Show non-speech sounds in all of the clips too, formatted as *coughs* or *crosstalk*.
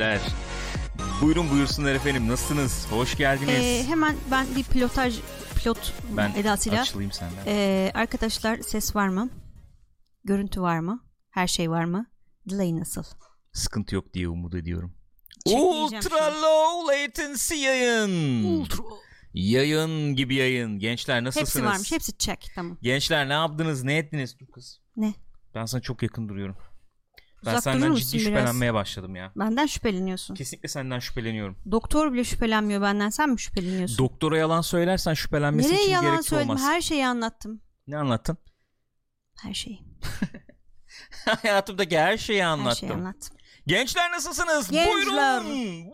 Gençler. Buyurun buyursunlar efendim nasılsınız? Hoş geldiniz. Ee, hemen ben bir pilotaj pilot ben edasıyla. açılayım senden. Ee, arkadaşlar ses var mı? Görüntü var mı? Her şey var mı? Delay nasıl? Sıkıntı yok diye umut ediyorum. Ultra şimdi. low latency yayın. Yayın gibi yayın. Gençler nasılsınız? Hepsi varmış. Hepsi check. Tamam. Gençler ne yaptınız? Ne ettiniz? Dur kız. Ne? Ben sana çok yakın duruyorum. Ben Uzak senden ciddi biraz? şüphelenmeye başladım ya. Benden şüpheleniyorsun. Kesinlikle senden şüpheleniyorum. Doktor bile şüphelenmiyor benden. Sen mi şüpheleniyorsun? Doktora yalan söylersen şüphelenmesi Nereye için yalan gerekli söyledim? olmaz. Her şeyi anlattım. Ne anlattın? Her şeyi. *laughs* Hayatımdaki her şeyi Her anlattım. şeyi anlattım. Gençler nasılsınız? Gençler. Buyurun.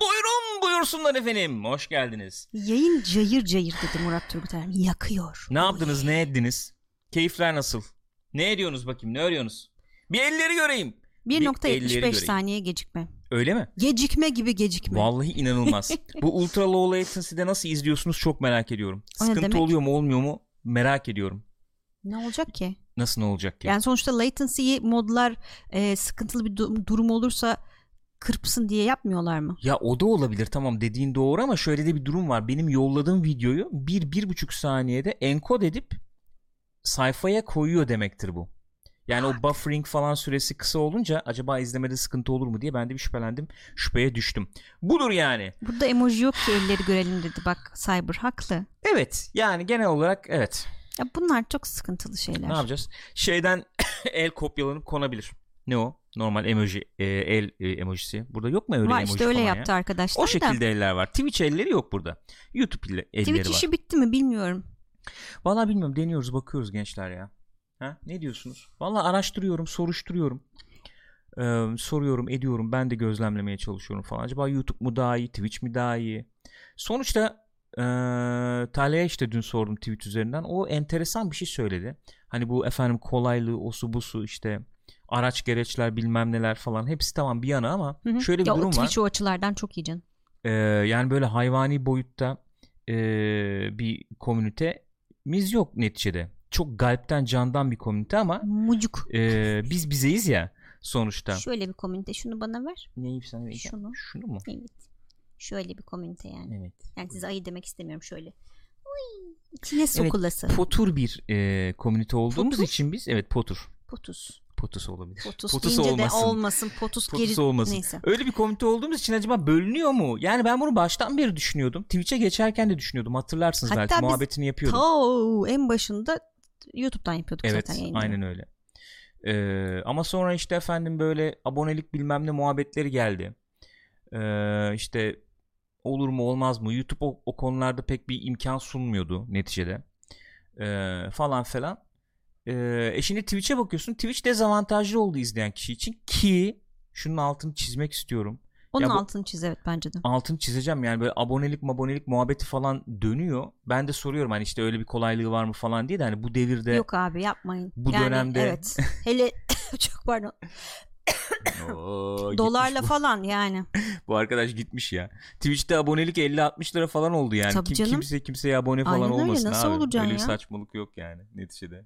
Buyurun buyursunlar efendim. Hoş geldiniz. Yayın cayır cayır dedi Murat Turgut Erm. Yakıyor. Ne yaptınız? Ne ettiniz? Keyifler nasıl? Ne ediyorsunuz bakayım? Ne arıyorsunuz? Bir elleri göreyim. Elleri 1.75 göreyim. saniye gecikme. Öyle mi? Gecikme gibi gecikme. Vallahi inanılmaz. *laughs* Bu ultra low latency'de nasıl izliyorsunuz çok merak ediyorum. O Sıkıntı demek? oluyor mu olmuyor mu merak ediyorum. Ne olacak ki? Nasıl ne olacak ki? Yani sonuçta latency'yi modlar e, sıkıntılı bir du- durum olursa kırpsın diye yapmıyorlar mı? Ya o da olabilir tamam dediğin doğru ama şöyle de bir durum var. Benim yolladığım videoyu bir, bir buçuk saniyede enkod edip sayfaya koyuyor demektir bu. Yani o buffering falan süresi kısa olunca acaba izlemede sıkıntı olur mu diye ben de bir şüphelendim. Şüpheye düştüm. Budur yani. Burada emoji yok ki elleri görelim dedi. Bak Cyber haklı. Evet yani genel olarak evet. Ya bunlar çok sıkıntılı şeyler. Ne yapacağız? Şeyden *coughs* el kopyalanıp konabilir. Ne o? Normal emoji, e, el e, emojisi. Burada yok mu öyle Var emoji işte öyle yaptı ya? arkadaşlar O da. şekilde eller var. Twitch elleri yok burada. YouTube elle- elleri Twitch var. işi bitti mi bilmiyorum. Vallahi bilmiyorum deniyoruz bakıyoruz gençler ya. Ha? Ne diyorsunuz? Vallahi araştırıyorum, soruşturuyorum. Ee, soruyorum, ediyorum. Ben de gözlemlemeye çalışıyorum falan. Acaba YouTube mu daha iyi, Twitch mi daha iyi? Sonuçta ee, Talha'ya işte dün sordum tweet üzerinden. O enteresan bir şey söyledi. Hani bu efendim kolaylığı, osu busu işte araç gereçler bilmem neler falan hepsi tamam bir yana ama Hı hı. şöyle bir ya o durum var. Twitch o açılardan çok iyi canım. Ee, yani böyle hayvani boyutta ee, bir komünitemiz yok neticede. Çok galpten candan bir komünite ama Mucuk. ee, biz bizeyiz ya sonuçta. Şöyle bir komünite. Şunu bana ver. Neyi sana vereceğim? Şunu. Şunu mu? Evet. Şöyle bir komünite yani. Evet. Yani size ayı demek istemiyorum şöyle. Uy, içine sokulası. Potur bir ee, komünite olduğumuz Potur? için biz evet potur. Potus. Potus olabilir. Potus, Potus deyince olmasın. de olmasın. Potus, Potus geri olmasın. neyse. Öyle bir komünite olduğumuz için acaba bölünüyor mu? Yani ben bunu baştan beri düşünüyordum. Twitch'e geçerken de düşünüyordum. Hatırlarsınız Hatta belki muhabbetini yapıyordum. Ta en başında YouTube'dan yapıyorduk Evet zaten yayını. aynen öyle. Ee, ama sonra işte efendim böyle abonelik bilmem ne muhabbetleri geldi. Ee, işte olur mu olmaz mı? YouTube o, o konularda pek bir imkan sunmuyordu neticede. Ee, falan falan. Ee, e şimdi Twitch'e bakıyorsun. Twitch dezavantajlı oldu izleyen kişi için ki şunun altını çizmek istiyorum. Onun Ya bu- altını çiz evet bence de. Altını çizeceğim yani böyle abonelik mabonelik muhabbeti falan dönüyor. Ben de soruyorum hani işte öyle bir kolaylığı var mı falan diye de hani bu devirde Yok abi yapmayın. bu yani, dönemde- Evet. Hele *laughs* çok pardon. Oo, Dolarla bu. falan yani. Bu arkadaş gitmiş ya. Twitch'te abonelik 50-60 lira falan oldu yani. Tabii Kim, canım. kimse kimseye abone falan Aynen öyle. olmasın Nasıl abi. Öyle bir ya? saçmalık yok yani neticede.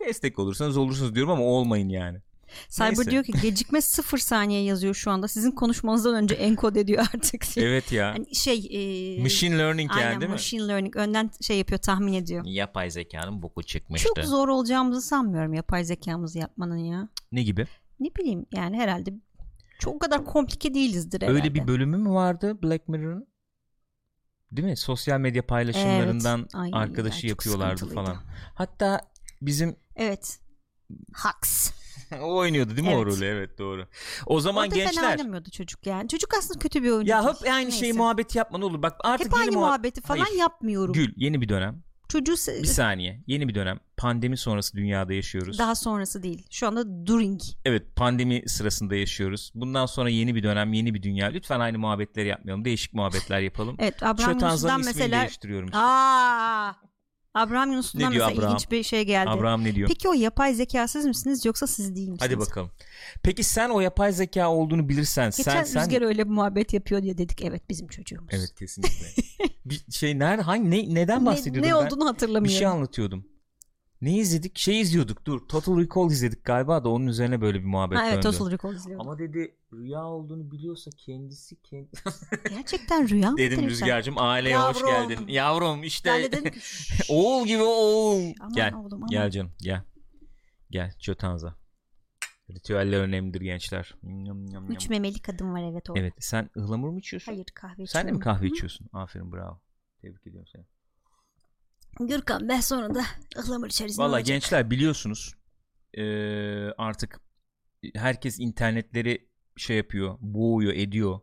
Destek olursanız olursunuz diyorum ama olmayın yani. Cyber Neyse. diyor ki gecikme *laughs* sıfır saniye yazıyor şu anda. Sizin konuşmanızdan önce enkod ediyor artık. Evet ya. Hani şey e, Machine learning yani aynen, değil mi? machine learning önden şey yapıyor tahmin ediyor. Yapay zekanın boku çıkmıştı. Çok zor olacağımızı sanmıyorum yapay zekamızı yapmanın ya. Ne gibi? Ne bileyim yani herhalde çok o kadar komplike değilizdir herhalde. Öyle bir bölümü mü vardı Black Mirror'ın? Değil mi? Sosyal medya paylaşımlarından Evet. Ay, arkadaşı çok yapıyorlardı falan. Hatta bizim Evet. Haks. *laughs* o oynuyordu değil mi o Evet. rolü? Evet doğru. O zaman Orada fena gençler oynamıyordu çocuk yani. Çocuk aslında kötü bir oyuncu. ya hep aynı Neyse. şeyi muhabbeti yapma ne olur. Bak artık Hep yeni aynı muha- muhabbeti falan Hayır. yapmıyorum. Gül yeni bir dönem. Çocuğu Bir saniye. Yeni bir dönem. Pandemi sonrası dünyada yaşıyoruz. daha sonrası değil. Şu anda during. Evet pandemi sırasında yaşıyoruz. Bundan sonra yeni bir dönem, yeni bir dünya. Lütfen aynı muhabbetleri yapmayalım. Değişik muhabbetler yapalım. Evet Abraham Şötanza'nın Yunus'dan ismini mesela değiştiriyorum. işte. Aa! Abraham Yunus'tan Ne diyor mesela Abraham? ilginç bir şey geldi. Abraham ne diyor? Peki o yapay zeka siz misiniz yoksa siz değil misiniz? Hadi bakalım. Peki sen o yapay zeka olduğunu bilirsen Geçen sen sen Rüzgar öyle bir muhabbet yapıyor diye dedik evet bizim çocuğumuz. Evet kesinlikle. *laughs* bir şey nerede hangi ne neden Ne, bahsediyordum ne ben? olduğunu Bir hatırlamıyorum. şey anlatıyordum. Ne izledik? Şey izliyorduk dur. Total Recall izledik galiba da onun üzerine böyle bir muhabbet Ha, evet döndü. Total Recall izliyordum. Ama dedi rüya olduğunu biliyorsa kendisi kendi... *laughs* Gerçekten rüya mı? Dedim Rüzgar'cığım aileye hoş Yavrum. geldin. Yavrum işte Ben de dedim ki *laughs* "Şşş, oğul gibi oğul. aman Gel oğlum, aman. gel canım gel. Gel Çötanza. Ritüeller önemlidir gençler. Yam, yam. Üç memeli kadın var evet o. Evet sen ıhlamur mu içiyorsun? Hayır kahve Sen de mi içiyorum. kahve Hı. içiyorsun? Aferin bravo. Tebrik ediyorum seni. Gürkan ben sonra da ıhlamur içeriz. ne Valla gençler biliyorsunuz eee, artık herkes internetleri şey yapıyor, boğuyor, ediyor.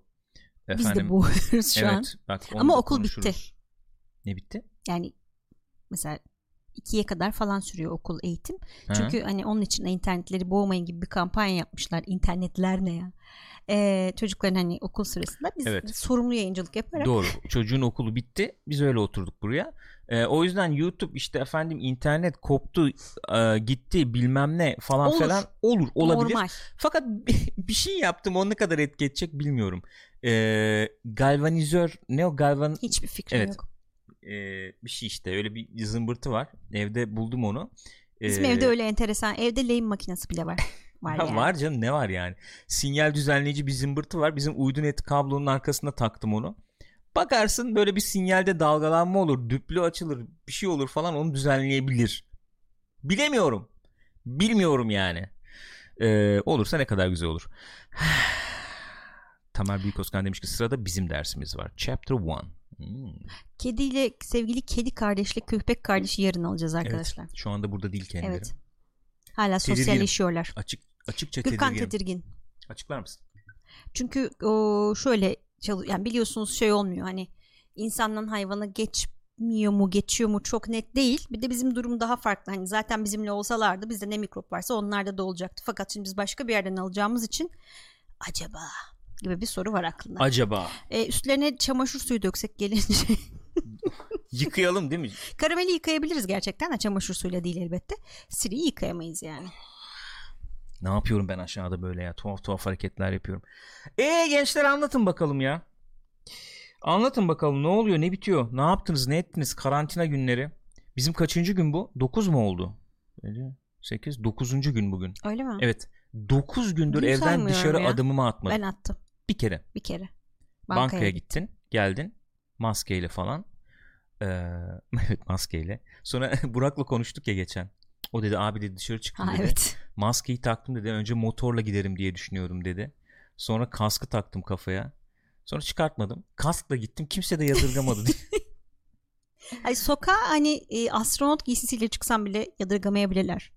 Biz de boğuyoruz şu evet, an. Bak, Ama okul konuşuruz. bitti. Ne bitti? Yani mesela ikiye kadar falan sürüyor okul eğitim. Ha? Çünkü hani onun için internetleri boğmayın gibi bir kampanya yapmışlar. İnternetler ne ya? Ee, çocukların hani okul sırasında biz Evet. sorumlu yayıncılık yaparak Doğru. Çocuğun okulu bitti. Biz öyle oturduk buraya. Ee, o yüzden YouTube işte efendim internet koptu, e, gitti bilmem ne falan Olur. falan olur, olabilir. normal. Fakat *laughs* bir şey yaptım. O ne kadar etki edecek bilmiyorum. Ee, galvanizör ne o galvan Hiçbir fikrim Evet. yok. E, bir şey işte öyle bir zımbırtı var. Evde buldum onu. Bizim Ee, evde öyle enteresan. Evde lehim makinesi bile var. *laughs* Var yani. Var canım ne var yani. Sinyal düzenleyici bir zımbırtı var. Bizim uydu net kablonun arkasına taktım onu. Bakarsın böyle bir sinyalde dalgalanma olur. Düplü açılır. Bir şey olur falan onu düzenleyebilir. Bilemiyorum. Bilmiyorum yani. Ee, olursa ne kadar güzel olur. *sighs* Tamer Büyükoskan demiş ki sırada bizim dersimiz var. Chapter 1. Hmm, Kediyle sevgili kedi kardeşle köpek kardeşi yarın alacağız arkadaşlar. Evet. Şu anda burada değil kendileri. Evet. Hala Tedirginim. sosyalleşiyorlar. Açık açıkça Gürkan tedirginim. tedirgin. Açıklar mısın? Çünkü o şöyle yani biliyorsunuz şey olmuyor hani insandan hayvana geçmiyor mu geçiyor mu çok net değil. Bir de bizim durum daha farklı. Hani zaten bizimle olsalardı bizde ne mikrop varsa onlarda da olacaktı. Fakat şimdi biz başka bir yerden alacağımız için acaba gibi bir soru var aklında. Acaba E, üstlerine çamaşır suyu döksek gelince *laughs* yıkayalım değil mi? karameli yıkayabiliriz gerçekten de çamaşır suyuyla değil elbette. Siri'yi yıkayamayız yani. Ne yapıyorum ben aşağıda böyle ya tuhaf tuhaf hareketler yapıyorum. E gençler anlatın bakalım ya. Anlatın bakalım ne oluyor ne bitiyor ne yaptınız ne ettiniz karantina günleri. Bizim kaçıncı gün bu? 9 mu oldu? 8 9. gün bugün. Öyle mi? Evet 9 gündür Gün evden dışarı ya. adımımı atmadım. Ben attım Bir kere. bir kere. Bankaya, gittin geldin maskeyle falan. Ee, *laughs* evet maskeyle. Sonra *laughs* Burak'la konuştuk ya geçen. O dedi abi dedi dışarı çıktım Ha dedi. evet. *laughs* Maskeyi taktım dedi. Önce motorla giderim diye düşünüyorum dedi. Sonra kaskı taktım kafaya. Sonra çıkartmadım. Kaskla gittim. Kimse de yadırgamadı. Ay sokağa hani e, astronot giysisiyle çıksam bile yadırgamayabilirler.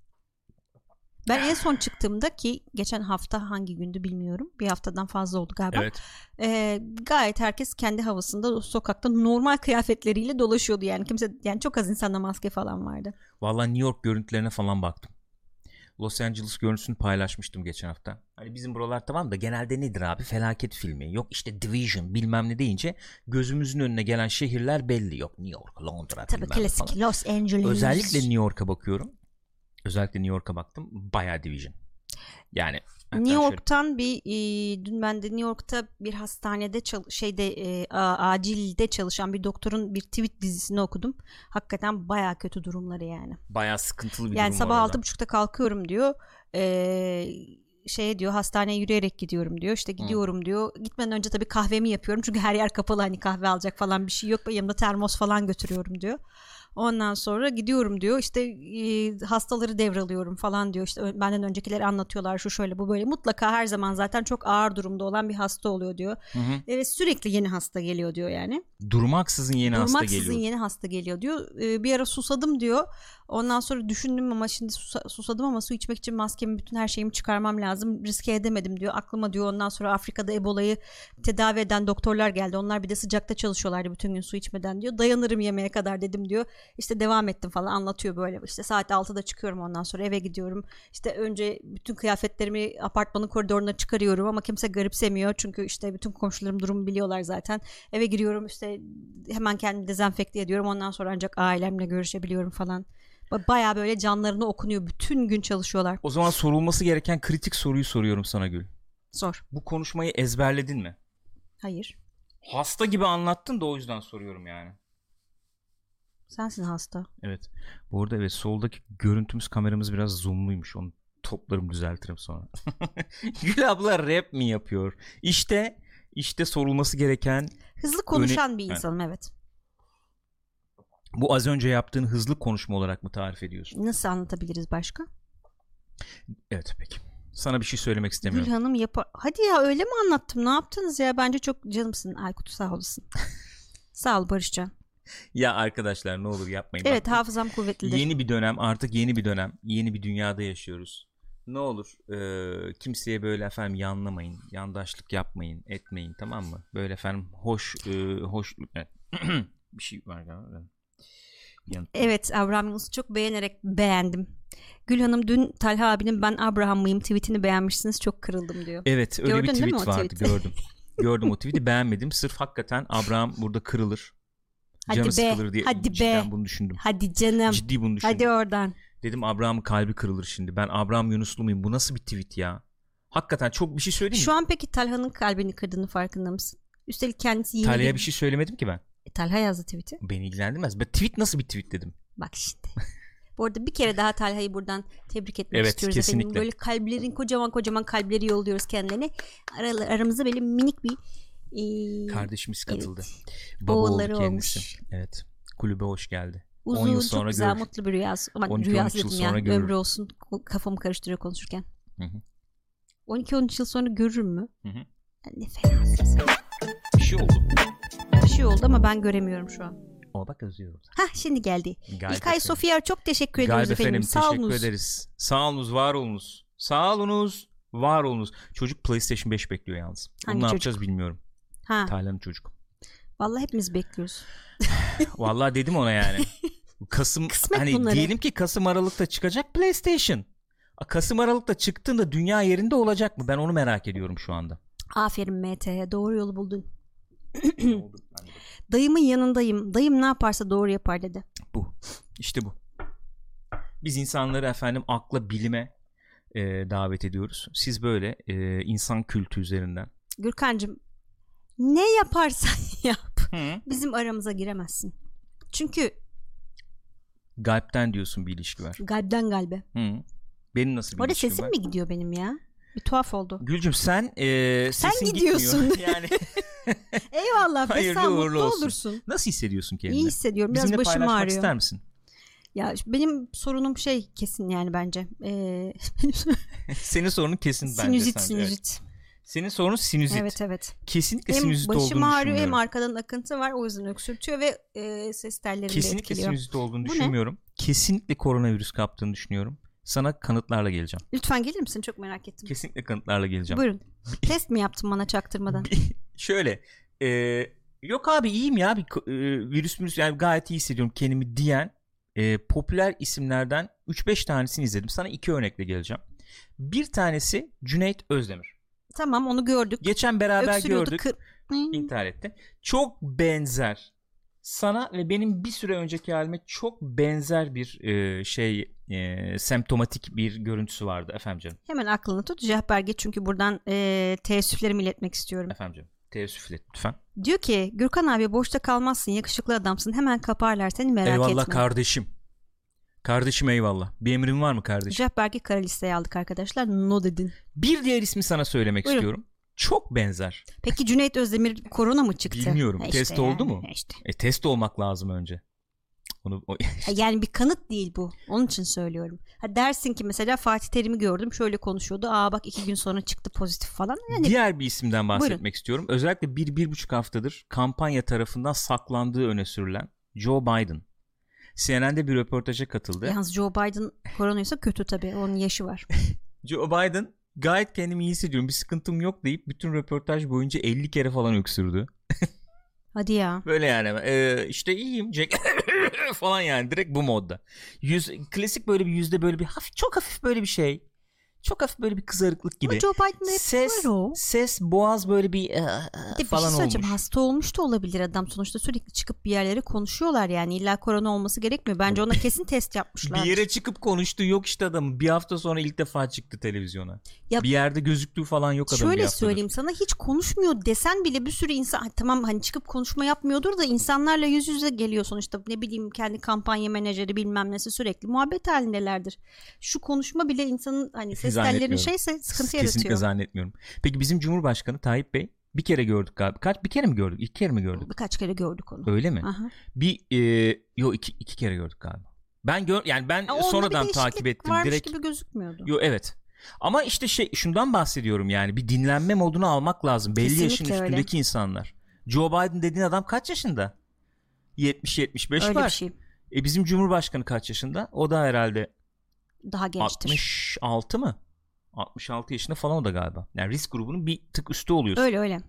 Ben en son çıktığımda ki geçen hafta hangi gündü bilmiyorum. Bir haftadan fazla oldu galiba. evet. E, gayet herkes kendi havasında sokakta normal kıyafetleriyle dolaşıyordu yani. Kimse yani çok az insanda maske falan vardı. Vallahi New York görüntülerine falan baktım. Los Angeles görüntüsünü paylaşmıştım geçen hafta. Hani bizim buralar tamam da genelde nedir abi? Felaket filmi. Yok işte Division bilmem ne deyince gözümüzün önüne gelen şehirler belli. Yok New York, Londra Tabii klasik falan. Los Angeles. Özellikle New York'a bakıyorum. Özellikle New York'a baktım. Bayağı Division. Yani New şöyle- York'tan bir e, dün ben de New York'ta bir hastanede çal- şeyde e, a- acilde çalışan bir doktorun bir tweet dizisini okudum. Hakikaten baya kötü durumları yani. bayağı sıkıntılı bir yani durum sabah var altı buçukta kalkıyorum diyor. Ee, şey diyor hastaneye yürüyerek gidiyorum diyor. İşte gidiyorum diyor. Gitmeden önce tabii kahvemi yapıyorum. Çünkü her yer kapalı hani kahve alacak falan bir şey yok. Yanımda termos falan götürüyorum diyor. Ondan sonra gidiyorum diyor. İşte e, hastaları devralıyorum falan diyor. İşte benden öncekileri anlatıyorlar şu şöyle bu böyle. Mutlaka her zaman zaten çok ağır durumda olan bir hasta oluyor diyor. Hı hı. Evet sürekli yeni hasta geliyor diyor yani. Durmaksızın yeni hasta Durmaksızın geliyor. yeni hasta geliyor diyor. Ee, bir ara susadım diyor. Ondan sonra düşündüm ama şimdi susa- susadım ama su içmek için maskemi bütün her şeyimi çıkarmam lazım. Riske edemedim diyor. Aklıma diyor ondan sonra Afrika'da Ebola'yı tedavi eden doktorlar geldi. Onlar bir de sıcakta çalışıyorlardı bütün gün su içmeden diyor. Dayanırım yemeğe kadar dedim diyor. İşte devam ettim falan anlatıyor böyle. İşte saat 6'da çıkıyorum ondan sonra eve gidiyorum. İşte önce bütün kıyafetlerimi apartmanın koridoruna çıkarıyorum ama kimse garipsemiyor. Çünkü işte bütün komşularım durumu biliyorlar zaten. Eve giriyorum işte hemen kendimi dezenfekte ediyorum. Ondan sonra ancak ailemle görüşebiliyorum falan. Ba- Baya böyle canlarına okunuyor. Bütün gün çalışıyorlar. O zaman sorulması gereken kritik soruyu soruyorum sana Gül. Sor. Bu konuşmayı ezberledin mi? Hayır. Hasta gibi anlattın da o yüzden soruyorum yani. Sensin hasta. Evet. Bu arada evet soldaki görüntümüz kameramız biraz zoomluymuş. Onu toplarım düzeltirim sonra. *laughs* Gül abla rap mi yapıyor? İşte işte sorulması gereken Hızlı konuşan Öne- bir insanım evet. Bu az önce yaptığın hızlı konuşma olarak mı tarif ediyorsun? Nasıl anlatabiliriz başka? Evet peki. Sana bir şey söylemek istemiyorum. Gül Hanım yapar. Hadi ya öyle mi anlattım? Ne yaptınız ya? Bence çok canımsın Aykut sağ olasın. *laughs* sağ ol Barışcan. Ya arkadaşlar ne olur yapmayın. Evet Bak, hafızam kuvvetlidir. Yeni bir dönem artık yeni bir dönem. Yeni bir dünyada yaşıyoruz. Ne olur e, kimseye böyle efendim yanlamayın. Yandaşlık yapmayın. Etmeyin tamam mı? Böyle efendim hoş e, hoş evet. *clears throat* bir şey var galiba. Yan- Evet Abraham Yunus'u çok beğenerek beğendim. Gül Hanım dün Talha abinin ben Abraham mıyım tweetini beğenmişsiniz çok kırıldım diyor. Evet öyle Gördün bir mi tweet o vardı tweet'i? gördüm. Gördüm o tweet'i beğenmedim. Sırf hakikaten Abraham burada kırılır. Hadi Canı be, sıkılır diye hadi be. cidden bunu düşündüm. Hadi canım. Ciddi bunu düşündüm. Hadi oradan. Dedim Abraham'ın kalbi kırılır şimdi. Ben Abraham Yunuslu muyum? Bu nasıl bir tweet ya? Hakikaten çok bir şey söyleyeyim mi? Şu an peki Talha'nın kalbini kırdığını farkında mısın? Üstelik kendisi yeni Talya'ya bir- bir şey söylemedim ki ben. E, Talha yazdı tweet'i. Beni ilgilendirmez. Ben tweet nasıl bir tweet dedim. Bak şimdi. Bu arada bir kere daha Talha'yı buradan tebrik etmek Evet, istiyoruz kesinlikle. efendim. Böyle kalplerin kocaman kocaman kalpleri yolluyoruz kendilerine. Ara, aramızda böyle minik bir e, Kardeşimiz katıldı. evet. Baba oldu Oğulları kendisi. olmuş. Evet. Kulübe hoş geldi. uzun 10 yıl çok sonra güzel görür. mutlu bir rüyası. Ama 12-13 rüyası dedim ya. görür. Ömrü olsun. Kafamı karıştırıyor konuşurken. Hı hı. 12-13 yıl sonra görür mü? Hı hı. Ne sen. Bir şey oldu. Bir şey oldu ama ben göremiyorum şu an. O bak yazıyor. orada. Hah şimdi geldi. Galip İlkay efendim. Sofya çok teşekkür ediyoruz efendim. efendim Sağ teşekkür olunuz. ederiz. Sağ olunuz var olunuz. Sağ olunuz var olunuz. Çocuk PlayStation 5 bekliyor yalnız. Hangi ne çocuk? yapacağız bilmiyorum. Ha, Taylan'ın çocuk. vallahi hepimiz bekliyoruz. *laughs* Vallahi dedim ona yani. Kasım Kısmet hani bunları. diyelim ki Kasım Aralık'ta çıkacak PlayStation. Kasım Aralık'ta çıktığında dünya yerinde olacak mı? Ben onu merak ediyorum şu anda. Aferin MT'ye doğru yolu buldun. Dayımın yanındayım. Dayım ne yaparsa doğru yapar dedi. bu. İşte bu. Biz insanları efendim akla bilime e, davet ediyoruz. Siz böyle e, insan kültü üzerinden. Gürkan'cığım ne yaparsan *laughs* yap Hı. bizim aramıza giremezsin. Çünkü Galpten diyorsun bir ilişki var. kalpten kalbe. Hı. Benim nasıl bir Orada ilişkim sesim var? mi gidiyor benim ya? Bir tuhaf oldu. Gülcüm sen e, Sen sesin gidiyorsun. gitmiyor. *laughs* Yani *laughs* Eyvallah Hayırlı sen uğurlu mutlu olsun. olursun. nasıl hissediyorsun kendini? İyi hissediyorum. Biraz Bizimle başım paylaşmak ağrıyor. ister misin? Ya benim sorunum şey kesin yani bence. Ee, *laughs* Senin sorunun kesin bence. sinüzit sence. Evet. sinüzit. Senin sorunun sinüzit. Evet evet. Kesinlikle Hem sinüzit başım olduğunu ağrıyor hem düşünmüyorum. arkadan akıntı var. O yüzden öksürtüyor ve e, ses tellerini de Kesinlikle etkiliyor. sinüzit olduğunu Bu ne? düşünmüyorum. Kesinlikle koronavirüs kaptığını düşünüyorum. Sana kanıtlarla geleceğim. Lütfen gelir misin? Çok merak ettim. Kesinlikle kanıtlarla geleceğim. Buyurun. Test mi yaptın bana çaktırmadan? *laughs* Şöyle e, yok abi iyiyim ya bir e, virüs virüs yani gayet iyi hissediyorum kendimi diyen e, popüler isimlerden 3-5 tanesini izledim. Sana iki örnekle geleceğim. Bir tanesi Cüneyt Özdemir. tamam onu gördük. Geçen beraber Öksürüyordu. gördük kır- Hmm. intihar etti. Çok benzer sana ve benim bir süre önceki halime çok benzer bir e, şey e, semptomatik bir görüntüsü vardı efendim canım. Hemen aklını tut. Cehberge çünkü buradan e, teessüflerimi iletmek istiyorum. Efendim canım. Teessüf et lütfen. Diyor ki Gürkan abi boşta kalmazsın yakışıklı adamsın hemen kaparlar seni merak eyvallah etme. kardeşim. Kardeşim eyvallah. Bir emrin var mı kardeşim? Cehberge kara listeye aldık arkadaşlar. No dedin. Bir diğer ismi sana söylemek Buyurun. istiyorum. Çok benzer. Peki Cüneyt Özdemir korona mı çıktı? Bilmiyorum. Ha Test yani, oldu mu? ha işte. E test olmak lazım önce. Onu o- Yani bir kanıt değil bu. Onun için söylüyorum. Ha dersin ki mesela Fatih Terim'i gördüm şöyle konuşuyordu. Aa bak iki gün sonra çıktı pozitif falan. Yani diğer bir isimden bahsetmek Buyurun. istiyorum. Özellikle bir, bir buçuk haftadır kampanya tarafından saklandığı öne sürülen Joe Biden. CNN'de bir röportaja katıldı. yalnız Joe Biden koronaysa kötü tabii. Onun yaşı var. *laughs* Joe Biden gayet kendimi iyi hissediyorum bir sıkıntım yok deyip bütün röportaj boyunca 50 kere falan öksürdü. *laughs* Hadi ya. Böyle yani e, işte iyiyim Jack *laughs* falan yani direkt bu modda. Yüz, klasik böyle bir yüzde böyle bir hafif çok hafif böyle bir şey. Çok hafif böyle bir kızarıklık gibi. Ama Joe Biden'da hep ses var o. ses boğaz böyle bir Bir de bir falan şey söyleyeceğim olmuş. hasta olmuş da olabilir adam sonuçta sürekli çıkıp bir yerlere konuşuyorlar yani illa korona olması gerekmiyor bence ona kesin test yapmışlar. Bir yere çıkıp konuştu yok işte adamın. Bir hafta sonra ilk defa çıktı televizyona. Ya- bir yerde gözüktüğü falan yok bir Şöyle söyleyeyim sana hiç konuşmuyor desen bile bir sürü insan tamam hani çıkıp konuşma yapmıyordur da insanlarla yüz yüze geliyor sonuçta ne bileyim kendi kampanya menajeri bilmem nesi sürekli muhabbet halindelerdir. Şu konuşma bile insanın hani ses *laughs* Zannetmiyorum. şeyse sıkıntı Kesinlikle yaratıyor. zannetmiyorum. Peki bizim Cumhurbaşkanı Tayyip Bey bir kere gördük galiba. Kaç bir kere mi gördük? İki kere mi gördük? Birkaç kere gördük onu. Öyle mi? Aha. Bir e, yo iki, iki kere gördük galiba. Ben gör yani ben Ya sonradan takip ettim varmış direkt. gibi gözükmüyordu. Yo evet. Ama işte şey şundan bahsediyorum yani bir dinlenme modunu almak lazım. Belli yaşın Kesinlikle öyle. üstündeki insanlar. Joe Biden dediğin adam kaç yaşında? 70-75 Öyle var. bir şey. E bizim Cumhurbaşkanı kaç yaşında? O da herhalde Daha gençtir. 66 mı? 66 yaşında falan o da galiba. Yani risk grubunun bir tık üstü oluyorsun. Öyle öyle.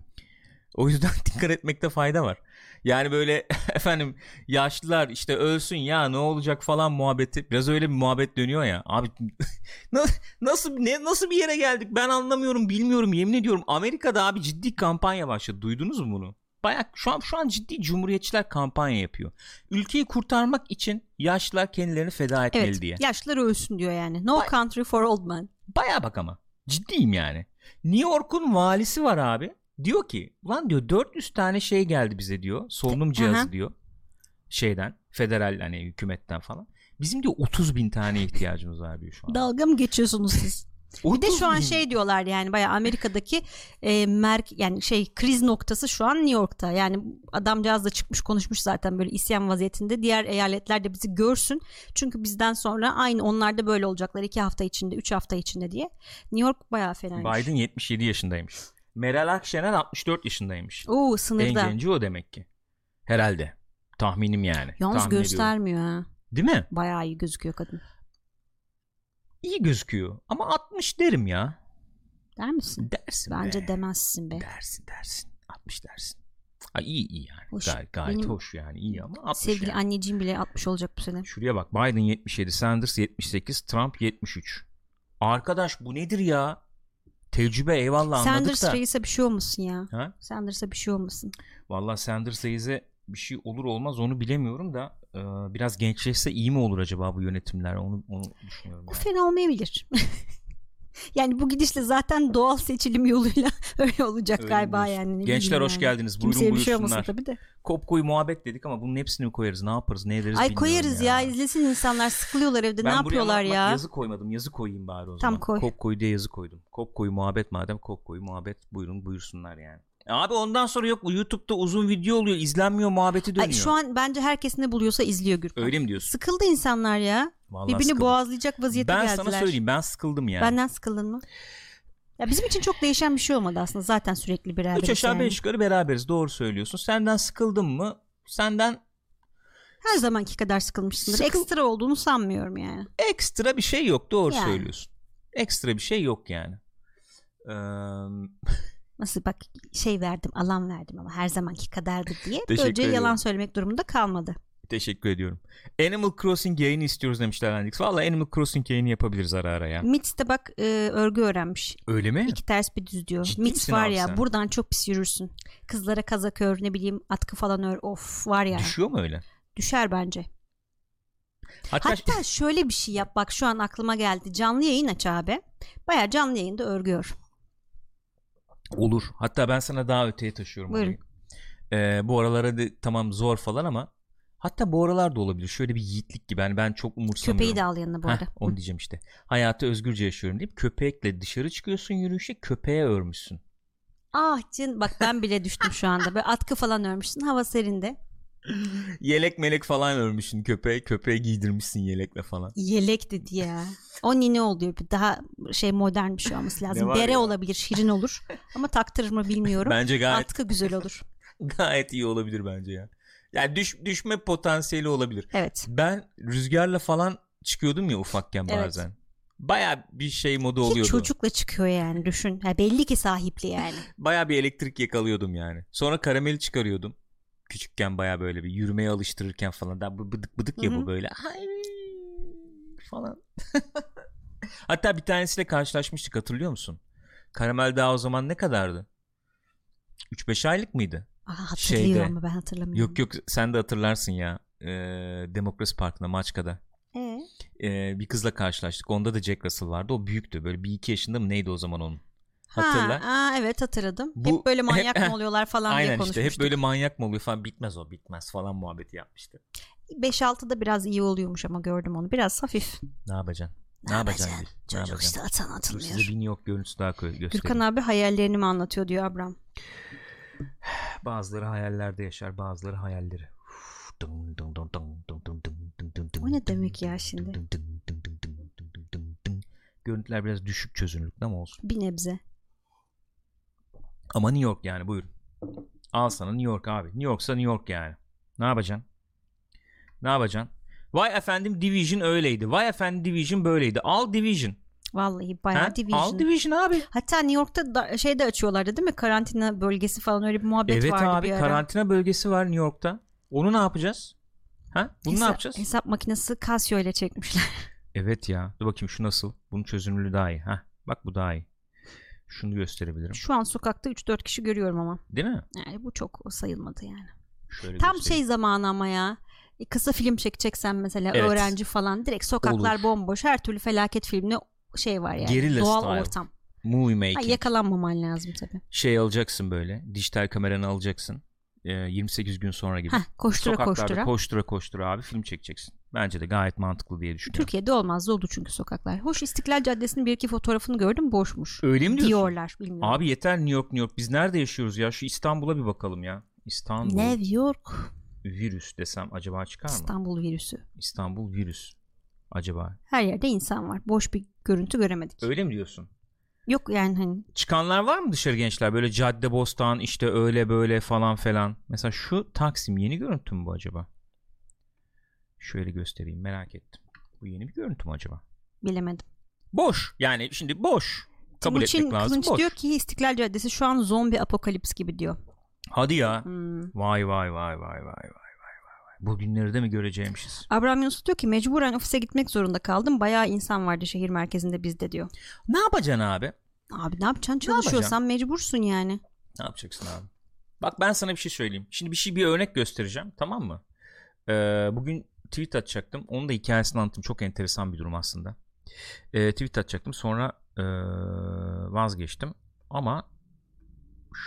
O yüzden *laughs* dikkat etmekte fayda var. Yani böyle *laughs* efendim yaşlılar işte ölsün ya ne olacak falan muhabbeti. Biraz öyle bir muhabbet dönüyor ya. Abi *laughs* na- nasıl ne nasıl bir yere geldik ben anlamıyorum bilmiyorum yemin ediyorum. Amerika'da abi ciddi kampanya başladı. Duydunuz mu bunu? Bayağı şu an şu an ciddi cumhuriyetçiler kampanya yapıyor. Ülkeyi kurtarmak için yaşlılar kendilerini feda etmeli Evet. diye. Yaşlılar ölsün diyor yani. No Bay- country for old men. Baya bak ama. Ciddiyim yani. New York'un valisi var abi. Diyor ki lan diyor 400 tane şey geldi bize diyor. Solunum cihazı Aha. diyor. Şeyden federal hani hükümetten falan. Bizim diyor 30 bin tane ihtiyacımız var diyor şu an. Dalga mı geçiyorsunuz siz? Bir de 30 şu an şey diyorlar yani bayağı Amerika'daki e, merk yani şey kriz noktası şu an New York'ta. Yani adamcağız da çıkmış konuşmuş zaten böyle isyan vaziyetinde. Diğer eyaletler de bizi görsün. Çünkü bizden sonra aynı onlar da böyle olacaklar iki hafta içinde, üç hafta içinde diye. New York bayağı fenaymış. Biden 77 yaşındaymış. Meral Akşener 64 yaşındaymış. Oo En sınırda. genci o demek ki. Herhalde. Tahminim yani. Yalnız Tahmin ediyorum. göstermiyor ha. Değil mi? Bayağı iyi gözüküyor kadın. İyi gözüküyor. Ama 60 derim ya. Der misin? Dersin Bence be. demezsin be. Dersin dersin. 60 dersin. Ha iyi iyi yani. Hoş. Gayet, gayet Benim hoş yani iyi ama 60 Sevgili yani. anneciğim bile 60 olacak bu sene. Şuraya bak Biden 77, Sanders 78, Trump 73. Arkadaş bu nedir ya? Tecrübe eyvallah anladık Sanders da. reise bir şey olmasın ya. Ha? Sanders'a bir şey olmasın. Vallahi Sanders reise bir şey olur olmaz onu bilemiyorum da biraz gençleşse iyi mi olur acaba bu yönetimler onu onu düşünüyorum. O yani. fena olmayabilir. *laughs* yani bu gidişle zaten doğal seçilim yoluyla *laughs* öyle olacak Öyle galiba diyorsun. yani. Gençler bileyim hoş yani. geldiniz. Buyurun Kimseye bir şey buyursunlar. tabii de. Kop koyu muhabbet dedik ama bunun hepsini mi koyarız? Ne yaparız? Ne ederiz Ay koyarız ya. izlesin insanlar sıkılıyorlar evde. Ben ne yapıyorlar ama bak ya? yazı koymadım. Yazı koyayım bari o Tam zaman. koy. Kop koyu diye yazı koydum. Kop koyu muhabbet madem kop koyu muhabbet buyurun buyursunlar yani. E Abi ondan sonra yok YouTube'da uzun video oluyor izlenmiyor muhabbeti dönüyor. Ay, şu an bence herkes ne buluyorsa izliyor Gürkan. Öyle mi diyorsun? Sıkıldı insanlar ya. Vallahi Birbirini sıkıldım. boğazlayacak vaziyete Ben geldiler. sana söyleyeyim ben sıkıldım yani. Benden sıkıldın mı? Ya bizim için çok değişen bir şey olmadı aslında. Zaten sürekli beraberiz. Üç aşağı yani. beş yukarı beraberiz doğru söylüyorsun. Senden sıkıldım mı? Senden Her zamanki kadar sıkılmışsındır. Sıkıl- Ekstra olduğunu sanmıyorum yani. ekstra bir şey yok doğru Yani. söylüyorsun. Ekstra bir şey yok yani. Ee, Nasıl bak şey verdim alan verdim ama her zamanki kadardı diye. Böylece yalan söylemek durumunda kalmadı. teşekkür ediyorum. Animal Crossing yayını istiyoruz demişler Hendrix. Valla Animal Crossing yayını yapabiliriz ara ara ya. Mitz de bak e, örgü öğrenmiş. Öyle mi? İki ters bir düz diyor. Ciddi Mitz var ya sen? buradan çok pis yürürsün. Kızlara kazak ör ne bileyim atkı falan ör. Of var ya. Düşüyor mu öyle? Düşer bence. Hatta, Hatta şöyle bir şey yap bak şu an aklıma geldi. Canlı yayın aç abi. Baya canlı yayında örgü ör. Olur. Hatta ben sana daha öteye taşıyorum. Buyurun. Ee, bu aralara da tamam zor falan ama hatta bu aralar da olabilir. Şöyle bir yiğitlik gibi. Yani ben çok umursamıyorum. Köpeği de al yanına bu Heh, arada. onu diyeceğim işte. Hayatı özgürce yaşıyorum deyip köpekle dışarı çıkıyorsun yürüyüşe köpeğe örmüşsün. Ah cin bak ben bile düştüm şu anda. Böyle atkı falan örmüşsün hava serinde. Yelek melek falan örmüşsün köpeğe. Köpeğe giydirmişsin yelekle falan. Yelek dedi ya. O nine oluyor. Bir daha şey modern bir şey olması lazım. Bere ya? olabilir, şirin olur. Ama taktırır mı bilmiyorum. Bence gayet Atkı güzel olur. *laughs* gayet iyi olabilir bence ya. Yani düş, düşme potansiyeli olabilir. Evet. Ben rüzgarla falan çıkıyordum ya ufakken Evet. bazen. Baya bir şey modu Ki oluyordu. çocukla çıkıyor yani düşün. Ha, belli ki sahipli yani. Baya bir elektrik yakalıyordum yani. Sonra karameli çıkarıyordum. Küçükken baya böyle bir yürümeye alıştırırken falan. Bu bıdık bıdık ya Hı hı. bu böyle. Ay falan. *laughs* Hatta bir tanesiyle karşılaşmıştık hatırlıyor musun? Karamel daha o zaman ne kadardı? 3-5 aylık mıydı? Aa, hatırlıyor Şeyde- ama ben hatırlamıyorum. Yok yok sen de hatırlarsın ya. Ee, Demokrasi Parkı'nda Maçka'da. Ee? Ee, bir kızla karşılaştık. Onda da Jack Russell vardı. O büyüktü. Böyle bir iki yaşında mı neydi o zaman onun? Hatırla. Ha, aa, evet hatırladım. Bu- hep böyle manyak hep- mı oluyorlar falan diye Aynen işte konuşmuştuk. hep böyle manyak mı oluyor falan bitmez o bitmez falan muhabbeti yapmıştı. 5-6'da biraz iyi oluyormuş ama gördüm onu. Biraz hafif. Ne yapacaksın? Ne, yapacaksın? Ne Çocuk yapacaksın? işte atan Dur atılmıyor. size bir New York görüntüsü daha göstereyim. Gürkan abi hayallerini mi anlatıyor diyor Abram. Bazıları hayallerde yaşar bazıları hayalleri. O ne demek ya şimdi? Görüntüler biraz düşük çözünürlükte ama olsun. Bir nebze. Ama New York yani buyurun. Al sana New York abi. New York'sa New York yani. Ne yapacaksın? Ne yapacaksın? Vay efendim Division öyleydi. Vay efendim Division böyleydi. Al Division. Vallahi bayağı Ha? division. Al Division abi. Hatta New York'ta da, şey de açıyorlardı değil mi? Karantina bölgesi falan öyle bir muhabbet Evet vardı abi bir ara. karantina bölgesi var New York'ta. Onu ne yapacağız? Ha? Bunu ne Hesap- yapacağız? Hesap makinesi Casio ile çekmişler. Evet ya. Dur bakayım şu nasıl? Bunun çözünürlüğü daha iyi. Ha, bak bu daha iyi. Şunu gösterebilirim. Şu an sokakta 3-4 kişi görüyorum ama. Değil mi? Yani bu çok sayılmadı yani. Şöyle Tam göstereyim. şey zamanı ama ya. E, Kısa film çekeceksen mesela Evet. öğrenci falan direkt sokaklar Olur. bomboş her türlü felaket filmine şey var yani. Guerrilla Doğal style. ortam. Movie Ha, making. yakalanmaman lazım tabii. şey alacaksın böyle. Dijital kameranı alacaksın. Ee, 28 gün sonra gibi. Heh, koştura Sokaklarda koştura. koştura koştura abi film çekeceksin. Bence de gayet mantıklı diye düşünüyorum. Türkiye'de olmaz dolu çünkü sokaklar. Hoş İstiklal Caddesi'nin bir iki fotoğrafını gördüm boşmuş. Öyle mi diyorsun? Diyorlar bilmiyorum. Abi yeter New York New York. Biz nerede yaşıyoruz ya? Şu İstanbul'a bir bakalım ya. İstanbul New York virüs desem acaba çıkar mı? İstanbul virüsü. İstanbul virüs. Acaba. Her yerde insan var. Boş bir görüntü göremedik. Öyle mi diyorsun? Yok yani hani Çıkanlar var mı dışarı gençler? Böyle cadde bostan işte öyle böyle falan falan. Mesela şu Taksim yeni görüntü mü bu acaba? Şöyle göstereyim merak ettim. Bu yeni bir görüntü mü acaba? bilemedim. Boş. Yani şimdi boş. Kabul Timuçin etmek lazım. Kılınç Boş. diyor ki İstiklal Caddesi şu an zombi apokalips gibi diyor. Hadi ya. Hmm. Vay vay vay vay vay vay. Bu günleri de mi göreceğimişiz? Abraham Yunus diyor ki mecburen ofise gitmek zorunda kaldım. Bayağı insan vardı şehir merkezinde bizde diyor. Ne yapacaksın abi? Abi ne yapacaksın? Ne Çalışıyorsan mecbursun yani. Ne yapacaksın abi? Bak ben sana bir şey söyleyeyim. Şimdi bir şey bir örnek göstereceğim tamam mı? Ee, bugün tweet atacaktım. Onun da hikayesini anlattım. Çok enteresan bir durum aslında. Ee, tweet atacaktım. Sonra ee, vazgeçtim. Ama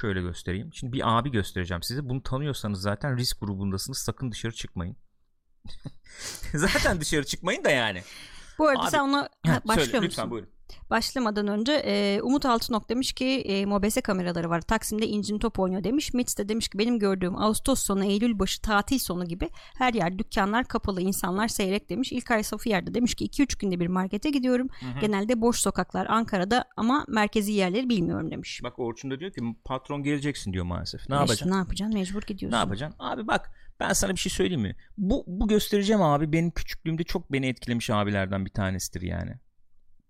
şöyle göstereyim. Şimdi bir abi göstereceğim size. Bunu tanıyorsanız zaten risk grubundasınız. Sakın dışarı çıkmayın. *laughs* zaten dışarı çıkmayın da yani. Bu arada Abi- sen ona Ha, başlıyor söyle, musun? lütfen buyurun. Başlamadan önce e, Umut Altınok demiş ki e, mobese kameraları var. Taksim'de incin top oynuyor demiş. Mitz de demiş ki benim gördüğüm Ağustos sonu Eylül başı tatil sonu gibi her yer dükkanlar kapalı insanlar seyrek demiş. İlkay Safıyer'de demiş ki 2-3 günde bir markete gidiyorum. Hı hı. Genelde boş sokaklar Ankara'da ama merkezi yerleri bilmiyorum demiş. Bak Orçun da diyor ki patron geleceksin diyor maalesef. Ne E, yapacaksın? Ne yapacaksın? Mecbur gidiyorsun. Ne yapacaksın? Abi bak ben sana bir şey söyleyeyim mi? Bu, bu göstereceğim abi benim küçüklüğümde çok beni etkilemiş abilerden bir tanesidir yani.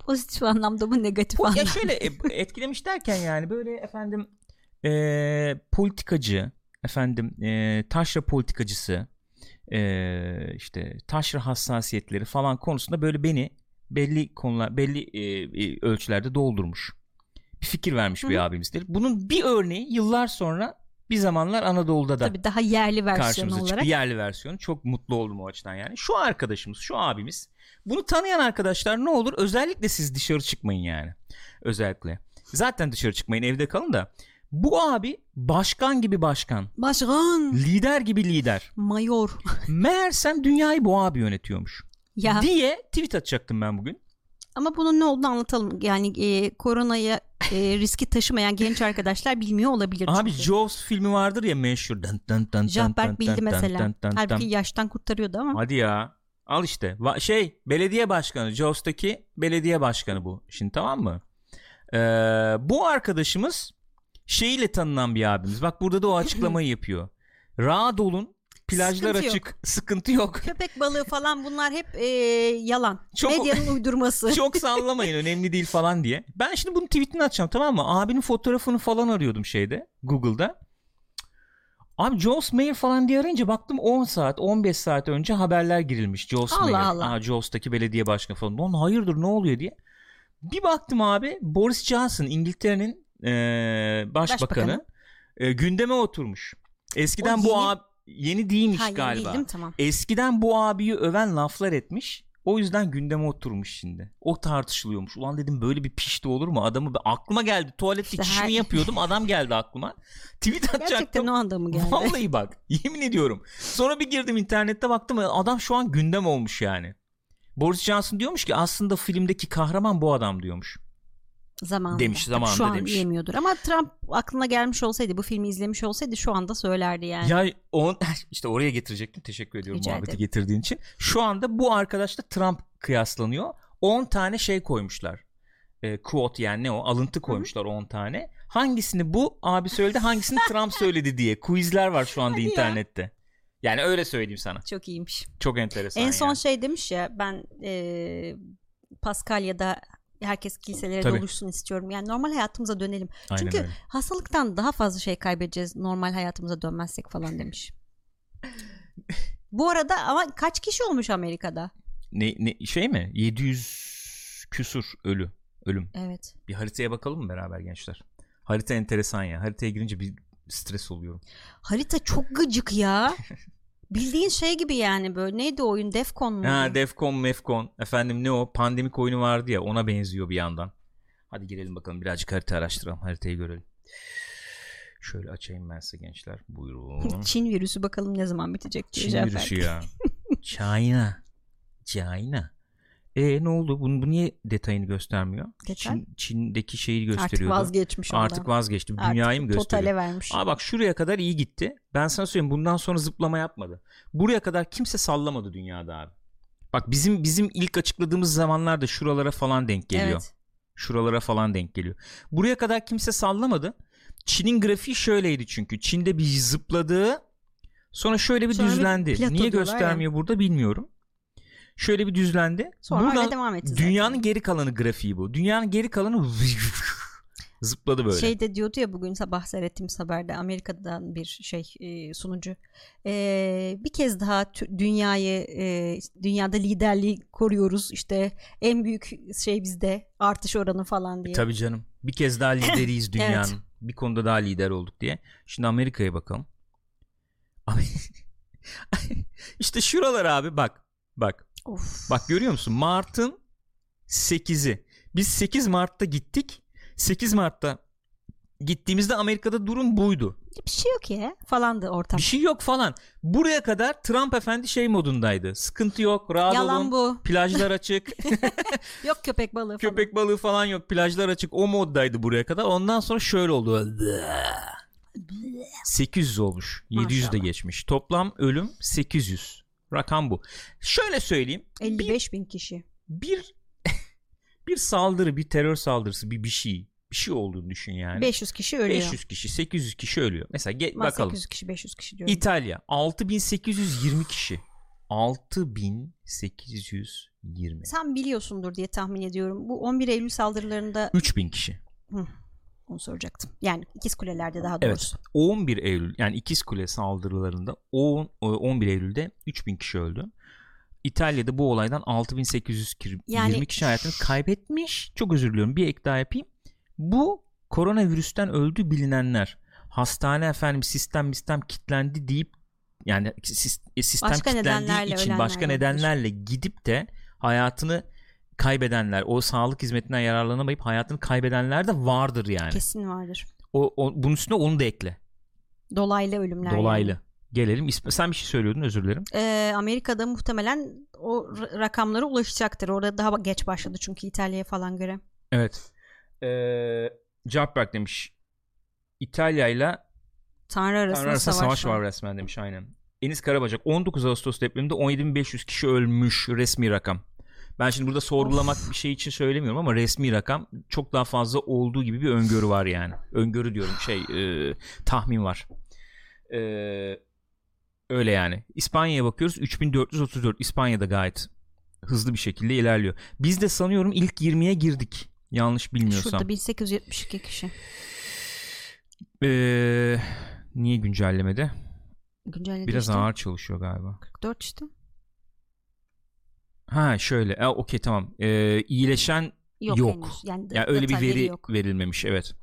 Pozitif anlamda mı negatif Bu, ya anlamda? şöyle e, etkilemiş derken yani böyle efendim e, politikacı efendim e, taşra politikacısı e, işte taşra hassasiyetleri falan konusunda böyle beni belli konular belli e, e, ölçülerde doldurmuş. Bir fikir vermiş Hı bir abimizdir. Bunun bir örneği yıllar sonra bir zamanlar Anadolu'da da Tabii daha yerli versiyon olarak. çıktı yerli versiyonu. Çok mutlu oldum o açıdan yani. Şu arkadaşımız, şu abimiz. Bunu tanıyan arkadaşlar ne olur? Özellikle siz dışarı çıkmayın yani. Özellikle. Zaten dışarı çıkmayın evde kalın da. Bu abi başkan gibi başkan. Başkan. Lider gibi lider. Mayor. *laughs* Meğersem dünyayı bu abi yönetiyormuş. Ya Diye tweet atacaktım ben bugün. ama bunun ne olduğunu anlatalım. Yani e, koronaya e, riski taşımayan genç arkadaşlar bilmiyor olabilir. Abi çünkü. Jaws filmi vardır ya meşhur. Dın dın dın Jahberk bildi mesela. dın dın. Halbuki yaştan kurtarıyordu ama. Hadi ya. Al işte. Va- şey belediye başkanı. Jaws'taki belediye başkanı bu. Şimdi tamam mı? Ee, bu arkadaşımız şeyiyle tanınan bir abimiz. Bak burada da o açıklamayı yapıyor. Rahat olun. Plajlar Sıkıntı yok. açık. Sıkıntı yok. *laughs* Köpek balığı falan bunlar hep e, yalan. Çok- Medyanın uydurması. *laughs* Çok sallamayın önemli değil falan diye. Ben şimdi bunun tweetini atacağım tamam mı? Abinin fotoğrafını falan arıyordum şeyde Google'da. Abi Jaws Mayer falan diye arayınca baktım 10 saat 15 saat önce haberler girilmiş Jaws Allah Mayer. Allah. Aa, Jaws'taki belediye başkanı falan. Lan hayırdır ne oluyor diye. Bir baktım abi Boris Johnson İngiltere'nin e, başbakanı, Başbakanı. e, gündeme oturmuş. Eskiden O bu yeni- abi yeni değilmiş Ha, yeni galiba. değil, değil mi? Tamam. Eskiden bu abiyi öven laflar etmiş. O yüzden gündeme oturmuş şimdi. O tartışılıyormuş. Ulan dedim böyle bir pişti olur mu? Adamı aklıma geldi. Tuvalette İşte çişimi her- yapıyordum. Adam geldi aklıma. Tweet atacaktım. Gerçekten o anda mı geldi? Vallahi bak. Yemin ediyorum. Sonra bir girdim internette baktım. Adam şu an gündem olmuş yani. Boris Johnson diyormuş ki aslında filmdeki kahraman bu adam diyormuş. Zamanında. Demiş, zamanında Şu an demiş. diyemiyordur ama Trump aklına gelmiş olsaydı bu filmi izlemiş olsaydı şu anda söylerdi yani. Ya on, *laughs* işte oraya getirecektim. Teşekkür ediyorum Rica muhabbeti ederim. getirdiğin için. Şu anda bu arkadaşla Trump kıyaslanıyor. 10 tane şey koymuşlar. E, quote yani ne o? Alıntı koymuşlar 10 tane. Hangisini bu abi söyledi, hangisini Trump *laughs* söyledi diye quizler var şu anda Hadi ya. internette. Yani öyle söyleyeyim sana. Çok iyiymiş. Çok enteresan. en son yani. şey demiş ya ben e, Paskalya'da herkes kiliselere Tabii. doluşsun istiyorum. Yani normal hayatımıza dönelim. Aynen Çünkü öyle. hastalıktan daha fazla şey kaybedeceğiz normal hayatımıza dönmezsek falan *laughs* demiş. Bu arada ama kaç kişi olmuş Amerika'da? Ne, ne şey mi? 700 küsur ölü. Ölüm. Evet. Bir haritaya bakalım mı beraber gençler? Harita enteresan ya. Haritaya girince bir stres oluyorum. Harita çok gıcık ya. *laughs* Bildiğin şey gibi yani böyle neydi o oyun Defcon mu? Ha Defcon, Mefcon. Efendim ne o? Pandemik oyunu vardı ya. Ona benziyor bir yandan. Hadi girelim bakalım. Birazcık harita araştıralım. Haritayı görelim. Şöyle açayım ben size gençler. Buyurun. *laughs* Çin virüsü bakalım ne zaman bitecek diye Çin virüsü ya. *laughs* China. China. E ne oldu? Bu, bu niye detayını göstermiyor? Detay? Çin, Çin'deki şeyi Artık gösteriyordu. vazgeçmiş ondan. Artık vazgeçti. Artık Dünyayı mı gösteriyor? Totale vermiş. Aa bak şuraya kadar iyi gitti. Ben sana söyleyeyim bundan sonra zıplama yapmadı. Buraya kadar kimse sallamadı dünyada abi. Bak bizim bizim ilk açıkladığımız zamanlarda şuralara falan denk geliyor. Evet. Şuralara falan denk geliyor. Buraya kadar kimse sallamadı. Çin'in grafiği şöyleydi çünkü. Çin'de bir zıpladığı sonra şöyle bir Sonra bir düzlendi. plato Niye göstermiyor burada bilmiyorum. Şöyle bir düzlendi. Sonra Buradan öyle devam etti zaten. dünyanın geri kalanı grafiği bu. Dünyanın geri kalanı *laughs* zıpladı böyle. Şey de diyordu ya bugün sabah seyrettiğimiz haberde Amerika'dan bir şey e, sunucu E, bir kez daha tü- dünyayı e, dünyada liderliği koruyoruz işte en büyük şey bizde artış oranı falan diye. Tabii canım. Bir kez daha *laughs* lideriyiz dünyanın. Bir konuda daha lider olduk diye. Şimdi Amerika'ya bakalım. *laughs* işte şuralar abi bak. Bak. Of. Bak görüyor musun? Mart'ın 8'i. Biz 8 Mart'ta gittik. 8 Mart'ta gittiğimizde Amerika'da durum buydu. Bir şey yok ya falandı ortam. Bir şey yok falan. Buraya kadar Trump efendi şey modundaydı. Sıkıntı yok, rahat Yalan olun. bu. Plajlar *laughs* açık. *laughs* Yok köpek balığı falan. Köpek balığı falan yok. Plajlar açık. O moddaydı buraya kadar. Ondan sonra şöyle oldu. 800 olmuş. 700 de Maşallah. geçmiş. Toplam ölüm 800. Rakam bu. Şöyle söyleyeyim. 55 bin kişi. Bir *laughs* bir saldırı, bir terör saldırısı, bir bir şey, bir şey olduğunu düşün yani. 500 kişi ölüyor. 500 kişi, 800 kişi ölüyor. Mesela ge- bakalım. 800 kişi 500 kişi diyorum. İtalya 6820 kişi. 6820. Sen biliyorsundur diye tahmin ediyorum. Bu 11 Eylül saldırılarında 3000 kişi. Onu soracaktım. Yani ikiz kulelerde daha Evet. doğrusu. 11 Eylül yani İkiz Kule saldırılarında 10, 11 Eylül'de 3000 kişi öldü. İtalya'da bu olaydan 6820 Yani- kişi hayatını kaybetmiş. Çok özür diliyorum. Bir ek daha yapayım. Bu koronavirüsten öldü bilinenler. Hastane efendim sistem sistem kitlendi deyip yani e, sistem Başka kitlendiği için ölenler başka nedenlerle gidip de hayatını kaybedenler, o sağlık hizmetinden yararlanamayıp hayatını kaybedenler de vardır yani. Kesin vardır. O, o bunun üstüne onu da ekle. Dolaylı ölümler. Dolaylı. yani. Gelelim. Sen bir şey söylüyordun özür dilerim. Ee, Amerika'da muhtemelen o rakamlara ulaşacaktır. Orada daha geç başladı çünkü İtalya'ya falan göre. Evet. Ee, Jartberg demiş. İtalya ile Tanrı arasında Tanrı arasında savaş, savaş var resmen demiş aynen. Enis Karabacak 19 Ağustos depreminde 17.500 kişi ölmüş resmi rakam. Ben şimdi burada sorgulamak bir şey için söylemiyorum ama resmi rakam çok daha fazla olduğu gibi bir öngörü var yani. Öngörü diyorum şey e, tahmin var. E, öyle yani. İspanya'ya bakıyoruz 3434 İspanya'da gayet hızlı bir şekilde ilerliyor. Biz de sanıyorum ilk 20'ye girdik. Yanlış bilmiyorsam. Şurada 1872 kişi. Ee, niye güncellemede? Güncelledi Biraz işte. ağır çalışıyor galiba. 44 işte. Ha şöyle. E, Okey tamam. Ee, iyileşen yok, Yok. henüz. Yani, Yani öyle bir veri yok. verilmemiş evet.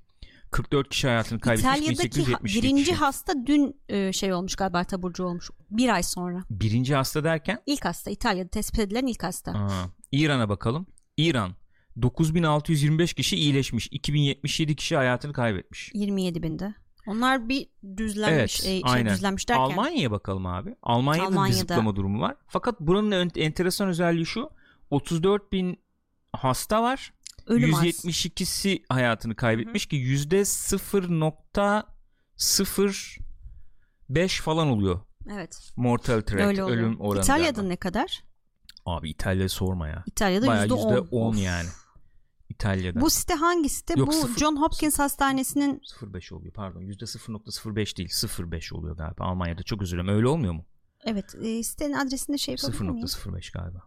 44 kişi hayatını kaybetmiş İtalya'daki ha- 1872 birinci kişi. hasta dün e, şey olmuş galiba taburcu olmuş. Bir ay sonra. Birinci hasta derken İlk hasta İtalya'da tespit edilen ilk hasta. Aa, İran'a bakalım. İran 9625 kişi iyileşmiş. 2077 kişi hayatını kaybetmiş. 27 binde. Onlar bir düzlenmiş. Evet, e, şey, düzlenmiş derken. Almanya'ya bakalım abi. Almanya'da, bir Almanya'da. zıplama durumu var. Fakat buranın ön- enteresan özelliği şu. 34 bin hasta var. Ölüm az. 172'si hayatını kaybetmiş ki yüzde 0.05 falan oluyor. Evet. Mortality rate, ölüm oranı. İtalya'da galiba. ne kadar? Abi İtalya sorma ya. İtalya'da Bayağı yüzde yüzde on. 10 Of. yani. İtalya'da. Bu site hangi site? Yok, Bu sıfır- John Hopkins Hastanesi'nin 0.5 oluyor pardon. Yüzde 0.05 değil 0.5 oluyor galiba. Almanya'da çok özür dilerim. Öyle olmuyor mu? evet e, sitenin adresini şey yapabilir miyim? 0.05 galiba.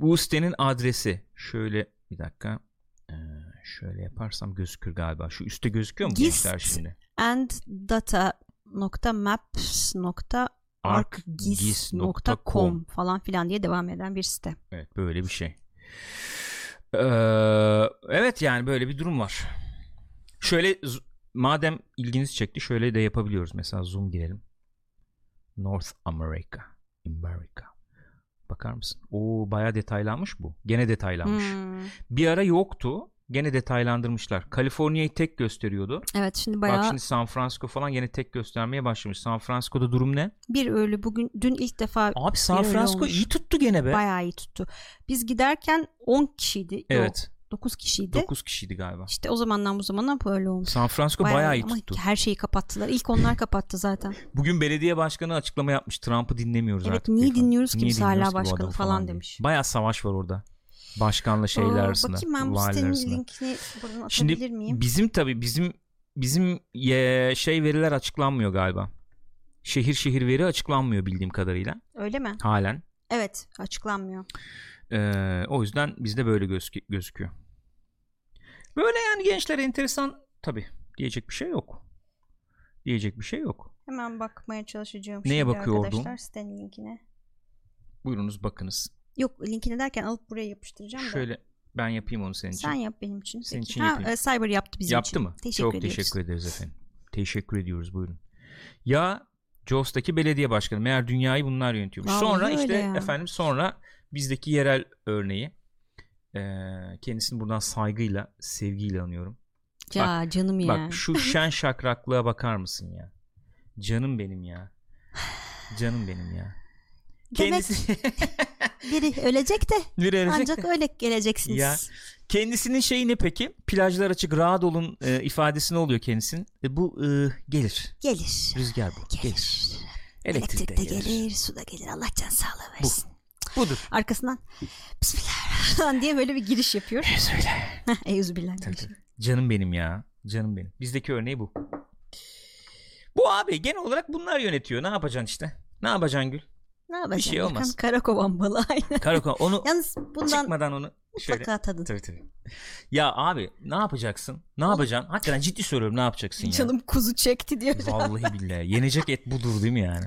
Bu sitenin adresi şöyle bir dakika. Ee, şöyle yaparsam gözükür galiba. Şu üstte gözüküyor mu Gist gençler şimdi? and data.maps.arcgis.com falan filan diye devam eden bir site. Evet böyle bir şey. Ee, evet yani böyle bir durum var. Şöyle madem ilginizi çekti şöyle de yapabiliyoruz. Mesela zoom girelim. North America. America. Bakar mısın? Oo bayağı detaylanmış bu. Gene detaylanmış. Hmm. Bir ara yoktu. Gene detaylandırmışlar. Kaliforniya'yı tek gösteriyordu. Evet şimdi Bak bayağı şimdi San Francisco falan gene tek göstermeye başlamış. San Francisco'da durum ne? bir ölü bugün dün ilk defa Abi San Francisco iyi tuttu gene be. bayağı iyi tuttu. Biz giderken 10 kişiydi. evet. Yok, 9 kişiydi. 9 kişiydi galiba. İşte o zamandan bu zamana böyle olmuş. San Francisco bayağı, iyi ama tuttu. her şeyi kapattılar. İlk onlar *laughs* kapattı zaten. Bugün belediye başkanı açıklama yapmış. Trump'ı dinlemiyoruz Evet, artık. niye diye falan. dinliyoruz ki Niye biz hala başkanı falan diye. demiş. Bayağı savaş var orada. Başkanla şeyler Aa, arasında. Bakayım ben bu sitenin arasında. linkini buradan atabilir Şimdi miyim? bizim tabii bizim bizim ye- şey veriler açıklanmıyor galiba. Şehir şehir veri açıklanmıyor bildiğim kadarıyla Öyle mi? halen. Evet açıklanmıyor. Ee, o yüzden bizde böyle gözük- gözüküyor. Böyle yani gençler enteresan tabii. Diyecek bir şey yok. Diyecek bir şey yok. Hemen bakmaya çalışacağım. Neye bakıyordun? Arkadaşlar sitenin linkine. Buyurunuz bakınız. Yok linkini derken alıp buraya yapıştıracağım da. Şöyle ben yapayım onu senin için. Sen yap benim için. Senin Peki. için ha, yapayım. e, Cyber yaptı bizim Yaptı için. mı? Teşekkür Çok ediyoruz. teşekkür ederiz efendim. Teşekkür ediyoruz buyurun. Ya Jos'taki belediye başkanı meğer dünyayı bunlar yönetiyormuş. Vallahi sonra işte ya. efendim sonra bizdeki yerel örneği ee, kendisini buradan saygıyla sevgiyle anıyorum. Ya canım ya. Bak şu *laughs* şen şakraklığa bakar mısın ya? Canım benim ya. Canım benim ya. Kendisi *laughs* Biri ölecek de bir ölecek ancak de. öyle geleceksiniz. Ya. Kendisinin şeyi ne peki? Plajlar açık rahat olun e, ifadesi ne oluyor kendisinin? E, bu e, gelir. Gelir. Rüzgar bu. Gelir. Gelir. Elektrik, Elektrik de gelir. gelir. su da gelir. Allah can sağlığı versin. Budur. Arkasından Bismillahirrahmanirrahim diye böyle bir giriş yapıyor. Söyle. Eyüzübillah. *laughs* Tabii, tabii. Canım benim ya. Canım benim. Bizdeki örneği bu. Bu abi genel olarak bunlar yönetiyor. Ne yapacaksın işte? Ne yapacaksın Gül? Ne yapacaksın? şey olmaz. Hakan Karakovan balı *laughs* aynen. Karakol onu Yalnız bundan çıkmadan onu şöyle. mutlaka tadın. Tabii tabii. Ya abi ne yapacaksın? Ne yapacaksın? Hakikaten ciddi soruyorum ne yapacaksın ya? Canım kuzu çekti diyor. Vallahi billahi. Yenecek et budur değil mi yani?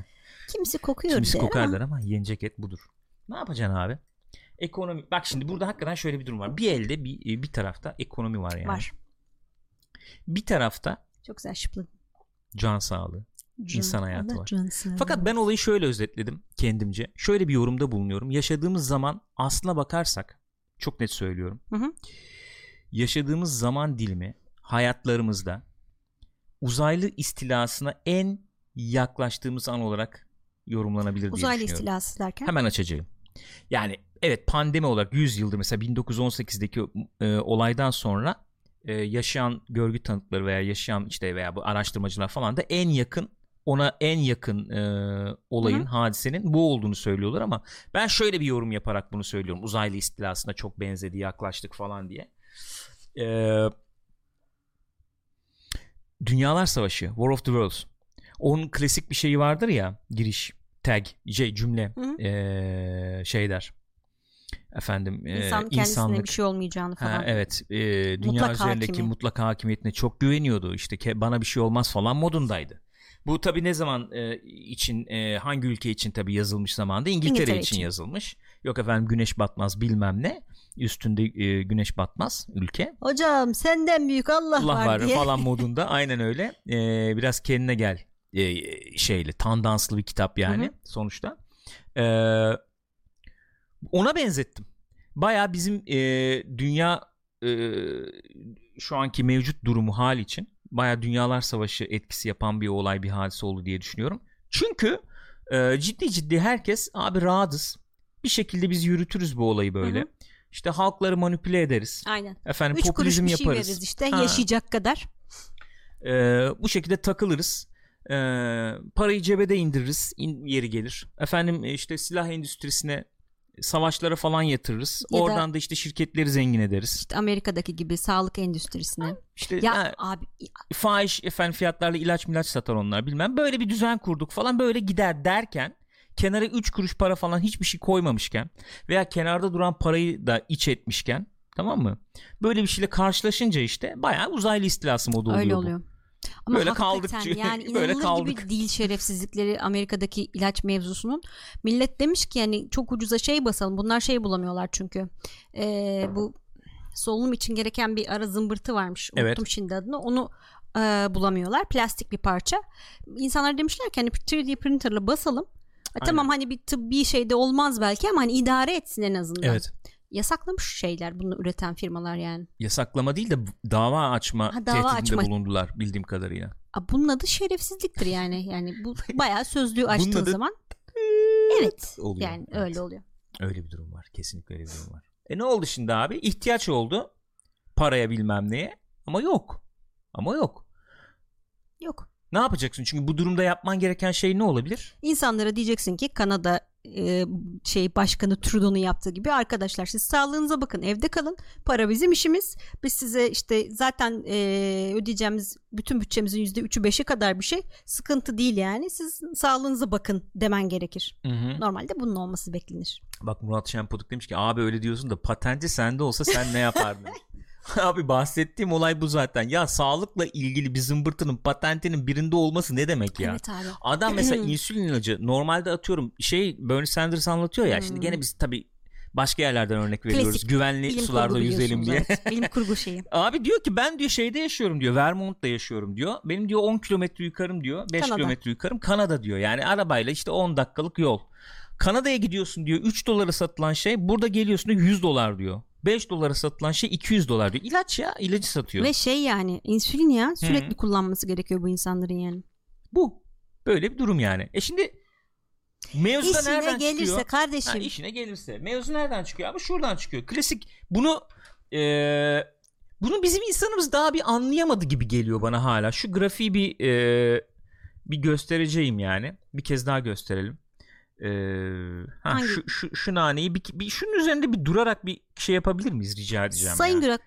Kimisi kokuyor Kimisi der kokar ama ama yenecek et budur. Ne yapacaksın abi? Ekonomi. Bak şimdi burada hakikaten şöyle bir durum var. Bir elde bir, bir tarafta ekonomi var yani. var. Bir tarafta Çok güzel şıpladın. can sağlığı. İnsan hayatı Allah var. Fakat ben olayı şöyle özetledim kendimce. Şöyle bir yorumda bulunuyorum. Yaşadığımız zaman aslına bakarsak çok net söylüyorum. Hı hı. Yaşadığımız zaman dilimi hayatlarımızda uzaylı istilasına en yaklaştığımız an olarak yorumlanabilir diye Uzaylı düşünüyorum. istilası derken. Hemen açacağım. Yani evet pandemi olarak 100 yıldır mesela 1918'deki e, olaydan sonra e, yaşayan görgü tanıkları veya yaşayan işte veya bu araştırmacılar falan da en yakın ona en yakın e, olayın Hı hı. hadisenin bu olduğunu söylüyorlar ama ben şöyle bir yorum yaparak bunu söylüyorum. Uzaylı istilasına çok benzedi yaklaştık falan diye. E, Dünyalar Savaşı War of the Worlds onun klasik bir şeyi vardır ya giriş tag şey cümle e, şey der efendim e, İnsan kendisine insanlık bir şey olmayacağını falan. Ha, evet e, dünya Mutlak üzerindeki hakimi. mutlak hakimiyetine çok güveniyordu işte ke- bana bir şey olmaz falan modundaydı. Bu tabi ne zaman e, için e, hangi ülke için tabi yazılmış zamanda İngiltere, İngiltere için, için. yazılmış. Yok efendim güneş batmaz bilmem ne. üstünde e, güneş batmaz ülke. Hocam senden büyük Allah, Allah var, var diye. falan *laughs* modunda aynen öyle. E, biraz kendine gel e, şeyli tandanslı bir kitap yani Hı hı. sonuçta. E, ona benzettim. Baya bizim e, dünya e, şu anki mevcut durumu hal için baya dünyalar savaşı etkisi yapan bir olay bir hadise oldu diye düşünüyorum. Çünkü e, ciddi ciddi herkes abi rahatız. Bir şekilde biz yürütürüz bu olayı böyle. Hı hı. İşte halkları manipüle ederiz. Aynen. Efendim Üç kuruş popülizm bir şey yaparız. veririz işte Ha. yaşayacak kadar. Ee, bu şekilde takılırız. Ee, parayı cebede indiririz in, yeri gelir. Efendim e, işte silah endüstrisine savaşlara falan yatırırız. Ya da- Oradan da işte şirketleri zengin ederiz. İşte Amerika'daki gibi sağlık endüstrisine. İşte Ya ha, abi fahiş efendim fiyatlarla ilaç milaç satar onlar bilmem. Böyle bir düzen kurduk falan böyle gider derken kenara 3 kuruş para falan hiçbir şey koymamışken veya kenarda duran parayı da iç etmişken tamam mı? Böyle bir şeyle karşılaşınca işte bayağı uzaylı istilası modu oluyor öyle oluyor. Ama Böyle kaldık çünkü. Yani *laughs* Böyle kaldık. gibi değil şerefsizlikleri Amerika'daki ilaç mevzusunun. Millet demiş ki yani çok ucuza şey basalım. Bunlar şey bulamıyorlar çünkü. Ee, bu solunum için gereken bir ara zımbırtı varmış. Evet. Unuttum şimdi adını. Onu e, bulamıyorlar. Plastik bir parça. İnsanlar demişler ki hani 3D printerla basalım. E, tamam hani bir tıbbi şey de olmaz belki ama hani idare etsin en azından. Evet. Yasaklamış şeyler bunu üreten firmalar yani. Yasaklama değil de dava açma Ha, dava tehdidinde açma. bulundular bildiğim kadarıyla. A, Bunun adı şerefsizliktir yani. Yani bu *laughs* bayağı sözlüğü açtığın adı- zaman evet Oluyor. yani Evet. öyle oluyor. Öyle bir durum var. Kesinlikle öyle bir durum var. E ne oldu şimdi abi? İhtiyaç oldu. Paraya bilmem neye. Ama yok. Ama yok. Yok. Ne yapacaksın? Çünkü bu durumda yapman gereken şey ne olabilir? İnsanlara diyeceksin ki Kanada e, şey başkanı Trudeau'nun yaptığı gibi arkadaşlar siz sağlığınıza bakın evde kalın. Para bizim işimiz. Biz size işte zaten e, ödeyeceğimiz bütün bütçemizin yüzde üçü beşi kadar bir şey. Sıkıntı değil yani. Siz sağlığınıza bakın demen gerekir. Normalde bunun olması beklenir. Bak Murat Şempoduk demiş ki abi öyle diyorsun da patenti sende olsa sen ne yapardın? *laughs* *laughs* abi bahsettiğim olay bu zaten. Ya sağlıkla ilgili bir zımbırtının patentinin birinde olması ne demek ya? evet abi Adam mesela *clears throat* insülin ilacı normalde atıyorum şey Bernie Sanders anlatıyor ya şimdi Hmm. gene biz tabi başka yerlerden örnek veriyoruz. Klasik Güvenli bilim sularda yüzelim diye. evet. bilim kurgu *laughs* şeyi Abi diyor ki ben diyor şeyde yaşıyorum diyor. Vermont'ta yaşıyorum diyor. Benim diyor 10 kilometre yukarım diyor. 5 Kanada. kilometre yukarım Kanada diyor. Yani arabayla işte 10 dakikalık yol. Kanada'ya gidiyorsun diyor 3 dolara satılan şey burada geliyorsun diyor 100 dolar diyor. 5 dolara satılan şey 200 dolar diyor. İlaç ya ilacı satıyor. Ve şey yani insülin ya sürekli kullanması gerekiyor bu insanların yani. Bu. Böyle bir durum yani. E şimdi mevzu da İşine nereden gelirse çıkıyor? kardeşim. Ha, işine gelirse. Mevzu nereden çıkıyor abi? Şuradan çıkıyor. Klasik. Bunu eee, bunu bizim insanımız daha bir anlayamadı gibi geliyor bana hala. Şu grafiği bir eee, bir göstereceğim yani. Bir kez daha gösterelim. Eee, ha, Hangi? şu, şu, şu naneyi bir, bir şunun üzerinde bir durarak bir şey yapabilir miyiz rica edeceğim. Sayın ya. Gürak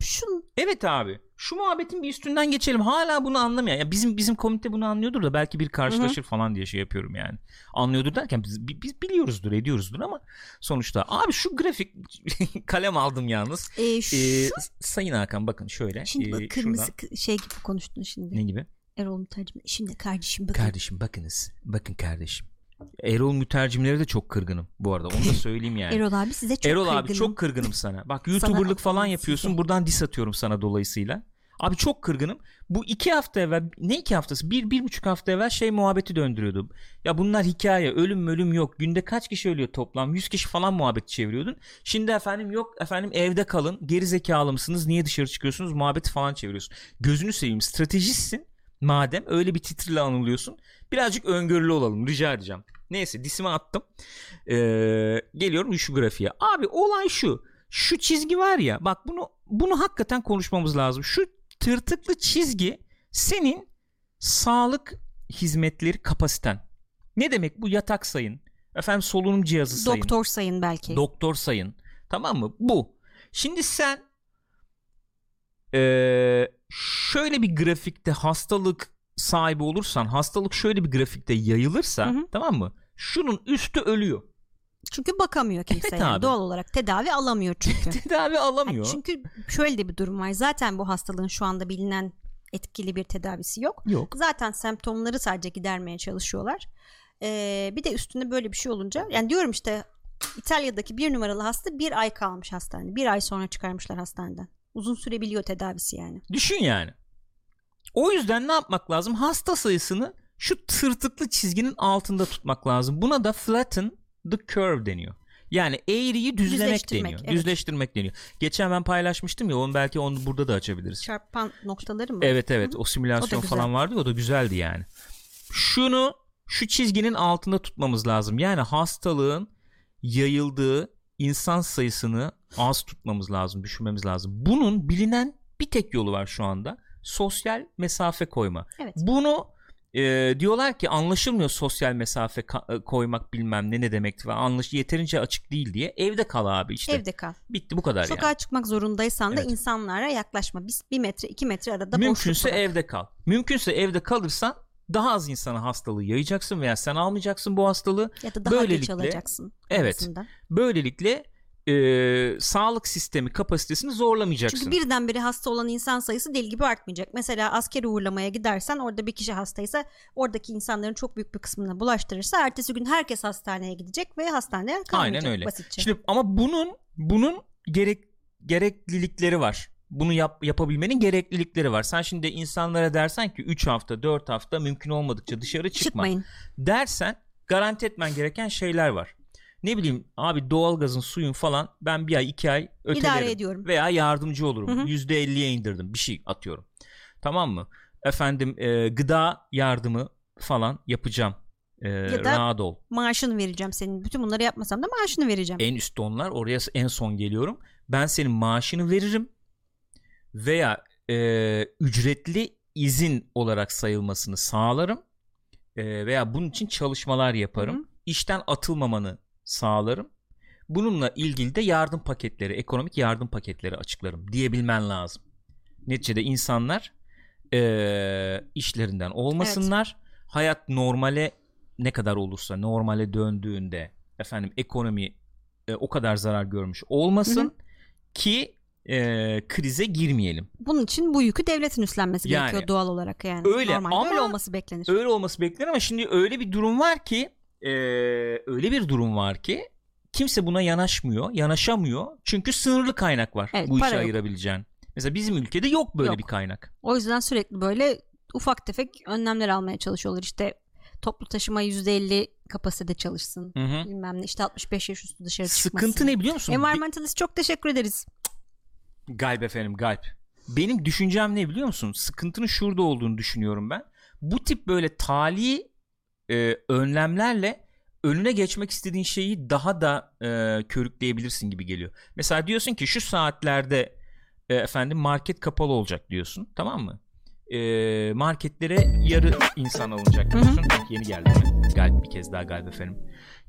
şun Evet abi. Şu muhabbetin bir üstünden geçelim. Hala bunu anlamıyor. Ya bizim bizim komite bunu anlıyordur da belki bir karşılaşır falan diye şey yapıyorum yani. Anlıyordur derken biz, bi- biz biliyoruzdur, ediyoruzdur ama sonuçta abi şu grafik *laughs* kalem aldım yalnız. e, şu, Ee, Sayın Hakan bakın şöyle. şimdi ee, bak kırmızı şuradan- şey gibi konuştun şimdi. ne gibi? Erol Mütercim. Şimdi kardeşim bakın. Kardeşim bakınız. Bakın kardeşim. Erol mütercimleri de çok kırgınım bu arada. Onu da *laughs* söyleyeyim yani. Erol abi size çok Erol abi kırgınım. çok kırgınım sana. Bak YouTuber'lık falan size. yapıyorsun. Buradan dis atıyorum sana dolayısıyla. Abi çok kırgınım. Bu iki hafta evvel ne iki haftası? Bir, bir buçuk hafta evvel şey muhabbeti döndürüyordum. Ya bunlar hikaye. Ölüm ölüm yok. Günde kaç kişi ölüyor toplam? 100 kişi falan muhabbeti çeviriyordun. Şimdi efendim yok efendim evde kalın. Geri zekalı mısınız? Niye dışarı çıkıyorsunuz? Muhabbeti falan çeviriyorsun. Gözünü seveyim. Stratejistsin. Madem öyle bir titrle anılıyorsun. Birazcık öngörülü olalım. Rica edeceğim. Neyse disime attım. Ee, geliyorum şu grafiğe. Abi olay şu. Şu çizgi var ya bak bunu bunu hakikaten konuşmamız lazım. Şu tırtıklı çizgi senin sağlık hizmetleri kapasiten. Ne demek bu yatak sayın? Efendim solunum cihazı sayın. Doktor sayın belki. Doktor sayın. Tamam mı? Bu. Şimdi sen eee, şöyle bir grafikte hastalık sahibi olursan, hastalık şöyle bir grafikte yayılırsa, Hı hı. tamam mı? Şunun üstü ölüyor. çünkü bakamıyor kimse Evet yani. abi. Doğal olarak tedavi alamıyor *laughs* çünkü. Tedavi alamıyor. Yani çünkü şöyle de bir durum var. Zaten bu hastalığın şu anda bilinen etkili bir tedavisi yok. Yok. Zaten semptomları sadece gidermeye çalışıyorlar. Ee, bir de üstüne böyle bir şey olunca yani diyorum işte İtalya'daki bir numaralı hasta bir ay kalmış hastanede. Bir ay sonra çıkarmışlar hastaneden. Uzun sürebiliyor tedavisi yani. Düşün yani. O yüzden ne yapmak lazım? Hasta sayısını şu tırtıklı çizginin altında tutmak lazım. Buna da flatten the curve deniyor. Yani eğriyi düzlemek deniyor. evet. Düzleştirmek deniyor. Geçen ben paylaşmıştım ya onu belki onu burada da açabiliriz. Çarpan noktaları mı? Evet evet o O simülasyon güzel. falan vardı ya o da güzeldi yani. Şunu şu çizginin altında tutmamız lazım. Yani hastalığın yayıldığı insan sayısını az tutmamız lazım, düşünmemiz lazım. Bunun bilinen bir tek yolu var şu anda. Sosyal mesafe koyma. Evet. Bunu e, diyorlar ki anlaşılmıyor sosyal mesafe ka- e, koymak bilmem ne ne demekti ve anlaş yeterince açık değil diye evde kal abi işte. Evde kal. Bitti bu kadar Sokağa yani. çıkmak zorundaysan da Evet. insanlara yaklaşma. Biz bir metre iki metre arada Mümkünse evde kal. Mümkünse evde kalırsan daha az insana hastalığı yayacaksın veya sen almayacaksın bu hastalığı. ya da daha geç böylelikle- alacaksın. Evet. arasında. Böylelikle e, sağlık sistemi kapasitesini zorlamayacaksın. Çünkü birdenbire hasta olan insan sayısı deli gibi artmayacak. Mesela asker uğurlamaya gidersen orada bir kişi hastaysa oradaki insanların çok büyük bir kısmına bulaştırırsa ertesi gün herkes hastaneye gidecek ve hastaneye kalmayacak Aynen öyle. basitçe. Şimdi ama bunun bunun gerek gereklilikleri var. Bunu yap, yapabilmenin gereklilikleri var. Sen şimdi insanlara dersen ki 3 hafta 4 hafta mümkün olmadıkça dışarı çıkma. Çıkmayın. dersen garanti etmen gereken şeyler var. Ne bileyim abi doğalgazın suyun falan ben bir ay iki ay ötelerim. ediyorum. Veya yardımcı olurum. Yüzde elliye indirdim bir şey atıyorum. Tamam mı? Efendim e, gıda yardımı falan yapacağım. E, da- rahat ol. Maaşını vereceğim senin. Bütün bunları yapmasam da maaşını vereceğim. En üstte onlar oraya en son geliyorum. Ben senin maaşını veririm. Veya e, ücretli izin olarak sayılmasını sağlarım. E, veya bunun için çalışmalar yaparım. Hı hı. İşten atılmamanı sağlarım. Bununla ilgili de yardım paketleri, ekonomik yardım paketleri açıklarım diyebilmen lazım. Neticede insanlar e, işlerinden olmasınlar. Hayat normale ne kadar olursa normale döndüğünde efendim ekonomi e, o kadar zarar görmüş olmasın Hı hı. ki e, krize girmeyelim. Bunun için bu yükü devletin üstlenmesi Yani, gerekiyor doğal olarak yani. öyle Normalde ama- öyle olması beklenir. Öyle olması beklenir ama şimdi öyle bir durum var ki e, öyle bir durum var ki kimse buna yanaşmıyor, yanaşamıyor. Çünkü sınırlı kaynak var Evet, bu işe yok. ayırabileceğin. Mesela bizim ülkede yok böyle Yok. bir kaynak. O yüzden sürekli böyle ufak tefek önlemler almaya çalışıyorlar. İşte toplu taşıma %50 kapasitede çalışsın. Hı hı. Bilmem ne işte 65 yaş üstü dışarı çıkmasın. Sıkıntı ne biliyor musun? Environmentalist çok teşekkür ederiz. Galp efendim galp. Benim düşüncem ne biliyor musun? Sıkıntının şurada olduğunu düşünüyorum ben. Bu tip böyle tali e, önlemlerle önüne geçmek istediğin şeyi daha da e, körükleyebilirsin gibi geliyor. Mesela diyorsun ki şu saatlerde e, efendim market kapalı olacak diyorsun. Tamam mı? E, marketlere yarı insan alınacak Hı hı. diyorsun. Bak yeni geldi. mi? Galip bir kez daha galip efendim.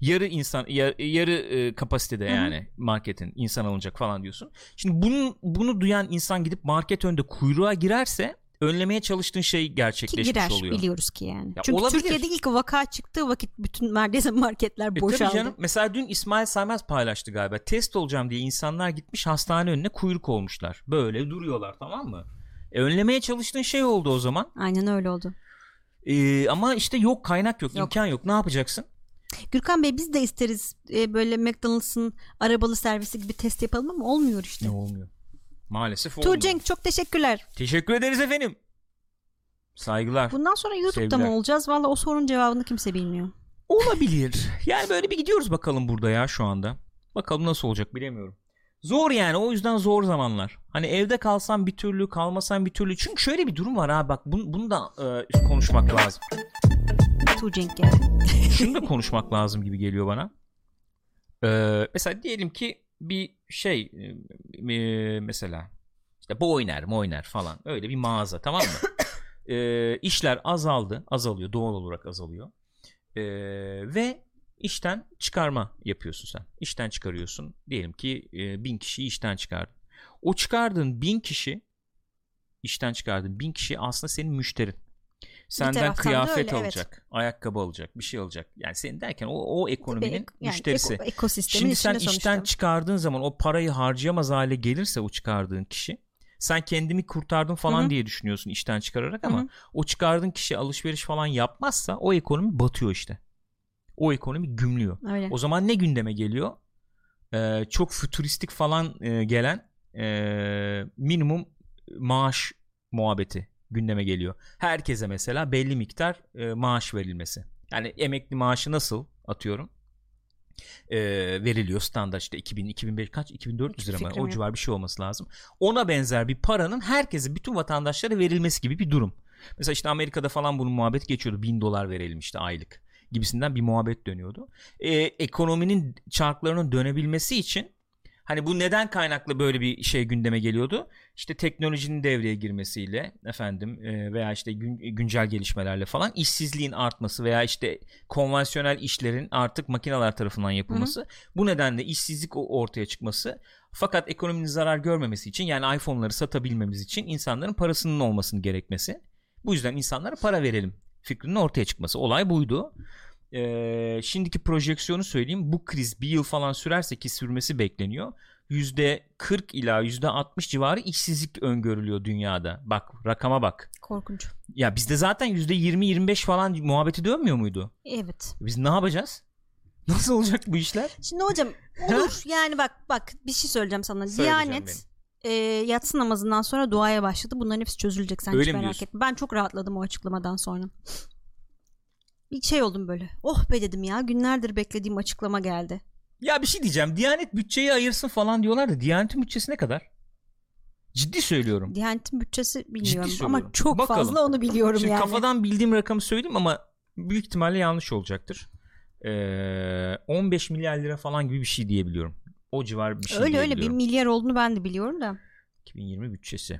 Yarı insan ya- yarı e, kapasitede Hı hı. yani marketin insan alınacak falan diyorsun. Şimdi bunu bunu duyan insan gidip market önünde kuyruğa girerse önlemeye çalıştığın şey Ki gerçekleşmiş girer oluyor. biliyoruz ki yani. Ya Çünkü olabilir. Türkiye'de ilk vaka çıktığı vakit bütün neredeyse marketler E tabii canım. Mesela dün İsmail Saymaz paylaştı galiba. Test olacağım diye insanlar gitmiş hastane önüne kuyruk olmuşlar. Böyle duruyorlar tamam mı? E, önlemeye çalıştığın şey oldu o zaman. Aynen öyle oldu. E, ama işte yok kaynak yok, Yok. imkan yok. Ne yapacaksın? Gürkan Bey biz de isteriz e, böyle McDonald's'ın arabalı servisi gibi test yapalım ama olmuyor işte. Ne olmuyor? Maalesef olmuyor. Tuğ Cenk çok teşekkürler. Teşekkür ederiz efendim. Saygılar. Bundan sonra YouTube'da Sevgiler. mı olacağız? Valla o sorunun cevabını kimse bilmiyor. Olabilir. Yani böyle bir gidiyoruz bakalım burada ya şu anda. Bakalım nasıl olacak bilemiyorum. Zor yani o yüzden zor zamanlar. Hani evde kalsan bir türlü kalmasan bir türlü. Çünkü şöyle bir durum var ha bak bunu, bunu da e, konuşmak lazım. Tuğ Cenk geldi. Şunu da konuşmak lazım gibi geliyor bana. Ee, mesela diyelim ki bir şey e, e, mesela işte bu oynar mı oynar falan öyle bir mağaza tamam mı? *coughs* Ee, işler azaldı azalıyor doğal olarak azalıyor. Ee, ve işten çıkarma yapıyorsun sen. İşten çıkarıyorsun. Diyelim ki e, bin kişiyi işten çıkardın. O çıkardığın bin kişi işten çıkardığın bin kişi aslında senin müşterin senden kıyafet öyle, evet. alacak ayakkabı alacak bir şey alacak yani senin derken o, o ekonominin Tabii, yani müşterisi eko- ekosistemin Şimdi sen işten çıkardığın zaman o parayı harcayamaz hale gelirse o çıkardığın kişi sen kendimi kurtardım falan Hı hı. diye düşünüyorsun işten çıkararak ama Hı hı. o çıkardığın kişi alışveriş falan yapmazsa o ekonomi batıyor işte. O ekonomi gümlüyor. Öyle. O zaman ne gündeme geliyor? Ee, çok fütüristik falan e, gelen e, minimum maaş muhabbeti gündeme geliyor. Herkese mesela belli miktar e, maaş verilmesi. Yani emekli maaşı nasıl atıyorum? e, veriliyor standart işte 2000 2005 kaç 2400 lira mı o civar bir şey olması lazım. Ona benzer bir paranın herkese bütün vatandaşlara verilmesi gibi bir durum. Mesela işte Amerika'da falan bunun muhabbet geçiyordu. 1000 dolar verelim işte aylık gibisinden bir muhabbet dönüyordu. E, ekonominin çarklarının dönebilmesi için hani bu neden kaynaklı böyle bir şey gündeme geliyordu? İşte teknolojinin devreye girmesiyle efendim e, veya işte gün- güncel gelişmelerle falan işsizliğin artması veya işte konvansiyonel işlerin artık makineler tarafından yapılması. Bu nedenle işsizlik ortaya çıkması. Fakat ekonominin zarar görmemesi için yani iPhone'ları satabilmemiz için insanların parasının olmasını gerekmesi. Bu yüzden insanlara para verelim fikrinin ortaya çıkması. Olay buydu. Ee, şimdiki projeksiyonu söyleyeyim. Bu kriz bir yıl falan sürerse ki sürmesi bekleniyor. %40 ila %60 civarı işsizlik öngörülüyor dünyada. Bak rakama bak. Korkunç. Ya bizde zaten %20-25 falan muhabbeti dönmüyor muydu? Evet. Biz ne yapacağız? *laughs* Nasıl olacak bu işler? Şimdi hocam *laughs* olur yani bak bak bir şey söyleyeceğim sana. Diyanet e, yatsı namazından sonra duaya başladı. Bunların hepsi çözülecek sen Öyle hiç merak diyorsun? etme. Ben çok rahatladım o açıklamadan sonra. Bir şey oldum böyle. Oh be dedim ya günlerdir beklediğim açıklama geldi. Ya bir şey diyeceğim. Diyanet bütçeyi ayırsın falan diyorlar da Diyanet'in bütçesi ne kadar? Ciddi söylüyorum. Diyanet'in bütçesi bilmiyorum ama çok Bakalım. fazla onu biliyorum Şimdi yani. kafadan bildiğim rakamı söyleyeyim ama büyük ihtimalle yanlış olacaktır. Ee, 15 milyar lira falan gibi bir şey diyebiliyorum. O civar bir şey öyle öyle bir diyebiliyorum. milyar olduğunu ben de biliyorum da. 2020 bütçesi.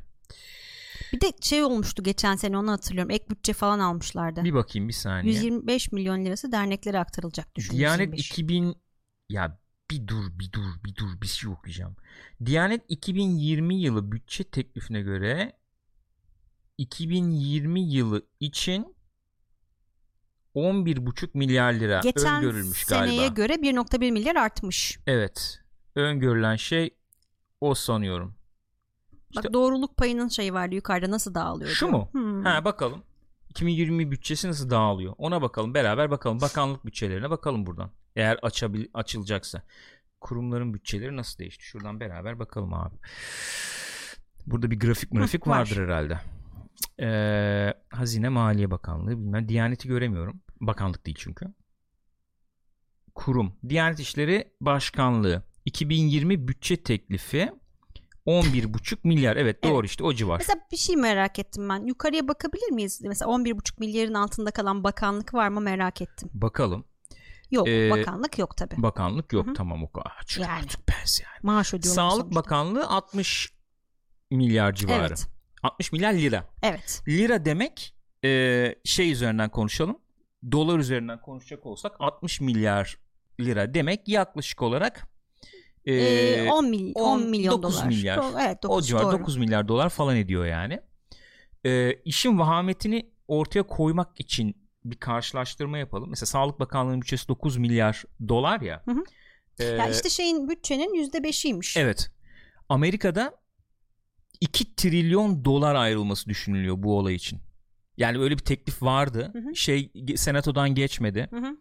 Bir de şey olmuştu geçen sene onu hatırlıyorum. Ek bütçe falan almışlardı. Bir bakayım bir saniye. 125 milyon lirası derneklere aktarılacak düşün. Diyanet 125. 2000 ya bir dur bir dur bir dur bir şey okuyacağım. Diyanet 2020 yılı bütçe teklifine göre 2020 yılı için 11,5 milyar lira Geçen öngörülmüş seneye galiba. göre 1.1 milyar artmış. Evet. Öngörülen şey o sanıyorum. Bak İşte- doğruluk payının şeyi vardı yukarıda nasıl dağılıyor Şu diyor. mu? Hmm. Ha bakalım. 2020 bütçesi nasıl dağılıyor? Ona bakalım. Beraber bakalım. Bakanlık bütçelerine bakalım buradan. Eğer açabil açılacaksa. Kurumların bütçeleri nasıl değişti? Şuradan beraber bakalım abi. Burada bir grafik grafik var. vardır herhalde. Ee, Hazine Maliye Bakanlığı bilmem. Diyaneti göremiyorum. Bakanlık değil çünkü. Kurum. Diyanet İşleri Başkanlığı. 2020 bütçe teklifi 11,5 milyar. Evet doğru işte o civar. Mesela bir şey merak ettim ben. Yukarıya bakabilir miyiz? Mesela 11,5 milyarın altında kalan bakanlık var mı merak ettim. Bakalım. Yok Ee, bakanlık yok tabi. Bakanlık yok Hı hı. tamam o kadar. Açık Yani. artık pes yani. Maaş ödüyorlar Sağlık sonuçta. Bakanlığı 60 milyar civarı. Evet. 60 milyar lira. Evet. Lira demek e, şey üzerinden konuşalım. Dolar üzerinden konuşacak olsak 60 milyar lira demek yaklaşık olarak e, Ee, 10, mil, 10, 10, milyon 9 dolar. milyar. Do- evet 9 o civar doğru. 9 milyar dolar falan ediyor yani. E, işin vahametini ortaya koymak için bir karşılaştırma yapalım. Mesela Sağlık Bakanlığı'nın bütçesi 9 milyar dolar ya. Hı hı. E, Ya işte şeyin bütçenin %5'iymiş. Evet. Amerika'da 2 trilyon dolar ayrılması düşünülüyor bu olay için. Yani öyle bir teklif vardı. Hı hı. Şey senatodan geçmedi. Hı hı.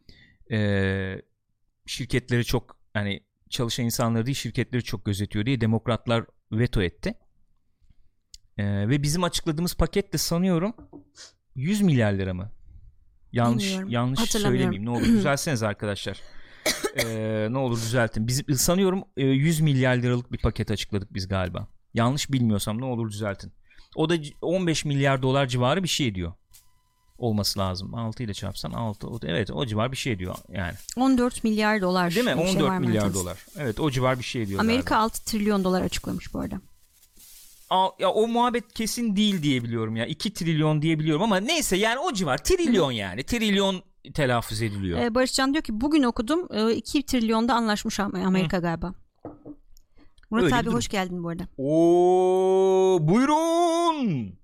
Ee, şirketleri çok hani çalışan insanları değil şirketleri çok gözetiyor diye demokratlar veto etti. Ee, ve bizim açıkladığımız paket de sanıyorum 100 milyar lira mı? Yanlış Bilmiyorum. yanlış söylemeyeyim. Ne olur *clears throat* düzelseniz arkadaşlar. Ee, ne olur düzeltin. Biz sanıyorum e, 100 milyar liralık bir paket açıkladık biz galiba. Yanlış bilmiyorsam ne olur düzeltin. O da c- 15 milyar dolar civarı bir şey ediyor. Olması lazım. 6 ile çarpsan 6. O da- Evet o civar bir şey ediyor yani. 14 milyar dolar. Değil mi? bir şey 14 var milyar dolar. Evet o civar bir şey ediyor. Amerika galiba. 6 trilyon dolar açıklamış bu arada. Aa, ya o muhabbet kesin değil diye biliyorum ya. 2 trilyon diye biliyorum ama neyse yani o civar. Trilyon yani. Trilyon telaffuz ediliyor. Ee, Barışcan diyor ki bugün okudum e, 2 trilyonda anlaşmış Am- Amerika galiba. Murat Öyle abi hoş geldin bu arada. Oo buyurun.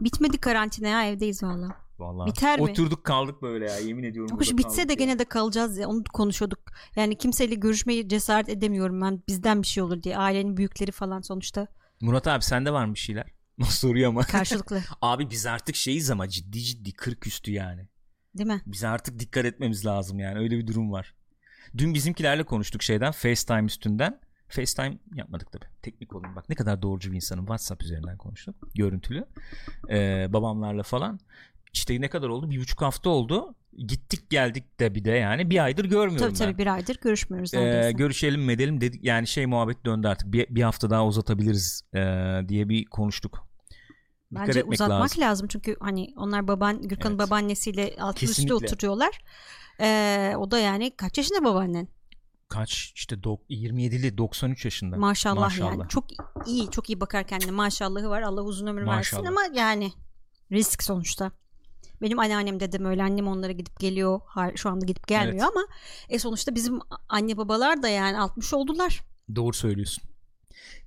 Bitmedi karantina ya evdeyiz valla. Vallahi Biter mi? oturduk kaldık böyle ya yemin ediyorum. Hoş burada bitse de ya. gene de kalacağız ya onu konuşuyorduk. Yani kimseyle görüşmeyi cesaret edemiyorum ben bizden bir şey olur diye. Ailenin büyükleri falan sonuçta Murat abi sende var mı bir şeyler? *laughs* Soruyor ama. karşılıklı. *laughs* abi biz artık şeyiz ama ciddi ciddi 40 üstü yani. Değil mi? Bize artık dikkat etmemiz lazım yani öyle bir durum var. Dün bizimkilerle konuştuk şeyden FaceTime üstünden. FaceTime yapmadık tabi. Teknik olun bak ne kadar doğrucu bir insanım. WhatsApp üzerinden konuştuk. Görüntülü. Ee, babamlarla falan. İşte ne kadar oldu? Bir buçuk hafta oldu. Gittik geldik de bir de yani. Bir aydır görmüyorum Tabii tabii ben. bir aydır görüşmüyoruz Ee, görüşelim mi edelim dedik. Yani şey muhabbet döndü artık. Bir, bir hafta daha uzatabiliriz ee, diye bir konuştuk. Dikkat Bence uzatmak lazım. lazım. çünkü hani onlar baban Gürkan'ın Evet. babaannesiyle üstlü Kesinlikle. oturuyorlar. Ee, o da yani kaç yaşında babaannen? Kaç işte dok- 27'li 93 yaşında. Maşallah, Maşallah. yani. Çok iyi, çok iyi bakar kendine. Maşallahı var. Allah uzun ömür versin Maşallah. ama yani risk sonuçta. Benim anneannem dedem öyle annem onlara gidip geliyor. Şu anda gidip gelmiyor Evet. ama e sonuçta bizim anne babalar da yani 60 oldular. Doğru söylüyorsun.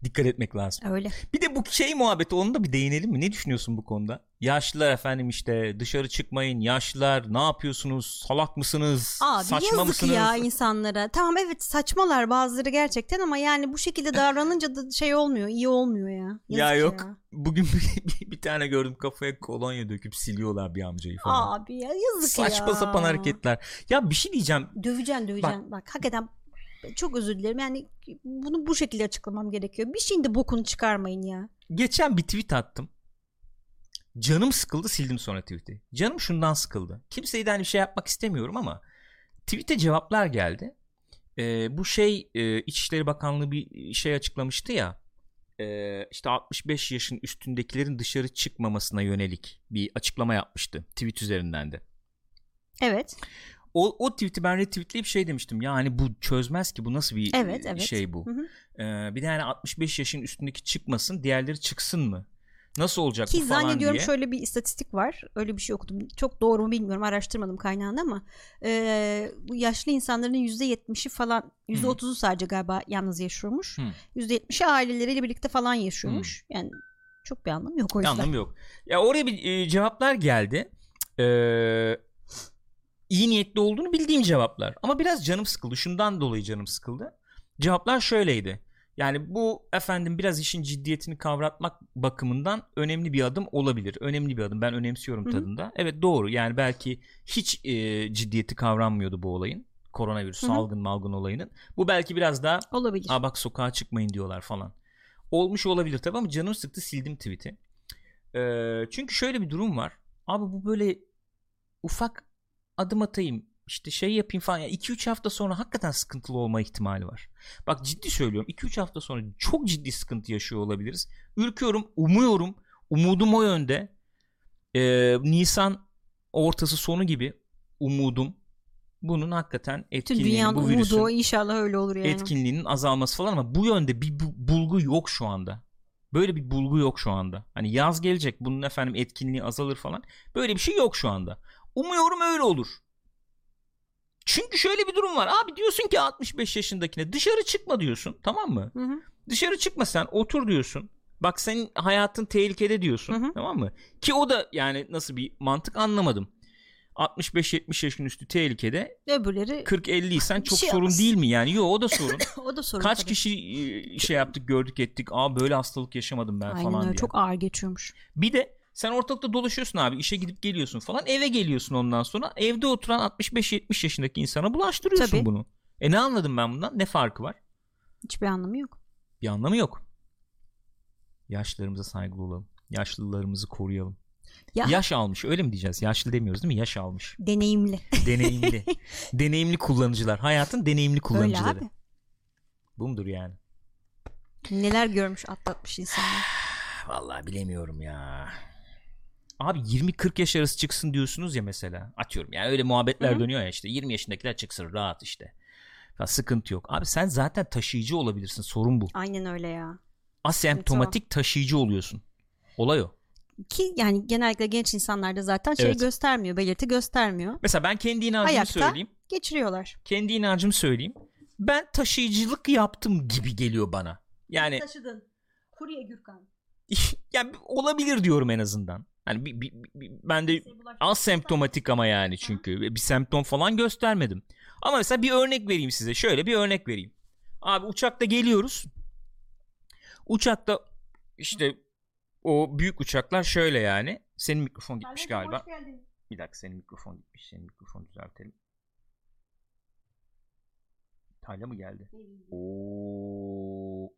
Dikkat etmek lazım. Öyle. Bir de bu şey muhabbeti onu da bir değinelim mi? Ne düşünüyorsun bu konuda? Yaşlılar efendim işte dışarı çıkmayın. Yaşlılar ne yapıyorsunuz? Salak mısınız? Abi Saçma yazık mısınız? ya insanlara. Tamam evet saçmalar bazıları gerçekten ama yani bu şekilde davranınca da şey olmuyor, iyi olmuyor ya. Yazık Ya yok. Bugün *laughs* bir, bir tane gördüm kafaya kolonya döküp siliyorlar bir amcayı falan. Abi ya yazık ya. Saçma sapan hareketler. Ya bir şey diyeceğim. Döveceksin döveceksin. Bak. hakikaten çok özür dilerim. Yani bunu bu şekilde açıklamam gerekiyor. Bir şeyin de bokunu çıkarmayın ya. Geçen bir tweet attım. Canım sıkıldı sildim sonra tweet'i. Canım şundan sıkıldı. Kimseyden bir şey yapmak istemiyorum ama tweet'e cevaplar geldi. Ee, bu şey e, İçişleri Bakanlığı bir şey açıklamıştı ya. e, işte 65 yaşın üstündekilerin dışarı çıkmamasına yönelik bir açıklama yapmıştı tweet üzerinden de. Evet. O, o tweet'i ben retweetleyip şey demiştim. Yani bu çözmez ki bu nasıl bir Evet, evet. şey bu. Hı hı. Ee, bir de yani 65 yaşın üstündeki çıkmasın diğerleri çıksın mı? Nasıl olacak Ki bu falan zannediyorum diye. şöyle bir istatistik var. Öyle bir şey okudum. Çok doğru mu bilmiyorum. Araştırmadım kaynağını ama e, bu yaşlı insanların %70'i falan %30'u sadece galiba yalnız yaşıyormuş. Hı. %70'i aileleriyle birlikte falan yaşıyormuş. Yani çok bir anlamı yok o yüzden. anlamı yok. Ya oraya bir e, cevaplar geldi. Ee, iyi niyetli olduğunu bildiğim cevaplar. Ama biraz canım sıkıldı. Şundan dolayı canım sıkıldı. Cevaplar şöyleydi. Yani bu efendim biraz işin ciddiyetini kavratmak bakımından önemli bir adım olabilir. Önemli bir adım. Ben önemsiyorum Hı hı. tadında. Evet doğru. Yani belki hiç e, ciddiyeti kavranmıyordu bu olayın. Koronavirüs Hı hı. salgın malgın olayının. Bu belki biraz daha Olabilir. Aa bak sokağa çıkmayın diyorlar falan. Olmuş olabilir tabii ama canım sıktı sildim tweet'i. Ee, çünkü şöyle bir durum var. Abi bu böyle ufak adım atayım işte şey yapayım falan. 2-3 hafta sonra hakikaten sıkıntılı olma ihtimali var. Bak ciddi söylüyorum 2-3 hafta sonra çok ciddi sıkıntı yaşıyor olabiliriz. Ürküyorum, umuyorum. Umudum o yönde. Ee, Nisan ortası sonu gibi umudum bunun hakikaten Tüm etkinliğini dünyanın bu virüsün umudu inşallah öyle olur yani. etkinliğinin azalması falan ama bu yönde bir bu- bulgu yok şu anda. Böyle bir bulgu yok şu anda. Hani yaz gelecek bunun efendim etkinliği azalır falan. Böyle bir şey yok şu anda. Umuyorum öyle olur. Çünkü şöyle bir durum var. Abi diyorsun ki 65 yaşındakine dışarı çıkma diyorsun. Tamam mı? Hı hı. Dışarı çıkma sen otur diyorsun. Bak senin hayatın tehlikede diyorsun. Hı hı. Tamam mı? Ki o da yani nasıl bir mantık anlamadım. 65-70 yaşın üstü tehlikede Öbürleri 40-50 isen çok şey sorun değil mi yani? Yok o da sorun. *coughs* o da sorun Kaç tabii. kişi e, şey yaptık gördük ettik. Aa böyle hastalık yaşamadım ben Aynen falan öyle diye. çok ağır geçiyormuş. Bir de sen ortalıkta dolaşıyorsun abi işe gidip geliyorsun falan eve geliyorsun ondan sonra evde oturan 65-70 yaşındaki insana bulaştırıyorsun Tabii. bunu. E ne anladım ben bundan? Ne farkı var? Hiçbir anlamı yok. Bir anlamı yok. Yaşlılarımıza saygılı olalım. Yaşlılarımızı koruyalım. Ya Yaş almış öyle mi diyeceğiz? Yaşlı demiyoruz değil mi? Yaş almış. deneyimli. Deneyimli. *laughs* deneyimli kullanıcılar. Hayatın deneyimli Öyle kullanıcıları. abi. Bu mudur yani? Neler görmüş atlatmış insanlar. *sighs* Vallahi bilemiyorum ya. Abi 20-40 yaş arası çıksın diyorsunuz ya mesela. Atıyorum yani öyle muhabbetler Hı hı. dönüyor ya işte. 20 yaşındakiler çıksın rahat işte. Ya sıkıntı yok. Abi sen zaten taşıyıcı olabilirsin. Sorun bu. Aynen öyle ya. Asemptomatik taşıyıcı oluyorsun. Olay o. Ki yani genellikle genç insanlarda zaten şey Evet. göstermiyor, belirti göstermiyor. Mesela ben kendi inancımı Ayakta. söyleyeyim. Geçiriyorlar. Kendi inancımı söyleyeyim. Ben taşıyıcılık yaptım gibi geliyor bana. Yani Taşıdın. Kurye Gürkan. *laughs* yani olabilir diyorum en azından. Hani bir, bir, bir- ben de Az semptomatik ama yani çünkü bir semptom falan göstermedim. Ama mesela bir örnek vereyim size. Şöyle bir örnek vereyim. Abi uçakta geliyoruz. Uçakta işte o büyük uçaklar şöyle yani. Senin mikrofon gitmiş galiba. Bir dakika senin mikrofon gitmiş. Senin mikrofonu düzeltelim. Tayla mı geldi? Oo.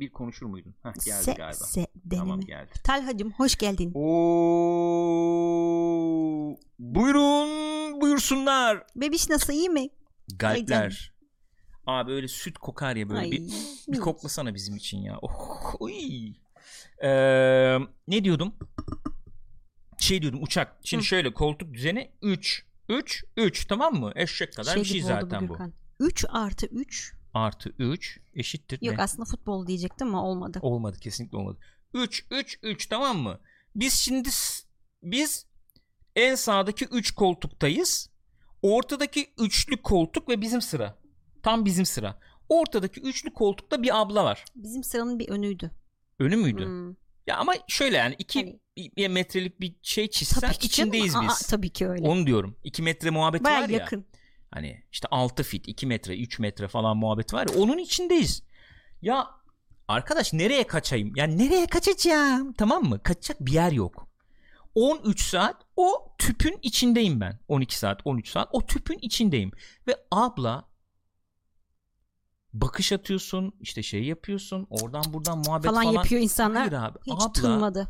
Bir konuşur muydun? Heh, geldi Se, galiba. se deneme. Tamam geldi. Talhacım hoş geldin. Oo. Buyurun, buyursunlar. Bebiş nasıl iyi mi? Galpler. Abi öyle süt kokar ya böyle Ay, bir bir koklasana bizim için ya. Oh, uy. Ee, ne diyordum? Şey diyordum uçak. Şimdi Hı. şöyle koltuk düzeni 3. 3 3 tamam mı? Eşek kadar Şey bir şey oldu zaten bu. Gürkan. 3 artı 3. Artı 3 eşittir Yok ne? aslında futbol diyecektim ama olmadı. Olmadı kesinlikle olmadı. 3 3 3 tamam mı? Biz şimdi biz en sağdaki 3 koltuktayız. Ortadaki üçlü koltuk ve bizim sıra. Tam bizim sıra. Ortadaki üçlü koltukta bir abla var. Bizim sıranın bir önüydü. Önü müydü? Hmm. Ya ama şöyle yani 2 Hani- metrelik bir şey çizsen içindeyiz Aa, biz. tabii ki öyle. Onu diyorum. 2 metre muhabbet Baya var ya. yakın. Hani işte 6 fit, 2 metre, 3 metre falan muhabbet var ya. Onun içindeyiz. Ya arkadaş nereye kaçayım? Yani nereye kaçacağım? Tamam mı? Kaçacak bir yer yok. 13 saat o tüpün içindeyim ben. 12 saat, 13 saat o tüpün içindeyim. Ve abla bakış atıyorsun, işte şey yapıyorsun, oradan buradan muhabbet Falan, falan. yapıyor insanlar. Hayır abi. Hiç abla tınmadı.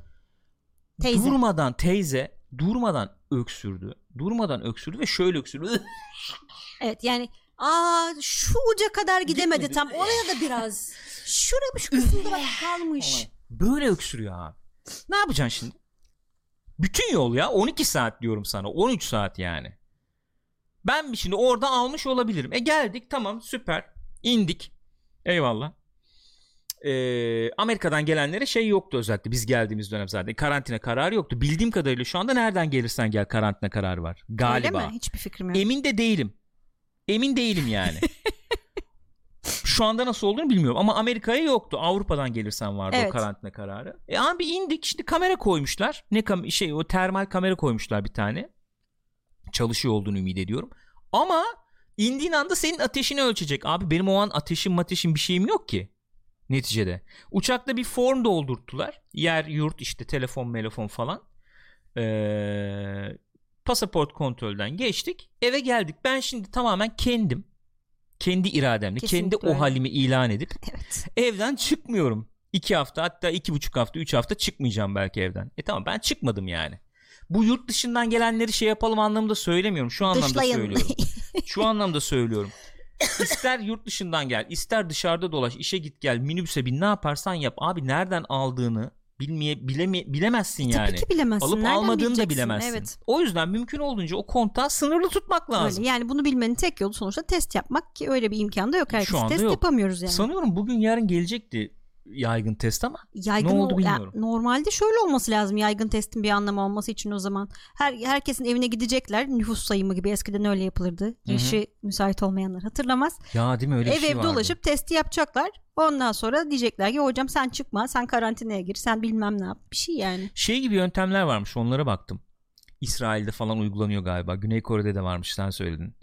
Teyze. durmadan teyze durmadan öksürdü. Durmadan öksürdü ve şöyle öksürdü. *laughs* Evet yani aa şu uca kadar gidemedi Gitmedi. tam. Oraya da biraz. Şuraya şu kısımda bak kalmış. Böyle öksürüyor abi. Ne yapacaksın şimdi? Bütün yol ya 12 saat diyorum sana 13 saat yani. Ben şimdi orada almış olabilirim. E geldik tamam süper indik eyvallah. Ee, Amerika'dan gelenlere şey yoktu özellikle biz geldiğimiz dönem zaten karantina kararı yoktu. Bildiğim kadarıyla şu anda nereden gelirsen gel karantina kararı var galiba. Öyle mi? Hiçbir fikrim yok. Emin de değilim. Emin değilim yani. *laughs* Şu anda nasıl olduğunu bilmiyorum ama Amerika'ya yoktu. Avrupa'dan gelirsen vardı Evet. o karantina kararı. E abi indik şimdi kamera koymuşlar. Ne kam şey o termal kamera koymuşlar bir tane. Çalışıyor olduğunu ümit ediyorum. Ama indiğin anda senin ateşini ölçecek. Abi benim o an ateşim mateşim bir şeyim yok ki. Neticede. Uçakta bir form doldurttular. Yer, yurt işte telefon, telefon falan. Ee, pasaport kontrolden geçtik. Eve geldik. Ben şimdi tamamen kendim kendi irademle, Kesinlikle kendi o halimi ilan edip *laughs* Evet. evden çıkmıyorum. İki hafta hatta iki buçuk hafta, üç hafta çıkmayacağım belki evden. E tamam ben çıkmadım yani. Bu yurt dışından gelenleri şey yapalım anlamında söylemiyorum. Şu anlamda Dışlayın. söylüyorum. *laughs* Şu anlamda söylüyorum. İster yurt dışından gel, ister dışarıda dolaş, işe git gel, minibüse bin ne yaparsan yap. Abi nereden aldığını bilmeye bileme, bilemezsin yani. Tabii ki bilemezsin. Alıp Nereden almadığını da bilemezsin. Evet. O yüzden mümkün olduğunca o kontağı sınırlı tutmak lazım. Öyle. Yani bunu bilmenin tek yolu sonuçta test yapmak ki öyle bir imkan da yok. Herkes anda test yok. yapamıyoruz yani. Sanıyorum bugün yarın gelecekti yaygın test ama yaygın Ne oldu ol- ya bilmiyorum. normalde şöyle olması lazım yaygın testin bir anlamı olması için o zaman. Her herkesin evine gidecekler. Nüfus sayımı gibi eskiden öyle yapılırdı. Yaşı müsait olmayanlar hatırlamaz. ya değil mi öyle bir Ev şey ev vardı. dolaşıp testi yapacaklar. Ondan sonra diyecekler ki hocam sen çıkma, sen karantinaya gir, sen bilmem ne yap. Bir şey yani. Şey gibi yöntemler varmış onlara baktım. İsrail'de falan uygulanıyor galiba. Güney Kore'de de varmış sen söyledin.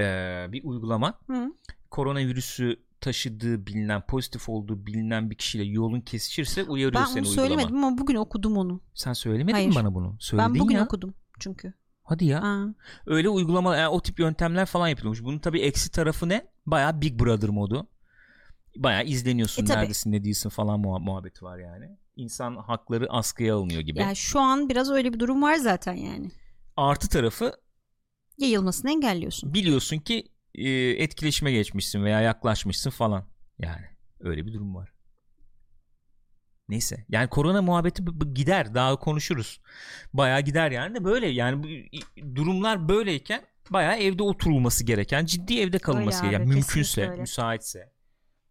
Ee, bir uygulama Hı. koronavirüsü taşıdığı bilinen pozitif olduğu bilinen bir kişiyle yolun kesişirse uyarıyor Ben seni onu uygulama. söylemedim ama bugün okudum onu. Sen söylemedin Hayır. mi bana bunu? Söyledin ben bugün ya. okudum çünkü. Hadi ya. Ha. Öyle uygulama yani o tip yöntemler falan yapılmış. Bunun tabii eksi tarafı ne? Baya Big Brother modu. Baya izleniyorsun E, tabii. neredesin ne değilsin falan muha- muhabbeti var yani. İnsan hakları askıya alınıyor gibi. Yani şu an biraz öyle bir durum var zaten yani. Artı tarafı Yayılmasını engelliyorsun. biliyorsun ki e, etkileşime geçmişsin veya yaklaşmışsın falan. Yani öyle bir durum var. Neyse. Yani korona muhabbeti gider. Daha konuşuruz. Bayağı gider yani de böyle yani bu durumlar böyleyken bayağı evde oturulması gereken, ciddi evde kalınması gereken, abi, mümkünse, müsaitse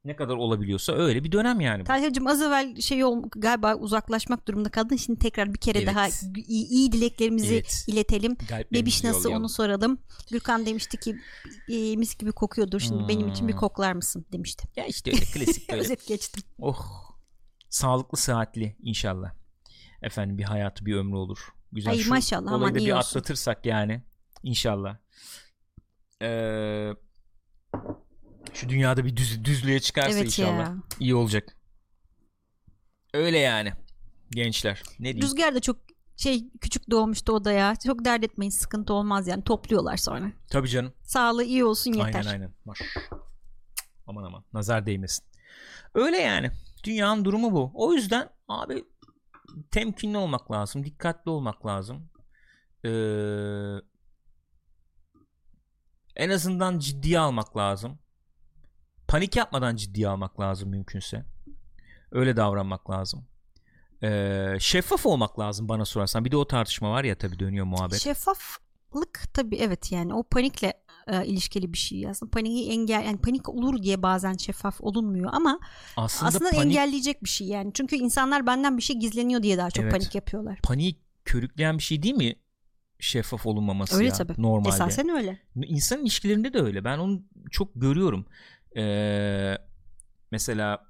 ne kadar olabiliyorsa öyle bir dönem yani. Talhacığım az evvel şey ol, galiba uzaklaşmak durumunda kaldın. Şimdi tekrar bir kere Evet. daha iyi, iyi dileklerimizi Evet. iletelim. Bebiş nasıl yollayalım. onu soralım. Gürkan demişti ki e, mis gibi kokuyordur. Şimdi benim için bir Hmm. koklar mısın demişti. Ya işte öyle klasik *laughs* böyle. Özet geçtim. oh. Sağlıklı, sıhhatli inşallah. Efendim bir hayatı, bir ömrü olur. Güzel. Ay, Şu maşallah, olayı da bir olsun. atlatırsak yani inşallah. Ee, şu dünyada bir düz, düzlüğe çıkarsa Evet inşallah ya. iyi olacak. Öyle yani gençler. Ne diyeyim? Rüzgar da çok şey küçük doğmuştu odaya. Çok dert etmeyin sıkıntı olmaz yani topluyorlar sonra. Tabii canım. Sağlığı iyi olsun yeter. Aynen aynen. Maş. Aman aman nazar değmesin. Öyle yani. Dünyanın durumu bu. O yüzden abi temkinli olmak lazım. Dikkatli olmak lazım. Ee, en azından ciddiye almak lazım. Panik yapmadan ciddiye almak lazım mümkünse. Öyle davranmak lazım. Ee, şeffaf olmak lazım bana sorarsan. Bir de o tartışma var ya tabii dönüyor muhabbet. Şeffaflık tabii evet yani o panikle e, ilişkili bir şey aslında paniği engel yani panik olur diye bazen şeffaf olunmuyor ama aslında, aslında panik, engelleyecek bir şey yani çünkü insanlar benden bir şey gizleniyor diye daha çok Evet. panik yapıyorlar. paniği körükleyen bir şey değil mi? Şeffaf olunmaması Öyle ya tabii. normalde. Esasen öyle. İnsan ilişkilerinde de öyle. Ben onu çok görüyorum. Ee, mesela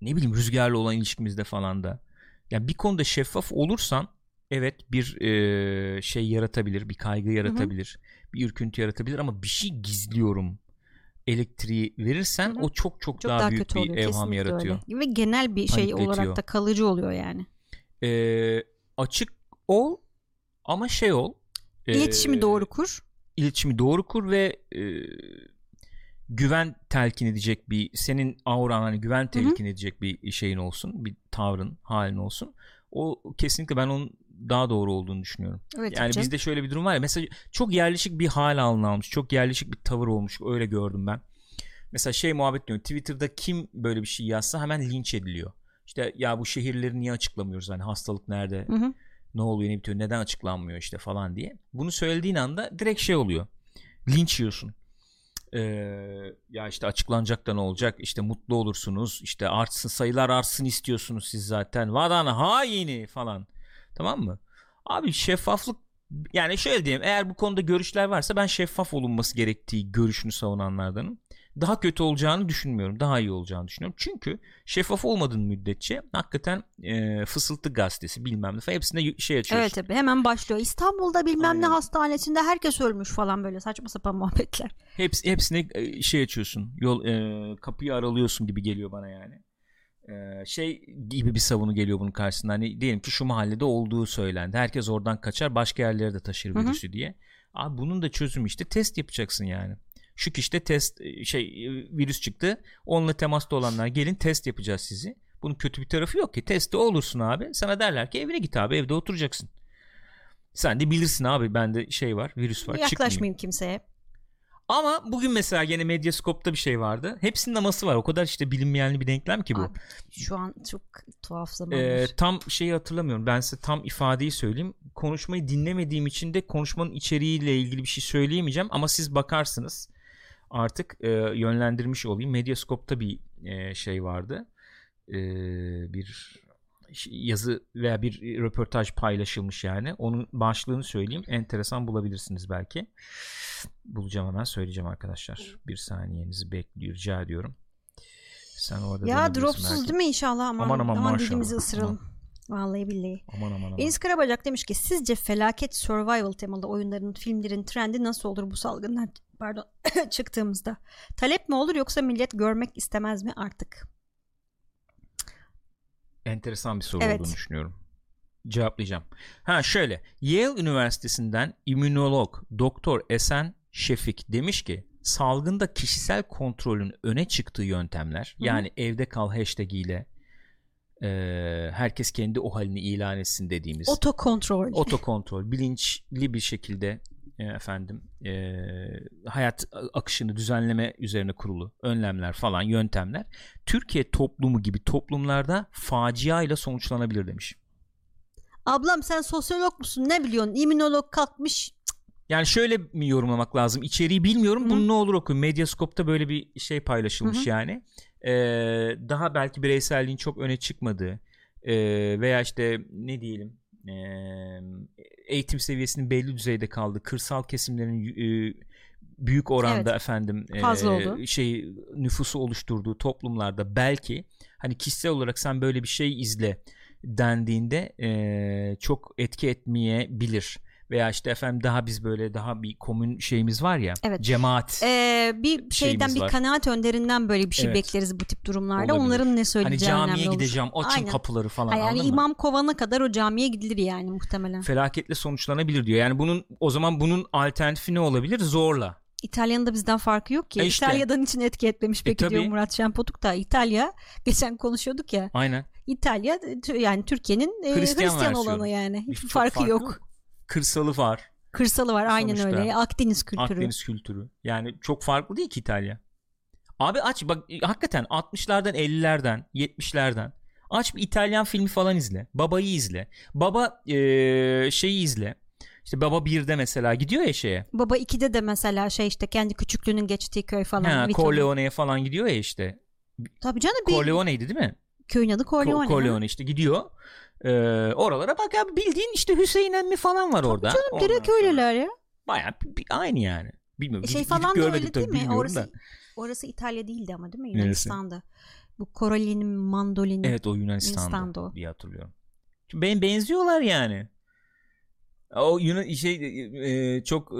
ne bileyim rüzgarla olan ilişkimizde falan da. Yani bir konuda şeffaf olursan evet bir e, şey yaratabilir, bir kaygı yaratabilir, bir ürküntü yaratabilir ama bir şey gizliyorum elektriği verirsen Hı hı. o çok çok, Çok daha, daha, büyük kötü bir oluyor. evham kesinlikle yaratıyor. öyle. Ve genel bir şey olarak da kalıcı oluyor yani. Ee, açık ol ama şey ol. İletişimi ee, doğru kur. iletişimi doğru kur ve e, güven telkin edecek bir senin auran hani güven telkin edecek bir şeyin olsun bir tavrın halin olsun o kesinlikle ben onun daha doğru olduğunu düşünüyorum. Evet, yani bizde şöyle bir durum var ya mesela çok yerleşik bir hal alın almış çok yerleşik bir tavır olmuş öyle gördüm ben. Mesela şey muhabbet diyor Twitter'da kim böyle bir şey yazsa hemen linç ediliyor. İşte ya bu şehirleri niye açıklamıyoruz hani hastalık nerede Hı hı. ne oluyor ne bitiyor neden açıklanmıyor işte falan diye. Bunu söylediğin anda direkt şey oluyor. Linç yiyorsun. Ee, ya işte açıklanacak da ne olacak? İşte mutlu olursunuz işte artsın sayılar artsın istiyorsunuz siz zaten. Vatan haini falan. Tamam mı? Abi şeffaflık yani şöyle diyeyim eğer bu konuda görüşler varsa ben şeffaf olunması gerektiği görüşünü savunanlardanım daha kötü olacağını düşünmüyorum daha iyi olacağını düşünüyorum çünkü şeffaf olmadığın müddetçe hakikaten e, fısıltı gazetesi bilmem ne falan hepsinde şey açıyorsun Evet tabii hemen başlıyor. İstanbul'da bilmem ne Aynen. hastanesinde herkes ölmüş falan böyle saçma sapan muhabbetler. Hepsi, hepsine e, şey açıyorsun. Yol e, kapıyı aralıyorsun gibi geliyor bana yani. E, şey gibi bir savunu geliyor bunun karşısında. Hani diyelim ki şu mahallede olduğu söylendi. Herkes oradan kaçar, başka yerlere de taşır virüsü diye. Abi bunun da çözümü işte test yapacaksın yani. Şu kişide test e, şey e, virüs çıktı. Onunla temasta olanlar gelin test yapacağız sizi. Bunun kötü bir tarafı yok ki. Testi olursun abi. Sana derler ki evine git abi evde oturacaksın. Sen de bilirsin abi bende şey var virüs var çıkmayayım. Yaklaşmayayım kimseye. Ama bugün mesela gene Medyascope'da bir şey vardı. Hepsinin aması var. O kadar işte bilinmeyenli bir denklem ki bu. Abi, şu an çok tuhaf zamanlar. Ee, tam şeyi hatırlamıyorum. Ben size tam ifadeyi söyleyeyim. Konuşmayı dinlemediğim için de konuşmanın içeriğiyle ilgili bir şey söyleyemeyeceğim. Ama siz bakarsınız. Artık e, yönlendirmiş olayım. Medyascope'da bir e, şey vardı. E, bir yazı veya bir röportaj paylaşılmış yani. Onun başlığını söyleyeyim. Enteresan bulabilirsiniz belki. Bulacağım hemen söyleyeceğim arkadaşlar. Bir saniyenizi bekliyor rica ediyorum. Sen orada ya dropsuz belki. değil mi inşallah aman Aman aman, aman dilimizi ısıralım. Vallahi billahi. Aman aman aman. Enis Karabacak demiş ki sizce felaket survival temalı oyunların, filmlerin trendi nasıl olur bu salgından pardon *coughs* çıktığımızda? Talep mi olur yoksa millet görmek istemez mi artık? enteresan bir soru Evet. olduğunu düşünüyorum. Cevaplayacağım. Ha şöyle. Yale Üniversitesi'nden immünolog Doktor Esen Şefik demiş ki salgında kişisel kontrolün öne çıktığı yöntemler Hı hı. yani evde kal hashtag ile e, herkes kendi o halini ilan etsin dediğimiz Otokontrol. otokontrol bilinçli bir şekilde efendim e, hayat akışını düzenleme üzerine kurulu önlemler falan yöntemler Türkiye toplumu gibi toplumlarda facia ile sonuçlanabilir demiş. Ablam sen sosyolog musun ne biliyorsun? İmmünolog kalkmış. Yani şöyle mi yorumlamak lazım? İçeriği bilmiyorum. Hı. Bunu ne olur okuyun. Medyascope'da böyle bir şey paylaşılmış Hı hı. yani. Ee, daha belki bireyselliğin çok öne çıkmadığı ee, veya işte ne diyelim ee, eğitim seviyesinin belli düzeyde kaldığı kırsal kesimlerin e, büyük oranda Evet. efendim e, Fazla oldu. şey nüfusu oluşturduğu toplumlarda belki hani kişisel olarak sen böyle bir şey izle dendiğinde e, çok etki etmeyebilir. Veya işte efendim daha biz böyle daha bir komün şeyimiz var ya Evet. cemaat Ee, bir şeyden bir var. kanaat önderinden böyle bir şey Evet. bekleriz bu tip durumlarda. Olabilir. Onların ne hani söyleyeceği camiye önemli olur. gideceğim açın Aynen. kapıları falan yani anladın mı? imam kovana kadar o camiye gidilir yani muhtemelen. Felaketle sonuçlanabilir diyor. Yani bunun o zaman bunun alternatifi ne olabilir? Zorla. İtalya'nın da bizden farkı yok ki. E işte. İtalya'dan için etki etmemiş peki tabii. diyor Murat Şenpotuk da. İtalya geçen konuşuyorduk ya. Aynen. İtalya yani Türkiye'nin e, Hristiyan Hristiyan, olanı yani. Bir Hiçbir çok farkı yok. Kırsalı var. Kırsalı var aynen Sonuçta. öyle. Akdeniz kültürü. Akdeniz kültürü. Yani çok farklı değil ki İtalya. Abi aç bak hakikaten 60'lardan 50'lerden 70'lerden aç bir İtalyan filmi falan izle. Baba'yı izle. Baba eee, şeyi izle. İşte Baba 1'de mesela gidiyor ya şeye. Baba 2'de de mesela şey işte kendi küçüklüğünün geçtiği köy falan. Ha. Corleone'ye falan gidiyor ya işte. Tabii canım bir Corleone'ydi değil mi? köyün adı Corleone. Ko- Corleone işte gidiyor. Ee, oralara bak abi bildiğin işte Hüseyin emmi falan var orada. Canım Ondan direkt öyleler ya. Bir- aynı yani. Bilmiyorum. E şey gidip falan da görmedik öyle değil tabii, mi? Orası, da. orası İtalya değildi ama değil mi? Neresi? Yunanistan'da. Bu Coralli'nin mandolini. Evet o Yunanistan'da, Yunanistan'da o. diye hatırlıyorum. Ben benziyorlar yani. O Yunan şey e, çok e,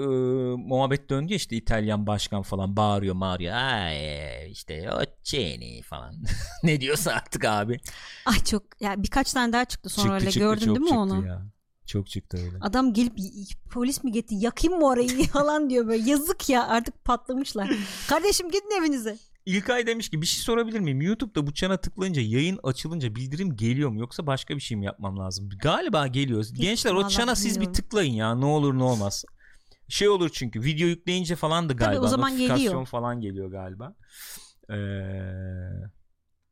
muhabbet döndü işte İtalyan başkan falan bağırıyor bağırıyor. Ay işte o Ceni falan. *laughs* ne diyorsa artık abi. Ay çok ya birkaç tane daha çıktı sonra öyle gördün çok değil mi çıktı onu? Ya. Çok çıktı öyle. Adam gelip "Y- y- polis mi getirdi yakayım mı orayı *laughs* falan diyor böyle yazık ya artık patlamışlar. *laughs* Kardeşim gidin evinize. İlkay demiş ki bir şey sorabilir miyim? YouTube'da bu çana tıklayınca yayın açılınca bildirim geliyor mu yoksa başka bir şey mi yapmam lazım? Galiba geliyor. Gençler o çana siz bir tıklayın ya ne olur ne olmaz. Şey olur çünkü video yükleyince falan da galiba o zaman geliyor. falan geliyor galiba. Ee,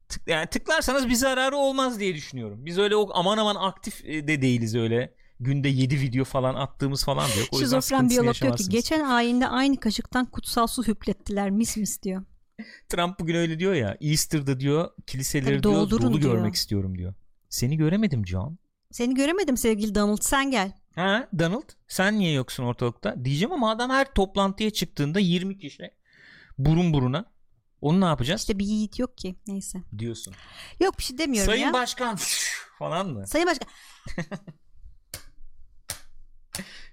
tık, yani tıklarsanız bir zararı olmaz diye düşünüyorum. Biz öyle o aman aman aktif e, de değiliz öyle. Günde 7 video falan attığımız falan da yok. O yüzden Şizofren biyolog diyor ki geçen ayinde aynı kaşıktan kutsal su hüplettiler mis mis diyor. Trump bugün öyle diyor ya. Easter'da diyor kiliseleri diyor dolu diyor. görmek istiyorum diyor. Seni göremedim John. Seni göremedim sevgili Donald sen gel. Ha Donald sen niye yoksun ortalıkta? Diyeceğim ama adam her toplantıya çıktığında 20 kişi burun buruna. Onu ne yapacağız? İşte bir yiğit yok ki neyse. diyorsun. Yok bir şey demiyorum Sayın ya. Başkan *laughs* falan mı? Sayın Başkan *laughs*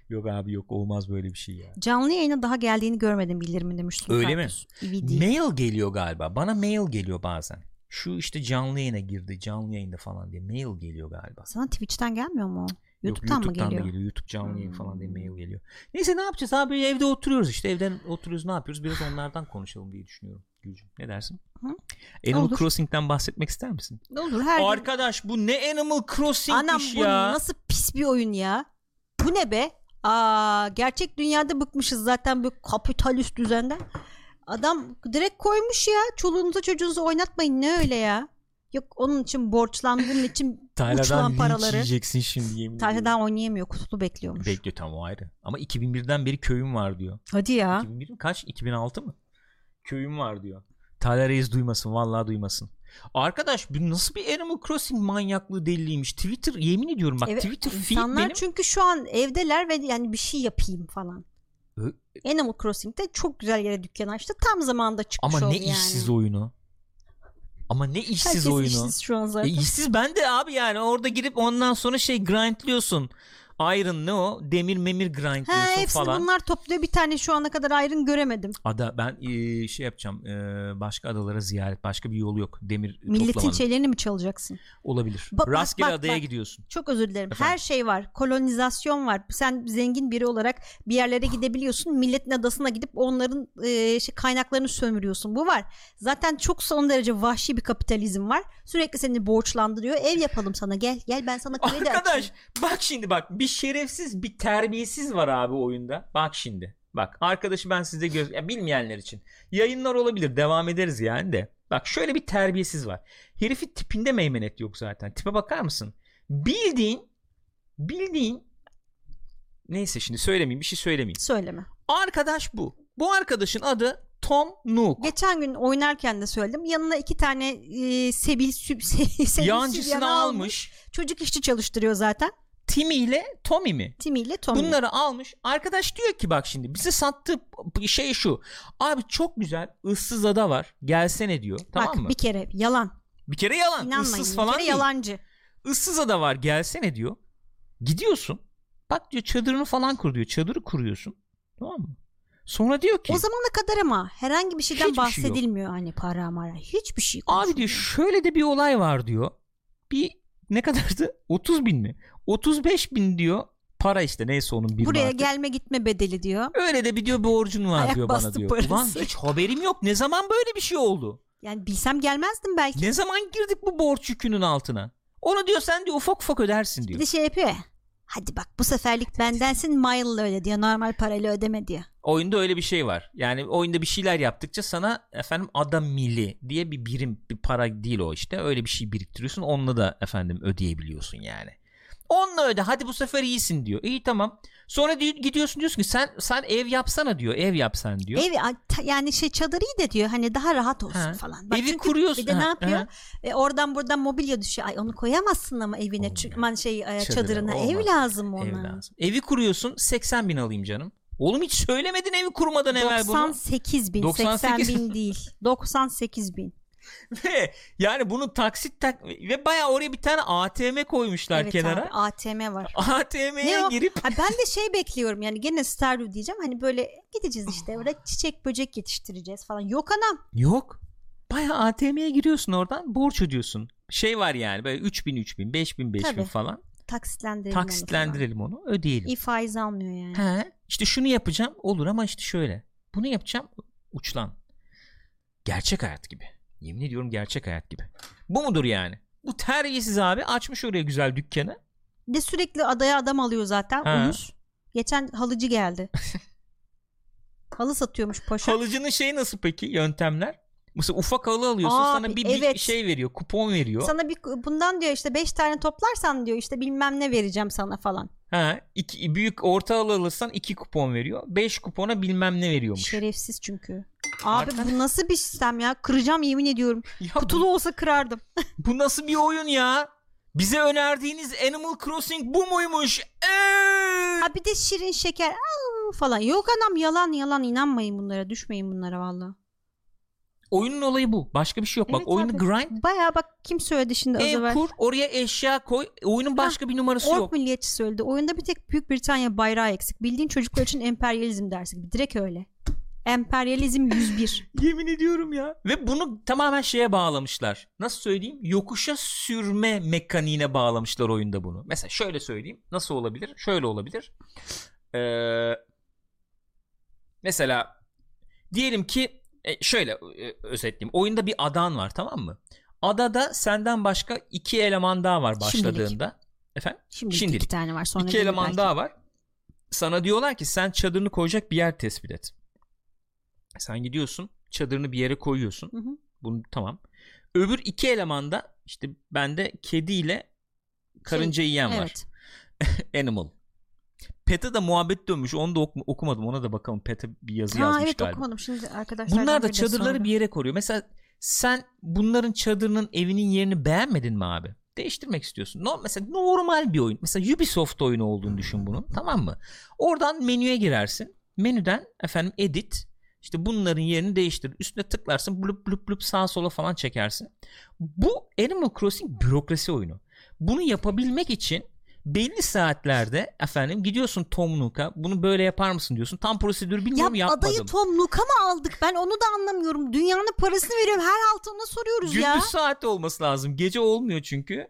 Yok abi yok olmaz böyle bir şey ya. canlı yayına daha geldiğini görmedim bildiriminde Müslüm Öyle mi? Karpuz. EVD. Mail geliyor galiba. Bana mail geliyor bazen. Şu işte canlı yayına girdi. Canlı yayında falan diye mail geliyor galiba. Sana Twitch'ten gelmiyor mu? o? Yok, YouTube'dan, mı geliyor? da geliyor. YouTube canlı yayın falan diye Hmm. mail geliyor. Neyse ne yapacağız abi evde oturuyoruz işte evden oturuyoruz ne yapıyoruz biraz onlardan konuşalım diye düşünüyorum. Gülcüm ne dersin? Hı? Animal Olur. Crossing'den bahsetmek ister misin? Ne olur her gün. Arkadaş bu ne Animal Crossing'miş Anam bu ya. nasıl pis bir oyun ya. Bu ne be? Aa, gerçek dünyada bıkmışız zaten bu kapitalist düzenden. Adam direkt koymuş ya. Çoluğunuza çocuğunuza oynatmayın ne öyle ya. Yok onun için borçlan bunun *laughs* için uçulan paraları. yiyeceksin şimdi yemin daha oynayamıyor kutlu bekliyormuş. Bekliyor tam o ayrı. Ama 2001'den beri köyüm var diyor. Hadi ya. 2001 mi? Kaç? 2006 mı? Köyüm var diyor. Talha Reis duymasın. Vallahi duymasın. Arkadaş bu nasıl bir Animal Crossing manyaklığı deliliğiymiş. Twitter yemin ediyorum bak Evet, Twitter feed İnsanlar benim. çünkü şu an evdeler ve yani bir şey yapayım falan. Ö- Animal Crossing'de çok güzel yere dükkan açtı. Tam zamanında çıkmış Ama oldu ne yani. işsiz oyunu. Ama ne işsiz Herkes oyunu. işsiz şu an E, zaten. işsiz ben de abi yani orada girip ondan sonra şey grindliyorsun. Iron ne o? Demir memir grindliyorsun Ha, hepsini falan. bunlar topluyor. Bir tane şu ana kadar ayrın göremedim. Ada ben e, şey yapacağım. e, başka adalara ziyaret. Başka bir yolu yok. Demir Milletin toplamanın. şeylerini mi çalacaksın? Olabilir. Bak, bak, Rastgele bak, adaya bak. gidiyorsun. Çok özür dilerim. Efendim? Her şey var. Kolonizasyon var. Sen zengin biri olarak bir yerlere gidebiliyorsun. Milletin adasına gidip onların e, şey, kaynaklarını sömürüyorsun. Bu var. Zaten çok son derece vahşi bir kapitalizm var. Sürekli seni borçlandırıyor. Ev yapalım sana. Gel gel ben sana kredi Arkadaş açayım. bak şimdi bak bir şerefsiz bir terbiyesiz var abi oyunda. Bak şimdi. Bak arkadaşı ben size göz ya bilmeyenler için. Yayınlar olabilir devam ederiz yani de. Bak şöyle bir terbiyesiz var. Herifin tipinde meymenet yok zaten. Tipe bakar mısın? Bildiğin bildiğin neyse şimdi söylemeyeyim bir şey söylemeyeyim. Söyleme. Arkadaş bu. Bu arkadaşın adı Tom Nook. Geçen gün oynarken de söyledim. Yanına iki tane e, sebil süb, se, *laughs* sebil Yancısını sübyanı almış. Çocuk işçi çalıştırıyor zaten. Timmy ile Tommy mi? Timmy ile Tommy. Bunları almış. Arkadaş diyor ki bak şimdi bize sattığı şey şu. Abi çok güzel ıssız ada var. Gelsene diyor. Tamam Bak mı? bir kere yalan. Bir kere yalan. İnanmayın. Issız bir falan kere değil. yalancı. Issız ada var gelsene diyor. Gidiyorsun. Bak diyor çadırını falan kur diyor. Çadırı kuruyorsun. Tamam mı? Sonra diyor ki O zamana kadar ama herhangi bir şeyden şey yok. bahsedilmiyor hani para mara. Hiçbir şey abi diyor şöyle de bir olay var diyor. Bir ne kadardı? 30 bin mi? 35 bin diyor. Para işte neyse onun bir Buraya artık. gelme gitme bedeli diyor. Öyle de bir diyor borcun var Ayak diyor bana diyor. parası. Ulan hiç haberim yok. Ne zaman böyle bir şey oldu? Yani bilsem gelmezdim belki. Ne zaman girdik bu borç yükünün altına? Onu diyor sen diyor ufak ufak ödersin Bir diyor. de şey yapıyor ya. Hadi bak bu seferlik bendensin mile'la öde diyor. Normal parayla ödeme diyor. Oyunda öyle bir şey var. Yani oyunda bir şeyler yaptıkça sana efendim adam mili diye bir birim bir para değil o işte. Öyle bir şey biriktiriyorsun. Onunla da efendim ödeyebiliyorsun yani. Onunla öde. Hadi bu sefer iyisin diyor. İyi tamam. Sonra diyor, gidiyorsun diyorsun ki sen sen ev yapsana diyor. Ev yapsan diyor. Ev yani şey çadır iyi de diyor hani daha rahat olsun Ha. falan. Bak Evi kuruyorsun. Bir de ne Ha, yapıyor? ha. E, oradan buradan mobilya düşüyor. Ay onu koyamazsın ama evine. Çünkü man şey e, Çadırına, çadırına ev olmaz. lazım ona. Ev lazım. Evi kuruyorsun 80 bin alayım canım. Oğlum hiç söylemedin evi kurmadan evvel bunu. 98 bin 98 80 bin değil 98 bin *laughs* Ve yani bunu taksit tak ve bayağı oraya bir tane ATM koymuşlar evet kenara. abi ATM var *laughs* ATM'ye girip ha, ben de şey bekliyorum yani gene Stardew diyeceğim hani böyle gideceğiz işte orada *sighs* çiçek böcek yetiştireceğiz falan yok anam Yok. Bayağı ATM'ye giriyorsun oradan borç ödüyorsun. Şey var yani böyle 3000 3000 5000 5000 Tabii. falan. taksitlendirelim onu Taksitlendirelim onu, falan. ödeyelim. İyi faiz almıyor yani He, işte şunu yapacağım olur ama işte şöyle. Bunu yapacağım uçlan. Gerçek hayat gibi. Yemin ediyorum gerçek hayat gibi. Bu mudur yani? Bu terbiyesiz abi açmış oraya güzel dükkanı. de sürekli adaya adam alıyor zaten Ha. uyuz geçen halıcı geldi *laughs* halı satıyormuş paşa Halıcının şeyi nasıl peki yöntemler? Mesela ufak halı alıyorsun Abi, sana bir, bir evet. şey veriyor kupon veriyor. sana bir bundan diyor işte 5 tane toplarsan diyor işte bilmem ne vereceğim sana falan Ha, iki, büyük orta alırsan iki kupon veriyor. Beş kupona bilmem ne veriyormuş. şerefsiz çünkü abi Arka- bu nasıl bir sistem ya kıracağım yemin ediyorum *laughs* Ya kutulu olsa kırardım *laughs* Bu nasıl bir oyun ya? Bize önerdiğiniz Animal Crossing bu muymuş? Eee! Ha bir de şirin şeker aa, falan. Yok anam yalan yalan inanmayın bunlara düşmeyin bunlara valla. Oyunun olayı bu. Başka bir şey yok. Bak Evet oyunu abi. grind, Baya bak kim söyledi şimdi az ev evvel. kur, oraya eşya koy. Oyunun başka bir numarası Ork yok. milliyetçi söyledi. Oyunda bir tek Büyük Britanya bayrağı eksik. Bildiğin çocuklar için emperyalizm dersi. Direkt öyle. Emperyalizm *laughs* 101. Yemin ediyorum ya. Ve bunu tamamen şeye bağlamışlar. Nasıl söyleyeyim? Yokuşa sürme mekaniğine bağlamışlar oyunda bunu. Mesela şöyle söyleyeyim. Nasıl olabilir? Şöyle olabilir. Ee, mesela diyelim ki e, şöyle e, özetleyeyim. Oyunda bir adan var tamam mı? Adada senden başka iki eleman daha var başladığında. Efendim? Şimdi Şimdilik. iki tane var. Sonra iki eleman belki. daha var. Sana diyorlar ki sen çadırını koyacak bir yer tespit et. Sen gidiyorsun çadırını bir yere koyuyorsun. Hı hı. Bunu tamam. Öbür iki elemanda işte bende kedi ile karınca yiyen var. Evet. *laughs* Animal. Pet'e de muhabbet dönmüş. Onu da oku- okumadım. Ona da bakalım. Pet'e bir yazı Ha yazmış evet galiba. okumadım. Şimdi arkadaşlar. Bunlar da çadırları bir yere koruyor. Mesela sen bunların çadırının evinin yerini beğenmedin mi abi? Değiştirmek istiyorsun. No, mesela normal bir oyun. Mesela Ubisoft oyunu olduğunu düşün bunun. *laughs* Tamam mı? Oradan menüye girersin. Menüden efendim edit. İşte bunların yerini değiştir. Üstüne tıklarsın. Blup blup blup sağa sola falan çekersin. Bu Animal Crossing bürokrasi oyunu. Bunu yapabilmek için belli saatlerde efendim gidiyorsun Tom Nook'a bunu böyle yapar mısın diyorsun. Tam prosedürü bilmiyorum Ya yapmadım. adayı Tom Nook'a mı aldık? Ben onu da anlamıyorum. Dünyanın parasını veriyorum. Her altı ona soruyoruz Gündüz ya. saatte olması lazım. Gece olmuyor çünkü.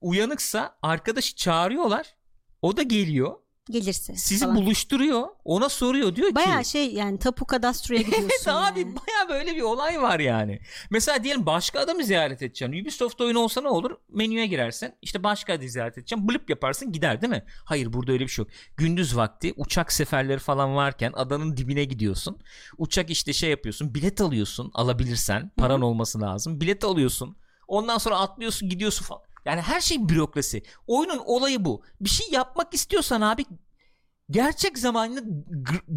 Uyanıksa arkadaşı çağırıyorlar. O da geliyor. Gelirse. Sizi falan. buluşturuyor. Ona soruyor diyor Baya ki. şey yani tapu kadastroya *laughs* gidiyorsun. Evet abi yani. baya böyle bir olay var yani. Mesela diyelim başka adamı ziyaret edeceksin. Ubisoft oyunu olsa ne olur? Menüye girersin. İşte başka adamı ziyaret edeceksin. Blip yaparsın gider değil mi? Hayır burada öyle bir şey yok. Gündüz vakti uçak seferleri falan varken adanın dibine gidiyorsun. Uçak işte şey yapıyorsun. Bilet alıyorsun alabilirsen. Paran olması lazım. Bilet alıyorsun. Ondan sonra atlıyorsun gidiyorsun falan. Yani her şey bürokrasi. Oyunun olayı bu. Bir şey yapmak istiyorsan abi gerçek zamanlı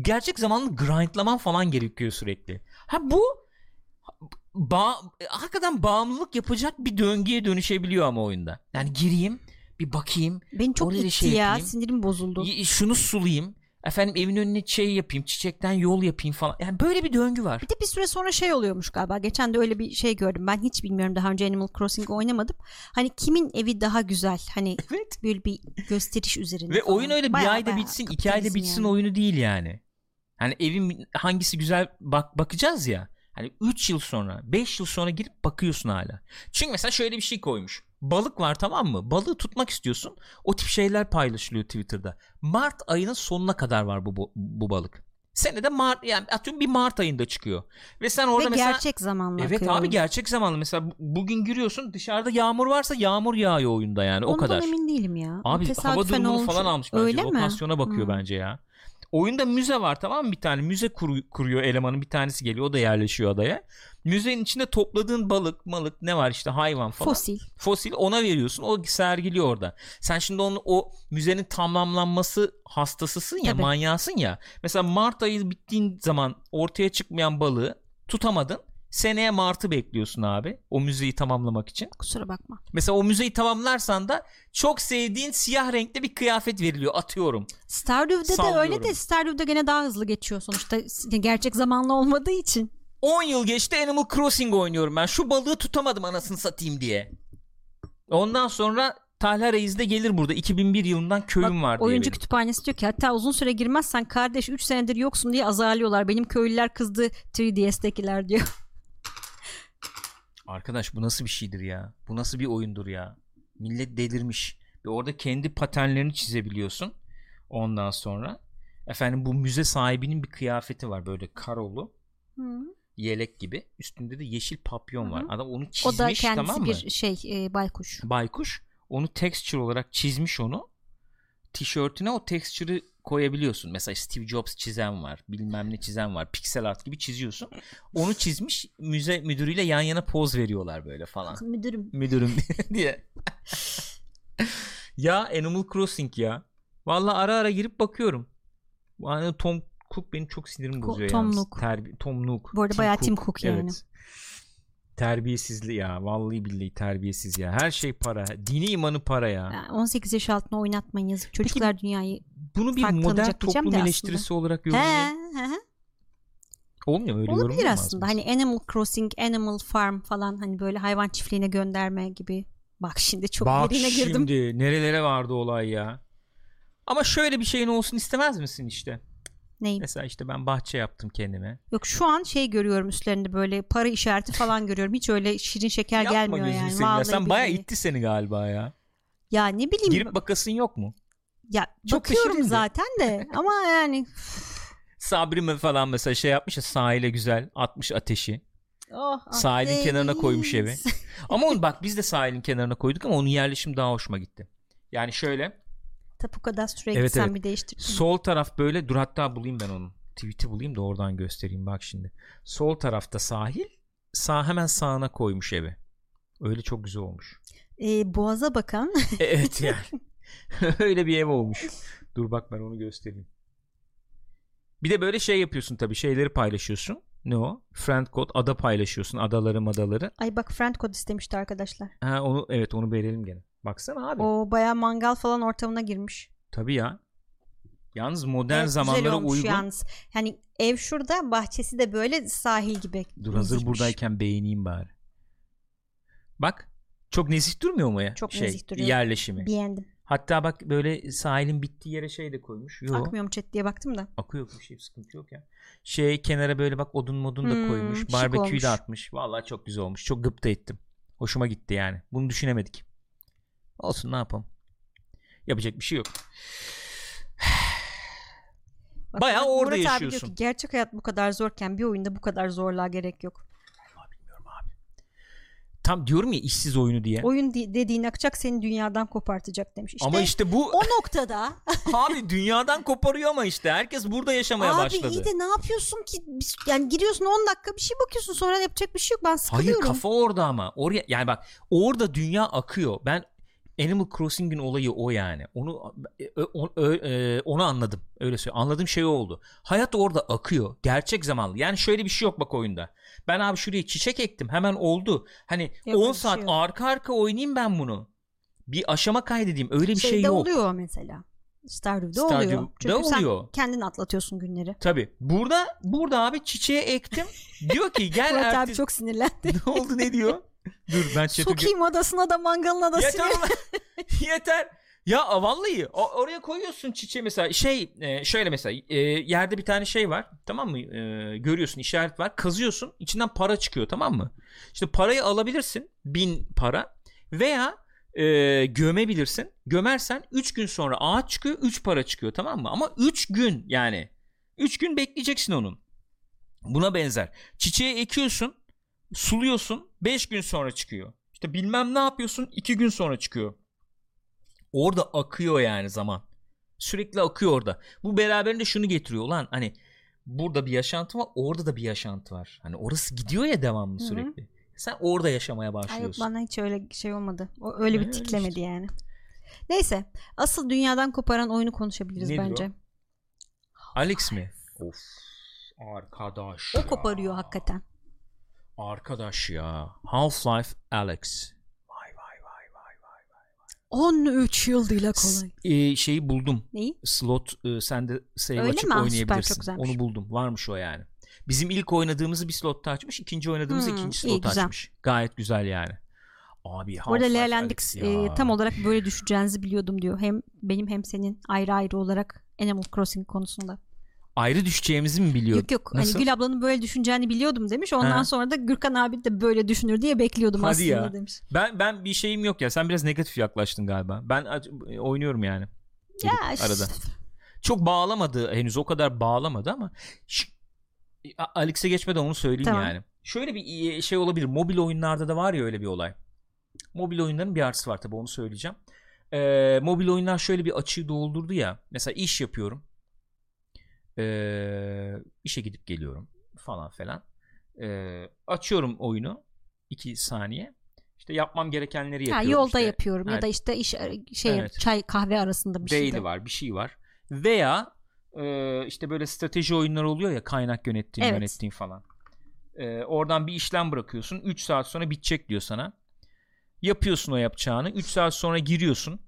gerçek zamanlı grindlaman falan gerekiyor sürekli. Ha bu ba hakikaten bağımlılık yapacak bir döngüye dönüşebiliyor ama oyunda. Yani gireyim bir bakayım Beni çok itti şey ya. yapayım. Sinirim bozuldu. şunu sulayayım Efendim evin önüne şey yapayım, çiçekten yol yapayım falan. Yani böyle bir döngü var. Bir de bir süre sonra şey oluyormuş galiba. Geçen de öyle bir şey gördüm. Ben hiç bilmiyorum daha önce Animal Crossing oynamadım. Hani kimin evi daha güzel? Hani *laughs* Evet. böyle bir gösteriş üzerine. Ve falan. oyun öyle bir Bayağı ayda bayağı bitsin, iki ayda bitsin yani. oyunu değil yani. Hani evin hangisi güzel bak bakacağız ya. Hani 3 yıl sonra, 5 yıl sonra girip bakıyorsun hala. Çünkü mesela şöyle bir şey koymuş. Balık var tamam mı? Balığı tutmak istiyorsun. O tip şeyler paylaşılıyor Twitter'da. Mart ayının sonuna kadar var bu bu, bu balık. Senede Mart yani atıyorum bir Mart ayında çıkıyor. Ve sen orada Ve mesela gerçek zamanlı Evet akıyor. abi gerçek zamanlı. Mesela bu- bugün giriyorsun dışarıda yağmur varsa yağmur yağıyor oyunda yani o Ondan kadar. emin değilim ya. Abi hava durumunu falan almış bence. Öyle mi? Lokasyona bakıyor Hmm. bence ya. Oyunda müze var tamam mı bir tane müze kuru- kuruyor elemanın bir tanesi geliyor o da yerleşiyor adaya. Müzenin içinde topladığın balık malık ne var işte hayvan falan. Fosil. Fosil ona veriyorsun o sergiliyor orada. Sen şimdi onu o müzenin tamamlanması hastasısın ya Tabii. manyasın ya. Mesela Mart ayı bittiğin zaman ortaya çıkmayan balığı tutamadın. Seneye Mart'ı bekliyorsun abi o müzeyi tamamlamak için. Kusura bakma. Mesela o müzeyi tamamlarsan da çok sevdiğin siyah renkte bir kıyafet veriliyor atıyorum. Stardew'de de Sallıyorum. öyle de Stardew'de gene daha hızlı geçiyor sonuçta gerçek zamanlı olmadığı için. 10 yıl geçti Animal Crossing oynuyorum ben. Şu balığı tutamadım anasını satayım diye. Ondan sonra Talha Reis de gelir burada. 2001 yılından köyüm Bak, var diye. Oyuncu benim. kütüphanesi diyor ki hatta uzun süre girmezsen kardeş 3 senedir yoksun diye azarlıyorlar. Benim köylüler kızdı 3DS'tekiler diyor. Arkadaş bu nasıl bir şeydir ya? Bu nasıl bir oyundur ya? Millet delirmiş. Ve orada kendi paternlerini çizebiliyorsun. Ondan sonra efendim bu müze sahibinin bir kıyafeti var böyle karolu yelek gibi. Üstünde de yeşil papyon Hı var. hı. Adam onu O çizmiş da kendisi tamam mı? bir şey e, baykuş. Baykuş onu texture olarak çizmiş onu. Tişörtüne o texture'ı koyabiliyorsun. Mesela Steve Jobs çizen var. Bilmem ne çizen var. Pixel art gibi çiziyorsun. Onu çizmiş müze müdürüyle yan yana poz veriyorlar böyle falan. Müdürüm. Müdürüm *laughs* diye. ya Animal Crossing ya. Valla ara ara girip bakıyorum. Yani Tom Cook benim çok sinirimi Ko- bozuyor Tom yalnız. Nook. Terbi- Tom Nook. Bu arada bayağı Tim Cook yani. Evet. Terbiyesizli ya. Vallahi billahi terbiyesiz ya. Her şey para. Dini imanı para ya. Yani 18 yaş altına oynatmayın yazık. Çocuklar dünyayı. Bunu bir farklı modern toplum eleştirisi olarak He, yorumluyor. he, he. Olmuyor mu? öyle Olabilir aslında. Hani Animal Crossing, Animal Farm falan hani böyle hayvan çiftliğine gönderme gibi. Bak şimdi çok Bak derine girdim. şimdi nerelere vardı olay ya. Ama şöyle bir şeyin olsun istemez misin işte? Ney? Mesela işte ben bahçe yaptım kendime. Yok şu an şey görüyorum üstlerinde böyle para işareti falan görüyorum. Hiç öyle şirin şeker Yapma gelmiyor gözünü yani. seveyim ya. Vallahi Sen bayağı billahi. itti seni galiba ya. Ya ne bileyim. Girip bakasın yok mu? Ya çok bakıyorum zaten de *laughs* ama yani Sabri mi falan mesela şey yapmış ya sahile güzel atmış ateşi. oh, ah, Sahilin kenarına koymuş evi. *laughs* Ama onu bak biz de sahilin kenarına koyduk ama onun yerleşim daha hoşuma gitti. Yani şöyle Tapu kadastroya Evet, gitsen evet. bir değiştir. sol taraf böyle dur hatta bulayım ben onu. Tweet'i bulayım da oradan göstereyim bak şimdi. Sol tarafta sahil sağ hemen sağına koymuş evi. Öyle çok güzel olmuş. Ee, Boğaz'a bakan E, evet yani. *laughs* *laughs* Öyle bir ev olmuş. Dur bak ben onu göstereyim. Bir de böyle şey yapıyorsun tabii şeyleri paylaşıyorsun. Ne o? Friend code ada paylaşıyorsun. Adaları madaları. Ay bak friend code istemişti arkadaşlar. Ha onu evet onu verelim gene. Baksana abi. O baya mangal falan ortamına girmiş. Tabii ya. Yalnız modern Evet, zamanlara uygun. Yalnız. Yani ev şurada bahçesi de böyle sahil gibi. Dur hazır Nezihmiş. buradayken beğeneyim bari. Bak çok nezih durmuyor mu ya? Çok şey, nezih duruyor. Yerleşimi. Beğendim. Hatta bak böyle sahilin bittiği yere şey de koymuş. Yok. Akmıyor mu chat diye baktım da. Akıyor bir şey sıkıntı yok ya. Şey kenara böyle bak odun modun da Hmm, koymuş. Barbeküyü de atmış. Vallahi çok güzel olmuş. Çok gıpta ettim. Hoşuma gitti yani. Bunu düşünemedik. Olsun ne yapalım. Yapacak bir şey yok. *sighs* Bak, Bayağı orada Murat abi yaşıyorsun. diyor ki gerçek hayat bu kadar zorken bir oyunda bu kadar zorluğa gerek yok. Abi. Tam diyorum ya işsiz oyunu diye. Oyun di- dediğin akacak seni dünyadan kopartacak demiş. İşte ama işte bu o noktada *laughs* abi dünyadan koparıyor ama işte herkes burada yaşamaya abi başladı. iyi de ne yapıyorsun ki? Yani giriyorsun 10 dakika bir şey bakıyorsun sonra yapacak bir şey yok. Ben Hayır sıkılıyorum. kafa orada ama. Oraya yani bak orada dünya akıyor. Ben Animal Crossing'in olayı o yani. Onu ö- o- ö- e, onu anladım. Öyle söyleyeyim. Anladığım şey o oldu. Hayat orada akıyor. Gerçek zamanlı. Yani şöyle bir şey yok bak oyunda. Ben abi şuraya çiçek ektim. Hemen oldu. Hani Yok, 10 öyle bir saat şey yok. arka arka oynayayım ben bunu. Bir aşama kaydedeyim. Öyle bir Şeyde şey yok. oluyor mesela. Stardew'da oluyor. Çünkü oluyor. sen kendin atlatıyorsun günleri. Tabi. Burada burada abi çiçeğe ektim. diyor ki gel Murat abi ertesi... çok sinirlendi. *laughs* ne oldu ne diyor? *laughs* Dur ben chat'e Sokayım odasına da mangalına da Yeter ulan. *laughs* Yeter. Ya vallahi o- oraya koyuyorsun çiçeği mesela. Şey e, şöyle mesela e, yerde bir tane şey var tamam mı? E, görüyorsun işaret var. Kazıyorsun içinden para çıkıyor tamam mı? İşte parayı alabilirsin bin para. Veya e, gömebilirsin. Gömersen 3 gün sonra ağaç çıkıyor 3 para çıkıyor tamam mı? Ama 3 gün yani. 3 gün bekleyeceksin onun. Buna benzer. Çiçeği ekiyorsun suluyorsun 5 gün sonra çıkıyor işte bilmem ne yapıyorsun 2 gün sonra çıkıyor Orada akıyor yani zaman. Sürekli akıyor orada. Bu beraberinde şunu getiriyor lan hani burada bir yaşantı var orada da bir yaşantı var. Hani orası gidiyor ya devamlı Hı hı. sürekli. Sen orada yaşamaya başlıyorsun. bana hiç öyle şey olmadı. O öyle bir Öyle tiklemedi işte. yani. Neyse. Asıl dünyadan koparan oyunu konuşabiliriz Nedir bence. Alex mi? Of. Arkadaş O ya. koparıyor hakikaten. Arkadaş ya. Half-Life Alex. Vay vay vay vay vay. 13 yıl dile kolay. Ee, şeyi buldum. Neyi? Slot e, sen de save Öyle açıp mi? Süper, oynayabilirsin. çok güzelmiş. Onu buldum. Varmış o yani. Bizim ilk oynadığımızı bir slotta açmış. ikinci oynadığımızı Hmm, ikinci iyi, slotta güzel. açmış. Gayet güzel yani. Abi Bu arada Half-Life Lea Alyx Landix ya. e, tam olarak böyle düşüneceğinizi biliyordum diyor. Hem benim hem senin ayrı ayrı olarak Animal Crossing konusunda. Ayrı düşeceğimizi mi biliyor? Yok yok. Nasıl? Hani Gül ablanın böyle düşüneceğini biliyordum demiş. Ondan Ha. sonra da Gürkan abi de böyle düşünür diye bekliyordum Hadi aslında ya. demiş. Ben ben bir şeyim yok ya. Sen biraz negatif yaklaştın galiba. Ben e, oynuyorum yani. Ya arada. Çok bağlamadı henüz o kadar bağlamadı ama Alex'e geçmeden onu söyleyeyim Tamam. yani. Şöyle bir iyi- şey olabilir. Mobil oyunlarda da var ya öyle bir olay. Mobil oyunların bir artısı var tabii onu söyleyeceğim. Ee, mobil oyunlar şöyle bir açığı doldurdu ya. Mesela iş yapıyorum. Ee, işe gidip geliyorum falan falan. Ee, açıyorum oyunu 2 saniye. İşte yapmam gerekenleri Ha, yapıyorum. yolda işte. yapıyorum ya Evet. da işte iş şey Evet. çay kahve arasında bir şey. Var bir şey var. Veya e, işte böyle strateji oyunları oluyor ya kaynak yönettiğin Evet. yönettiğin falan. E, oradan bir işlem bırakıyorsun. 3 saat sonra bitecek diyor sana. Yapıyorsun o yapacağını. 3 saat sonra giriyorsun.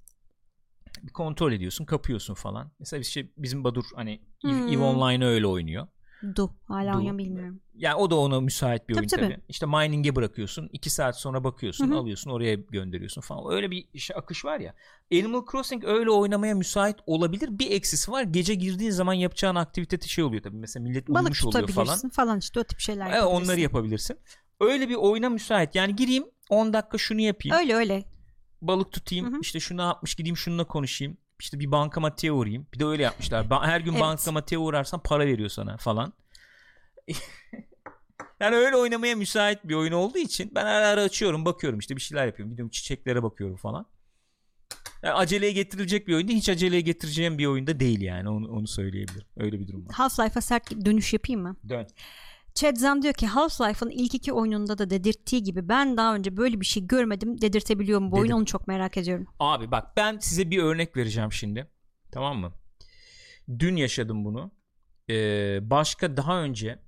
Kontrol ediyorsun, kapıyorsun falan. Mesela şey bizim Badur hani Eve, Hmm. Eve Online'ı öyle oynuyor. Du. Hala oynuyorum bilmiyorum. Yani o da ona müsait bir Tabii, oyun tabii. tabii. İşte mining'e bırakıyorsun. 2 saat sonra bakıyorsun, Hı hı. alıyorsun, oraya gönderiyorsun falan. Öyle bir şey, akış var ya. Animal Crossing öyle oynamaya müsait olabilir. Bir eksisi var. Gece girdiğin zaman yapacağın aktivite şey oluyor tabii. Mesela millet Balık uyumuş oluyor tutabilirsin falan. falan. işte o tip şeyler Evet, yapabilirsin. onları yapabilirsin. Öyle bir oyuna müsait. Yani gireyim 10 dakika şunu yapayım. Öyle öyle. Balık tutayım. Hı hı. işte şunu yapmış gideyim şununla konuşayım. İşte bir bankamatiğe uğrayayım. Bir de öyle yapmışlar. Ba- Her gün Evet. bankamatiğe uğrarsan para veriyor sana falan. *laughs* yani öyle oynamaya müsait bir oyun olduğu için ben ara ara açıyorum bakıyorum işte bir şeyler yapıyorum. Gidiyorum çiçeklere bakıyorum falan. Yani aceleye getirilecek bir oyun değil. Hiç aceleye getireceğim bir oyunda değil yani. Onu, onu söyleyebilirim. Öyle bir durum var. Half-Life'a sert dönüş yapayım mı? Dön. Chad Zan diyor ki Half-Life'ın ilk iki oyununda da dedirttiği gibi ben daha önce böyle bir şey görmedim. Dedirtebiliyor mu bu oyun Dedim. onu çok merak ediyorum. Abi bak ben size bir örnek vereceğim şimdi. Tamam mı? Dün yaşadım bunu. Ee, başka daha önce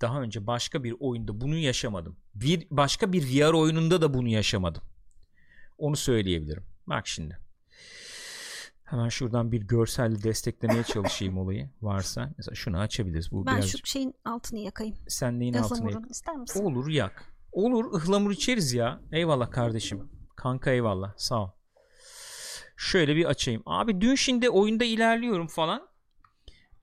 daha önce başka bir oyunda bunu yaşamadım. Bir başka bir VR oyununda da bunu yaşamadım. Onu söyleyebilirim. Bak şimdi. Hemen şuradan bir görselle desteklemeye çalışayım olayı varsa. Mesela şunu açabiliriz. Bu Ben birazcık şu şeyin altını yakayım. sen neyin altına yak- Yazamurun ister misin? Olur yak. Olur ıhlamur içeriz ya. Eyvallah kardeşim. Kanka eyvallah. Sağ ol. Şöyle bir açayım. Abi dün şimdi oyunda ilerliyorum falan.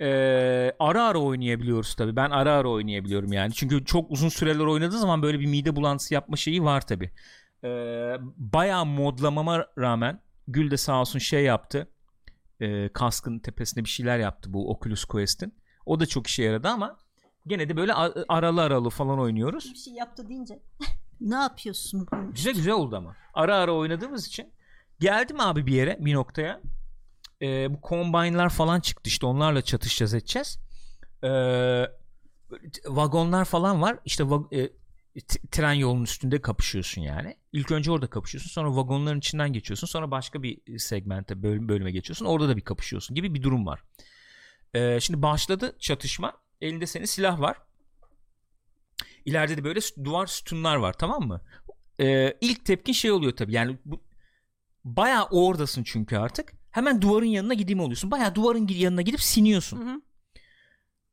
Ee, ara ara oynayabiliyoruz tabi. Ben ara ara oynayabiliyorum yani. Çünkü çok uzun süreler oynadığı zaman böyle bir mide bulantısı yapma şeyi var tabi. Ee, bayağı modlamama rağmen Gül de sağ olsun şey yaptı. Ee, kaskın tepesine bir şeyler yaptı bu Oculus Quest'in. O da çok işe yaradı ama gene de böyle aralı aralı falan oynuyoruz. Bir şey yaptı deyince *laughs* ne yapıyorsun? Güzel güzel oldu ama. Ara ara oynadığımız için. Geldim abi bir yere bir noktaya. Ee, bu combine'lar falan çıktı işte onlarla çatışacağız edeceğiz. T- vagonlar falan var. İşte va- e, tren yolunun üstünde kapışıyorsun yani. İlk önce orada kapışıyorsun. Sonra vagonların içinden geçiyorsun. Sonra başka bir segmente bölüm, bölüme geçiyorsun. Orada da bir kapışıyorsun gibi bir durum var. Ee, şimdi başladı çatışma. Elinde senin silah var. İleride de böyle duvar sütunlar var tamam mı? Ee, ilk tepkin şey oluyor tabii. Yani bu bayağı oradasın çünkü artık. hemen duvarın yanına gideyim oluyorsun. Bayağı duvarın yanına gidip siniyorsun. Hı hı.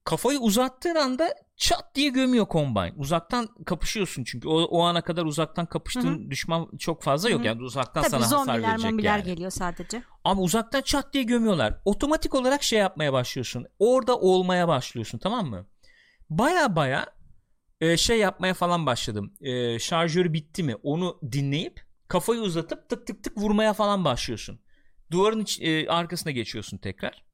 Kafayı uzattığın anda çat diye gömüyor Combine. Uzaktan kapışıyorsun çünkü. O, o ana kadar uzaktan kapıştığın düşman çok fazla yok. Yani uzaktan Tabii sana hasar zombiler verecek mombiler yani. geliyor sadece. Ama uzaktan çat diye gömüyorlar. Otomatik olarak şey yapmaya başlıyorsun. Orada olmaya başlıyorsun tamam mı? Baya baya e, şey yapmaya falan başladım. E, şarjörü bitti mi onu dinleyip kafayı uzatıp tık tık tık vurmaya falan başlıyorsun. Duvarın iç, e, arkasına geçiyorsun tekrar.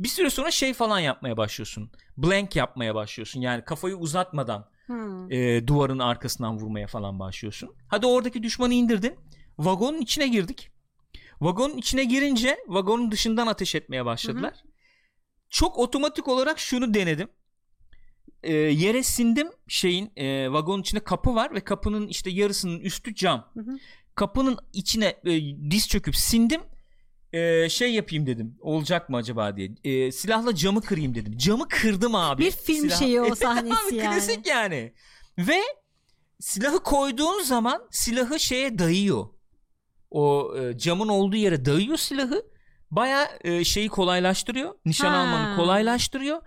Bir süre sonra şey falan yapmaya başlıyorsun. Blank yapmaya başlıyorsun. Yani kafayı uzatmadan Hmm. e, duvarın arkasından vurmaya falan başlıyorsun. Hadi oradaki düşmanı indirdin. Vagonun içine girdik. Vagonun içine girince vagonun dışından ateş etmeye başladılar. Çok otomatik olarak şunu denedim. E, yere sindim şeyin e, vagonun içinde kapı var ve kapının işte yarısının üstü cam. Hı hı. Kapının içine e, diz çöküp sindim. E, şey yapayım dedim. Olacak mı acaba diye. E, silahla camı kırayım dedim. Camı kırdım abi. Bir film Silah- şeyi o *laughs* sahnesi abi, yani. Klasik yani. Ve silahı koyduğun zaman silahı şeye dayıyor. O e, camın olduğu yere dayıyor silahı. Baya e, şeyi kolaylaştırıyor. Nişan Ha. almanı kolaylaştırıyor.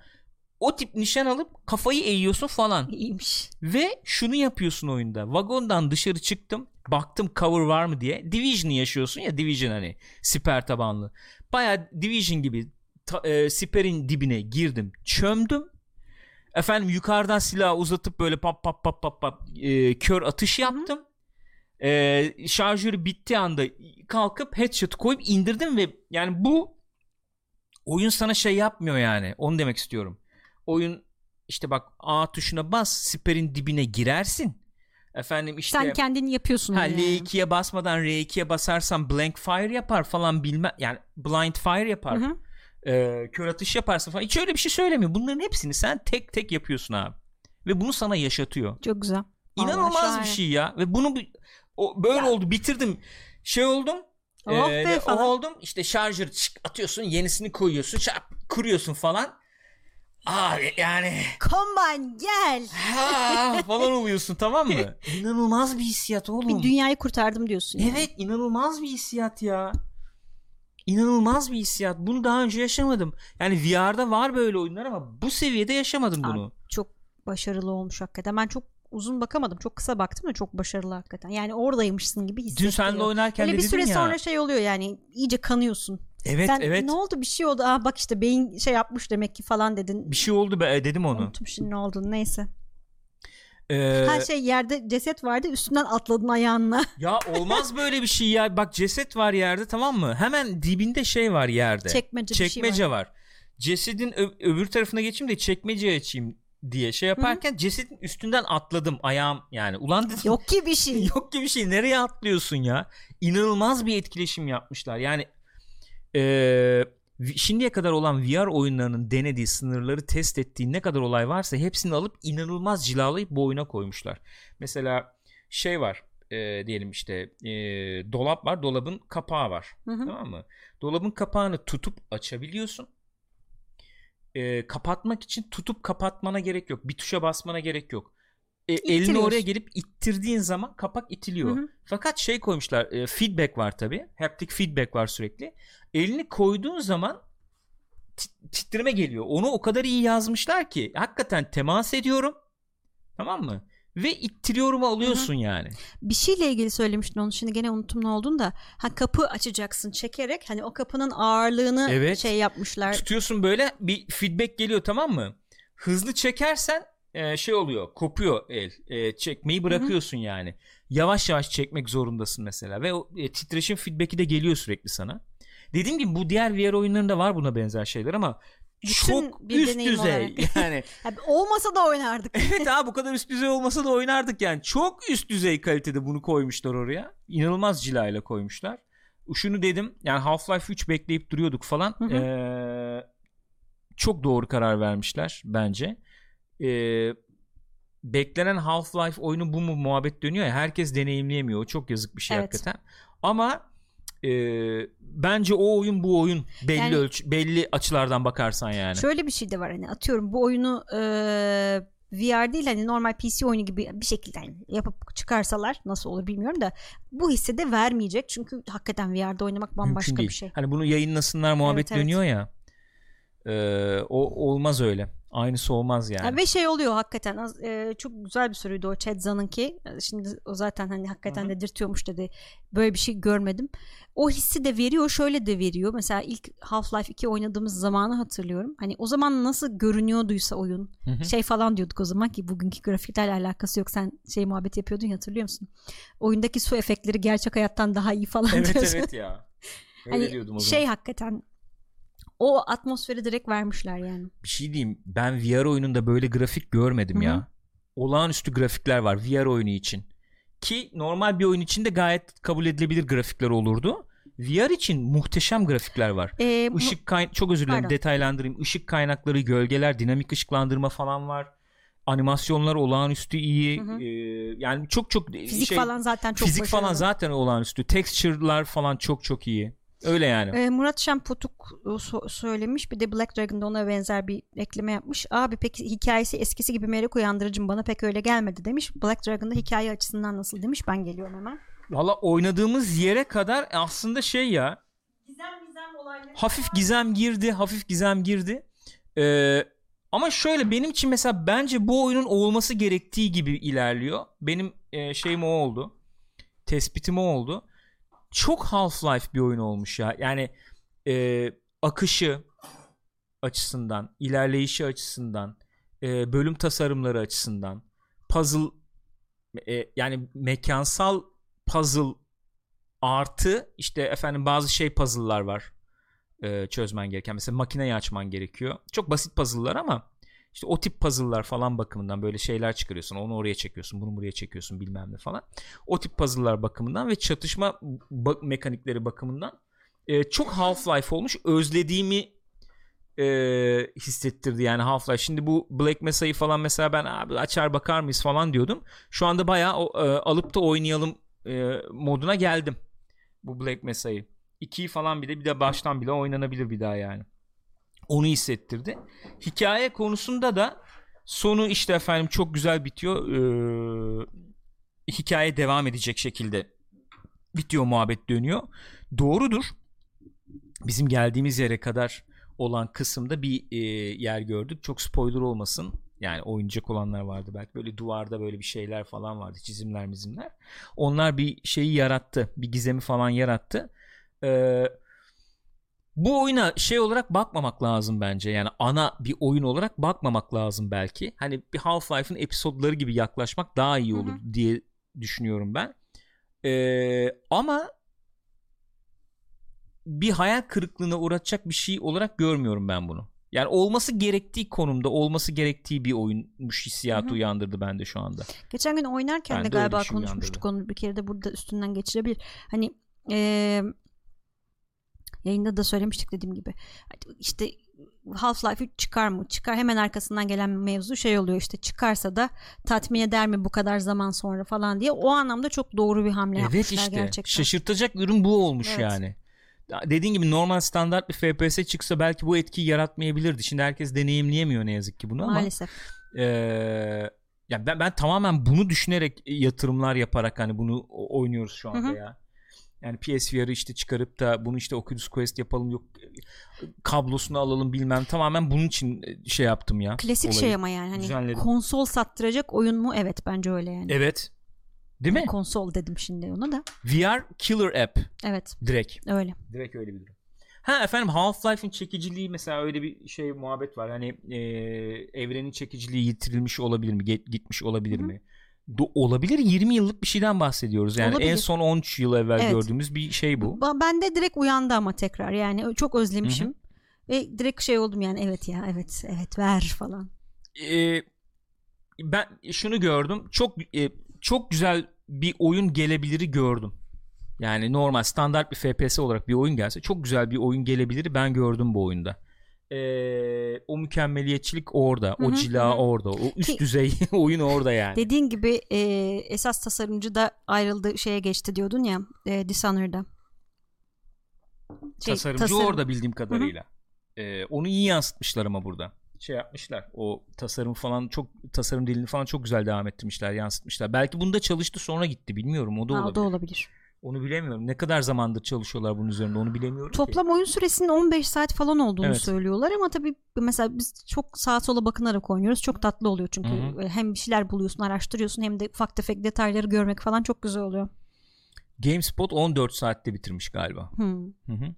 O tip nişan alıp kafayı eğiyorsun falan. İyiymiş. Ve şunu yapıyorsun oyunda. Vagondan dışarı çıktım. Baktım cover var mı diye. Division yaşıyorsun ya Division hani. Siper tabanlı. Baya Division gibi ta, e, siperin dibine girdim. Çömdüm. Efendim yukarıdan silahı uzatıp böyle pap pap pap pap pap e, kör atış yaptım. E, şarjörü bittiği anda kalkıp headshot koyup indirdim ve yani bu oyun sana şey yapmıyor yani. Onu demek istiyorum. Oyun işte bak A tuşuna bas siperin dibine girersin. Efendim işte Sen kendini yapıyorsun. ha, yani. L2'ye basmadan R2'ye basarsan blank fire yapar falan bilmem yani blind fire yapar. Hı hı. Ee, kör atış yaparsın falan. Hiç öyle bir şey söylemiyor. Bunların hepsini sen tek tek yapıyorsun abi. Ve bunu sana yaşatıyor. Çok güzel. İnanılmaz bir şey ya. Ve bunu o, böyle Ya. oldu bitirdim. Şey oldum. Oh ee, be ne- falan. o oldum. İşte şarjör çık atıyorsun yenisini koyuyorsun şap kuruyorsun falan. Abi yani Combine gel. ha falan oluyorsun tamam mı? *laughs* İnanılmaz bir hissiyat oğlum. Bir dünyayı kurtardım diyorsun. yani. Evet inanılmaz bir hissiyat ya. İnanılmaz bir hissiyat. Bunu daha önce yaşamadım. Yani VR'da var böyle oyunlar ama bu seviyede yaşamadım Abi, bunu. çok başarılı olmuş hakikaten. Ben çok uzun bakamadım. Çok kısa baktım da çok başarılı hakikaten. Yani oradaymışsın gibi Dün hissettiriyor. seninle oynarken Öyle de bir süre ya. sonra şey oluyor yani iyice kanıyorsun. Evet Sen evet. ne oldu bir şey oldu. Aa bak işte beyin şey yapmış demek ki falan dedin. Bir şey oldu be dedim onu. Unuttum şimdi ne olduğunu neyse. Ee, Her şey yerde ceset vardı üstünden atladın ayağınla. *laughs* ya olmaz böyle bir şey ya. Bak ceset var yerde tamam mı? Hemen dibinde şey var yerde. Çekmece şey Çekmece var. var. Cesedin ö- öbür tarafına geçeyim de çekmeceyi açayım diye şey yaparken cesedin üstünden atladım ayağım yani. Ulan dedim Yok ki bir şey. *laughs* Yok gibi bir şey. Nereye atlıyorsun ya? İnanılmaz bir etkileşim yapmışlar. Yani vi- şimdiye kadar olan VR oyunlarının denediği sınırları test ettiği ne kadar olay varsa hepsini alıp inanılmaz cilalayıp bu oyuna koymuşlar. Mesela şey var eee, diyelim işte eee, dolap var dolabın kapağı var Hı hı. tamam mı? Dolabın kapağını tutup açabiliyorsun. Eee, kapatmak için tutup kapatmana gerek yok. Bir tuşa basmana gerek yok. E, elini oraya gelip ittirdiğin zaman kapak itiliyor. Hı hı. Fakat şey koymuşlar e, feedback var tabi. Haptic feedback var sürekli. Elini koyduğun zaman tit- titreme geliyor. Onu o kadar iyi yazmışlar ki hakikaten temas ediyorum. Tamam mı? Ve ittiriyorumu alıyorsun yani. Bir şeyle ilgili söylemiştin onu şimdi gene unuttum ne olduğunu da. Ha kapı açacaksın çekerek hani o kapının ağırlığını Evet. şey yapmışlar. Tutuyorsun böyle bir feedback geliyor tamam mı? Hızlı çekersen e, şey oluyor kopuyor el. E, çekmeyi bırakıyorsun yani. Yavaş yavaş çekmek zorundasın mesela. Ve o e, titreşim feedback'i de geliyor sürekli sana. Dediğim gibi bu diğer VR oyunlarında var buna benzer şeyler ama Bütün çok bir üst düzey. olarak. *laughs* Yani *laughs* Ha, olmasa da oynardık. evet *laughs* abi bu kadar üst düzey olmasa da oynardık yani. Çok üst düzey kalitede bunu koymuşlar oraya. İnanılmaz cilayla koymuşlar. Şunu dedim yani Half-Life 3 bekleyip duruyorduk falan. Hı hı. Ee, çok doğru karar vermişler bence. Ee, beklenen Half-Life oyunu bu mu muhabbet dönüyor ya herkes deneyimleyemiyor. O çok yazık bir şey Evet. hakikaten. Ama e, bence o oyun bu oyun belli Yani- ölç belli açılardan bakarsan yani. Şöyle bir şey de var hani atıyorum bu oyunu e, VR değil hani normal PC oyunu gibi bir şekilde hani yapıp çıkarsalar nasıl olur bilmiyorum da bu hissi de vermeyecek. Çünkü hakikaten VR'da oynamak bambaşka bir şey. Hani bunu yayınlasınlar muhabbet Evet, evet. dönüyor ya. Ee, o olmaz öyle. Aynısı olmaz yani. Ya ve şey oluyor hakikaten az- e, çok güzel bir soruydu o Chad Zann'ınki. E, Şimdi o zaten hani hakikaten Hı hı. dedirtiyormuş dedi. Böyle bir şey görmedim. O hissi de veriyor şöyle de veriyor. Mesela ilk Half-Life 2 oynadığımız zamanı hatırlıyorum. Hani o zaman nasıl görünüyorduysa oyun. Hı hı. Şey falan diyorduk o zaman ki bugünkü grafiklerle alakası yok. Sen şey muhabbet yapıyordun ya hatırlıyor musun? Oyundaki su efektleri gerçek hayattan daha iyi falan evet diyorsun. evet ya. *laughs* Öyle Hani diyordum o şey zaman. hakikaten o atmosferi direkt vermişler yani. Bir şey diyeyim. Ben VR oyununda böyle grafik görmedim Hı hı. ya. Olağanüstü grafikler var VR oyunu için. Ki normal bir oyun için de gayet kabul edilebilir grafikler olurdu. VR için muhteşem grafikler var. Ee, Işık kay çok özür dilerim Pardon. detaylandırayım. Işık kaynakları, gölgeler, dinamik ışıklandırma falan var. Animasyonlar olağanüstü iyi. Hı hı. Ee, yani çok çok fizik şey, falan zaten çok fizik falan başarılı. zaten olağanüstü. Texture'lar falan çok çok iyi. Öyle yani. Ee, Murat Şempotuk e, so- söylemiş bir de Black Dragon'da ona benzer bir ekleme yapmış. Abi peki hikayesi eskisi gibi merak uyandırıcı mı? bana pek öyle gelmedi demiş. Black Dragon'da hikaye açısından nasıl demiş. Ben geliyorum hemen. Valla oynadığımız yere kadar aslında şey ya Gizem gizem olayları. hafif gizem girdi, hafif gizem girdi. Ee, ama şöyle benim için mesela bence bu oyunun olması gerektiği gibi ilerliyor. Benim e, şeyim o oldu. Tespitim o oldu. Çok Half-Life bir oyun olmuş ya. Yani e, akışı açısından, ilerleyişi açısından, e, bölüm tasarımları açısından, puzzle e, yani mekansal puzzle artı işte efendim bazı şey puzzle'lar var e, çözmen gereken. Mesela makineyi açman gerekiyor. Çok basit puzzle'lar ama işte o tip puzzle'lar falan bakımından böyle şeyler çıkarıyorsun. Onu oraya çekiyorsun, bunu buraya çekiyorsun bilmem ne falan. O tip puzzle'lar bakımından ve çatışma ba- mekanikleri bakımından e, çok Half-Life olmuş. Özlediğimi e, hissettirdi yani Half-Life. Şimdi bu Black Mesa'yı falan mesela ben abi açar bakar mıyız falan diyordum. Şu anda bayağı e, alıp da oynayalım e, moduna geldim. Bu Black Mesa'yı. 2'yi falan bir de bir de baştan bile oynanabilir bir daha yani. Onu hissettirdi. Hikaye konusunda da sonu işte efendim çok güzel bitiyor. Ee, hikaye devam edecek şekilde bitiyor muhabbet dönüyor. Doğrudur. Bizim geldiğimiz yere kadar olan kısımda bir e, yer gördük. Çok spoiler olmasın. Yani oynayacak olanlar vardı belki. Böyle duvarda böyle bir şeyler falan vardı. Çizimler mizimler. Onlar bir şeyi yarattı. Bir gizemi falan yarattı. Ee, bu oyuna şey olarak bakmamak lazım bence. Yani ana bir oyun olarak bakmamak lazım belki. Hani bir Half-Life'ın episodları gibi yaklaşmak daha iyi olur diye düşünüyorum ben. Ee, ama bir hayal kırıklığına uğratacak bir şey olarak görmüyorum ben bunu. Yani olması gerektiği konumda olması gerektiği bir oyunmuş hissiyatı Hı hı. uyandırdı bende şu anda. Geçen gün oynarken Ben de galiba şey konuşmuştuk onu bir kere de burada üstünden geçirebilir. Hani eee, yayında da söylemiştik dediğim gibi. İşte Half-Life 3 çıkar mı? Çıkar. Hemen arkasından gelen mevzu şey oluyor işte çıkarsa da tatmin eder mi bu kadar zaman sonra falan diye. O anlamda çok doğru bir hamle Evet yapmışlar işte gerçekten. şaşırtacak ürün bu olmuş Evet. yani. Ya Dediğin gibi normal standart bir FPS çıksa belki bu etkiyi yaratmayabilirdi. Şimdi herkes deneyimleyemiyor ne yazık ki bunu ama Maalesef. Ee, ya ben, ben tamamen bunu düşünerek yatırımlar yaparak hani bunu oynuyoruz şu anda Hı hı. ya. Yani PSVR'ı işte çıkarıp da bunu işte Oculus Quest yapalım yok kablosunu alalım bilmem tamamen bunun için şey yaptım ya. Klasik olayı. şey ama yani hani düzenledim. konsol sattıracak oyun mu? Evet bence öyle yani. Evet. Değil mi? Konsol dedim şimdi ona da. VR Killer App Evet direkt. öyle. Direkt öyle bir durum. Ha efendim Half-Life'in çekiciliği mesela öyle bir şey muhabbet var. Hani e, evrenin çekiciliği yitirilmiş olabilir mi? Get- gitmiş olabilir Hı hı. mi? Do- olabilir 20 yıllık bir şeyden bahsediyoruz. Yani en Olabilir. son 13 yıl evvel Evet. gördüğümüz bir şey bu. Ben de direkt uyandı ama tekrar yani çok özlemişim. Ve direkt şey oldum yani evet ya evet evet ver falan. E, ben şunu gördüm. Çok e, çok güzel bir oyun gelebiliri gördüm. Yani normal standart bir FPS olarak bir oyun gelse çok güzel bir oyun gelebilir ben gördüm bu oyunda. Ee, o mükemmeliyetçilik orada, Hı o hı, cila hı. orada, o üst Ki- düzey *laughs* oyun orada yani. Dediğin gibi e, esas tasarımcı da ayrıldı şeye geçti diyordun ya e, Dishonored'a. Şey, Tasarımcı tasarım. orada bildiğim kadarıyla. Ee, onu iyi yansıtmışlar ama burada. şey yapmışlar. O tasarım falan çok tasarım dilini falan çok güzel devam ettirmişler, yansıtmışlar. Belki bunda çalıştı sonra gitti bilmiyorum. O da Ha, olabilir. o da olabilir. Onu bilemiyorum. Ne kadar zamandır çalışıyorlar bunun üzerinde onu bilemiyorum ki. Toplam oyun süresinin 15 saat falan olduğunu Evet. söylüyorlar ama tabii mesela biz çok sağa sola bakınarak oynuyoruz. Çok tatlı oluyor çünkü Hı hı. hem bir şeyler buluyorsun, araştırıyorsun hem de ufak tefek detayları görmek falan çok güzel oluyor. GameSpot 14 saatte bitirmiş galiba. Hı hı.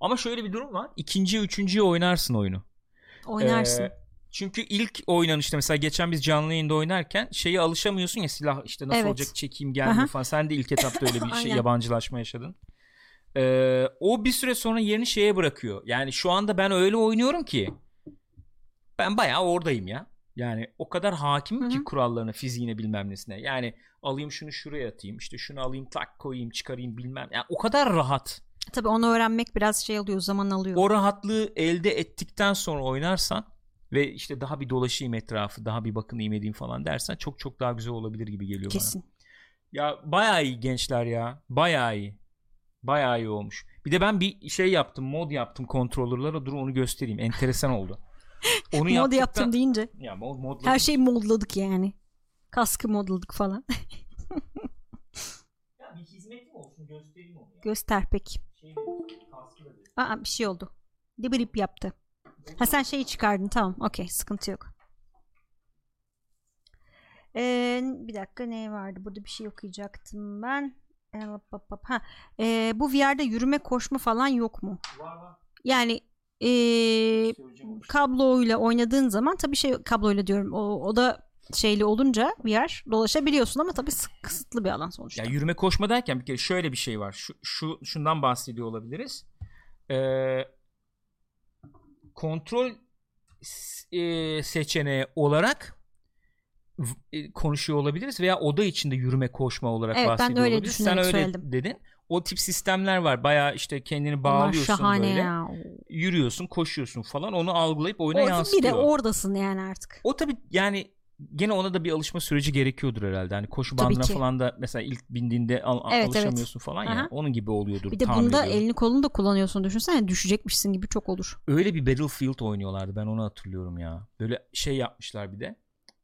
Ama şöyle bir durum var. İkinci, üçüncüye oynarsın oyunu. Oynarsın. Ee, çünkü ilk oynanışta mesela geçen biz canlı yayında oynarken şeye alışamıyorsun ya silah işte nasıl Evet. olacak çekeyim gelmiyor Aha. falan. Sen de ilk etapta öyle bir *laughs* şey yabancılaşma yaşadın. Ee, o bir süre sonra yerini şeye bırakıyor. Yani şu anda ben öyle oynuyorum ki ben bayağı oradayım ya. Yani o kadar hakimim Hı ki kurallarına, fiziğine bilmem nesine. Yani alayım şunu şuraya atayım, işte şunu alayım tak koyayım, çıkarayım bilmem. Yani o kadar rahat. Tabii onu öğrenmek biraz şey alıyor, zaman alıyor. O rahatlığı elde ettikten sonra oynarsan ve işte daha bir dolaşayım etrafı, daha bir bakınayım edeyim falan dersen çok çok daha güzel olabilir gibi geliyor Kesin. bana. Ya bayağı iyi gençler ya. Bayağı iyi. Bayağı iyi olmuş. Bir de ben bir şey yaptım, mod yaptım kontrolörlere. Dur onu göstereyim. Enteresan oldu. *laughs* Onu Mod yaptıktan- yaptım deyince Ya mod, modladım. her şeyi modladık yani. Kaskı modladık falan. *laughs* Ya bir hizmetim olsun göstereyim onu ya. Göster peki. Şey, kaskı da değil. Aa bir şey oldu. Dibrip yaptı. Ha sen şeyi çıkardın tamam. Okey sıkıntı yok. Ee, bir dakika ne vardı? Burada bir şey okuyacaktım ben. Ha, ee, bu VR'da yürüme koşma falan yok mu? Var var. Yani onu. kabloyla oynadığın zaman tabii şey kabloyla diyorum o, o da şeyli olunca VR dolaşabiliyorsun ama tabii sık- kısıtlı bir alan sonuçta. Ya yürüme koşma derken bir kere şöyle bir şey var. Şu, şu şundan bahsediyor olabiliriz. Ee, kontrol e, seçeneği olarak e, konuşuyor olabiliriz veya oda içinde yürüme koşma olarak Evet, ben de bahsediyor öyle olabiliriz. Sen öyle söyledim. dedin. O tip sistemler var. Bayağı işte kendini bağlıyorsun böyle. ya. Yürüyorsun, koşuyorsun falan. Onu algılayıp oyuna Orada yansıtıyor. bir de oradasın yani artık. O tabii yani gene ona da bir alışma süreci gerekiyordur herhalde. Hani koşu bandına falan da mesela ilk bindiğinde al- Evet, alışamıyorsun falan ya. Aha. Onun gibi oluyordur. Bir de bunda ediyorum. elini kolunu da kullanıyorsun düşünsene düşecekmişsin gibi çok olur. Öyle bir Battlefield oynuyorlardı. Ben onu hatırlıyorum ya. Böyle şey yapmışlar bir de.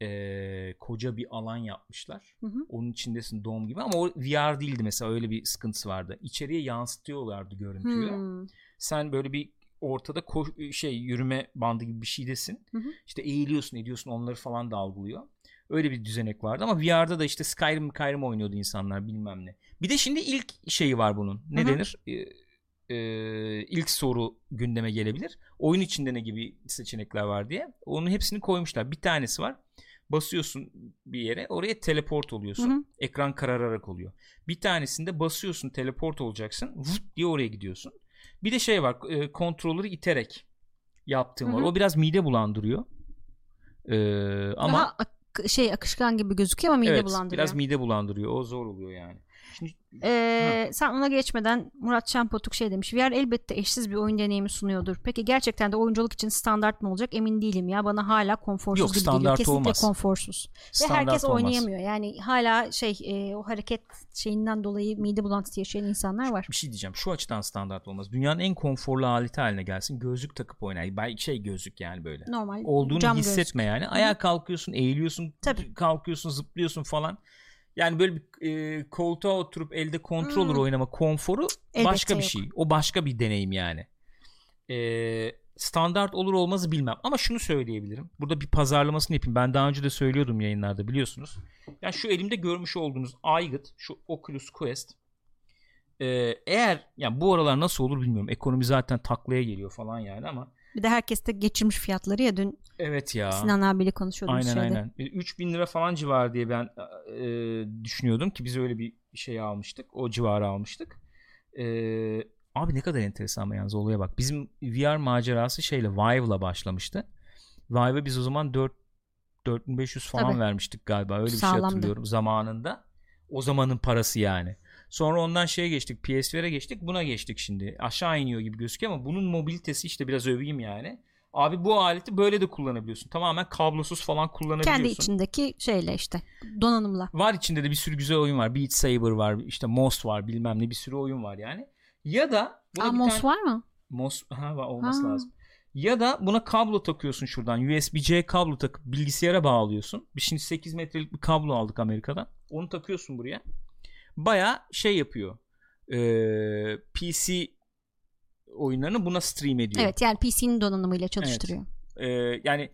Ee, koca bir alan yapmışlar. Hı hı. Onun içindesin doğum gibi ama o VR değildi mesela öyle bir sıkıntısı vardı. İçeriye yansıtıyorlardı görüntüyü. Hmm. Sen böyle bir ortada ko- şey yürüme bandı gibi bir şeydesin. Hı hı. İşte eğiliyorsun ediyorsun onları falan da algılıyor. Öyle bir düzenek vardı ama VR'da da işte Skyrim Skyrim oynuyordu insanlar bilmem ne. Bir de şimdi ilk şeyi var bunun. Ne Hı hı. denir? Ee, e, ilk soru gündeme gelebilir. Oyun içinde ne gibi seçenekler var diye. Onun hepsini koymuşlar. Bir tanesi var. Basıyorsun bir yere oraya teleport oluyorsun. Hı hı. Ekran karararak oluyor. Bir tanesinde basıyorsun teleport olacaksın. Vıt diye oraya gidiyorsun. Bir de şey var. E, kontrolleri iterek yaptığım Hı var. O biraz mide bulandırıyor. Ee, ama Daha ak- şey akışkan gibi gözüküyor ama mide evet, bulandırıyor. biraz mide bulandırıyor. O zor oluyor yani. Ee, sen ona geçmeden Murat Şampotuk şey demiş. VR elbette eşsiz bir oyun deneyimi sunuyordur. Peki gerçekten de oyunculuk için standart mı olacak emin değilim ya. Bana hala konforsuz Yok, gibi geliyor. standart Kesinlikle olmaz. konforsuz. Ve standart herkes olmaz. oynayamıyor. Yani hala şey e, o hareket şeyinden dolayı mide bulantısı yaşayan insanlar var. Bir şey diyeceğim. Şu açıdan standart olmaz. Dünyanın en konforlu aleti haline gelsin. Gözlük takıp oynay. Bay şey gözlük yani böyle. Normal Olduğunu cam hissetme yani. Ayağa kalkıyorsun, eğiliyorsun, Tabii. kalkıyorsun, zıplıyorsun falan. Yani böyle bir e, koltuğa oturup elde controller Hmm. oynama konforu Elbette başka bir yok. şey. O başka bir deneyim yani. E, standart olur olmazı bilmem. Ama şunu söyleyebilirim. Burada bir pazarlamasını yapayım. Ben daha önce de söylüyordum yayınlarda biliyorsunuz. Ya şu elimde görmüş olduğunuz aygıt, şu Oculus Quest e, eğer yani bu aralar nasıl olur bilmiyorum. Ekonomi zaten taklaya geliyor falan yani ama Bir de herkes de geçirmiş fiyatları ya dün evet ya. Sinan abiyle konuşuyorduk Aynen şeyde. aynen. E, 3000 lira falan civarı diye ben e, düşünüyordum ki biz öyle bir şey almıştık. O civarı almıştık. E, abi ne kadar enteresan ama yalnız olaya bak. Bizim VR macerası şeyle Vive'la başlamıştı. Vive'a biz o zaman 4 4500 falan Tabii. vermiştik galiba. Öyle bir şey Sağlamdı. hatırlıyorum zamanında. O zamanın parası yani. Sonra ondan şeye geçtik. PSVR'e geçtik. Buna geçtik şimdi. Aşağı iniyor gibi gözüküyor ama bunun mobilitesi işte biraz öveyim yani. Abi bu aleti böyle de kullanabiliyorsun. Tamamen kablosuz falan kullanabiliyorsun. Kendi içindeki şeyle işte donanımla. Var içinde de bir sürü güzel oyun var. Beat Saber var, işte Most var, bilmem ne bir sürü oyun var yani. Ya da Aa, Mos tane- var mı? Most ha, var, olması Ha. lazım. Ya da buna kablo takıyorsun şuradan. USB-C kablo takıp bilgisayara bağlıyorsun. Bir Şimdi 8 metrelik bir kablo aldık Amerika'dan. Onu takıyorsun buraya. Baya şey yapıyor. Ee, PC oyunlarını buna stream ediyor. Evet yani PC'nin donanımıyla çalıştırıyor. Ee, yani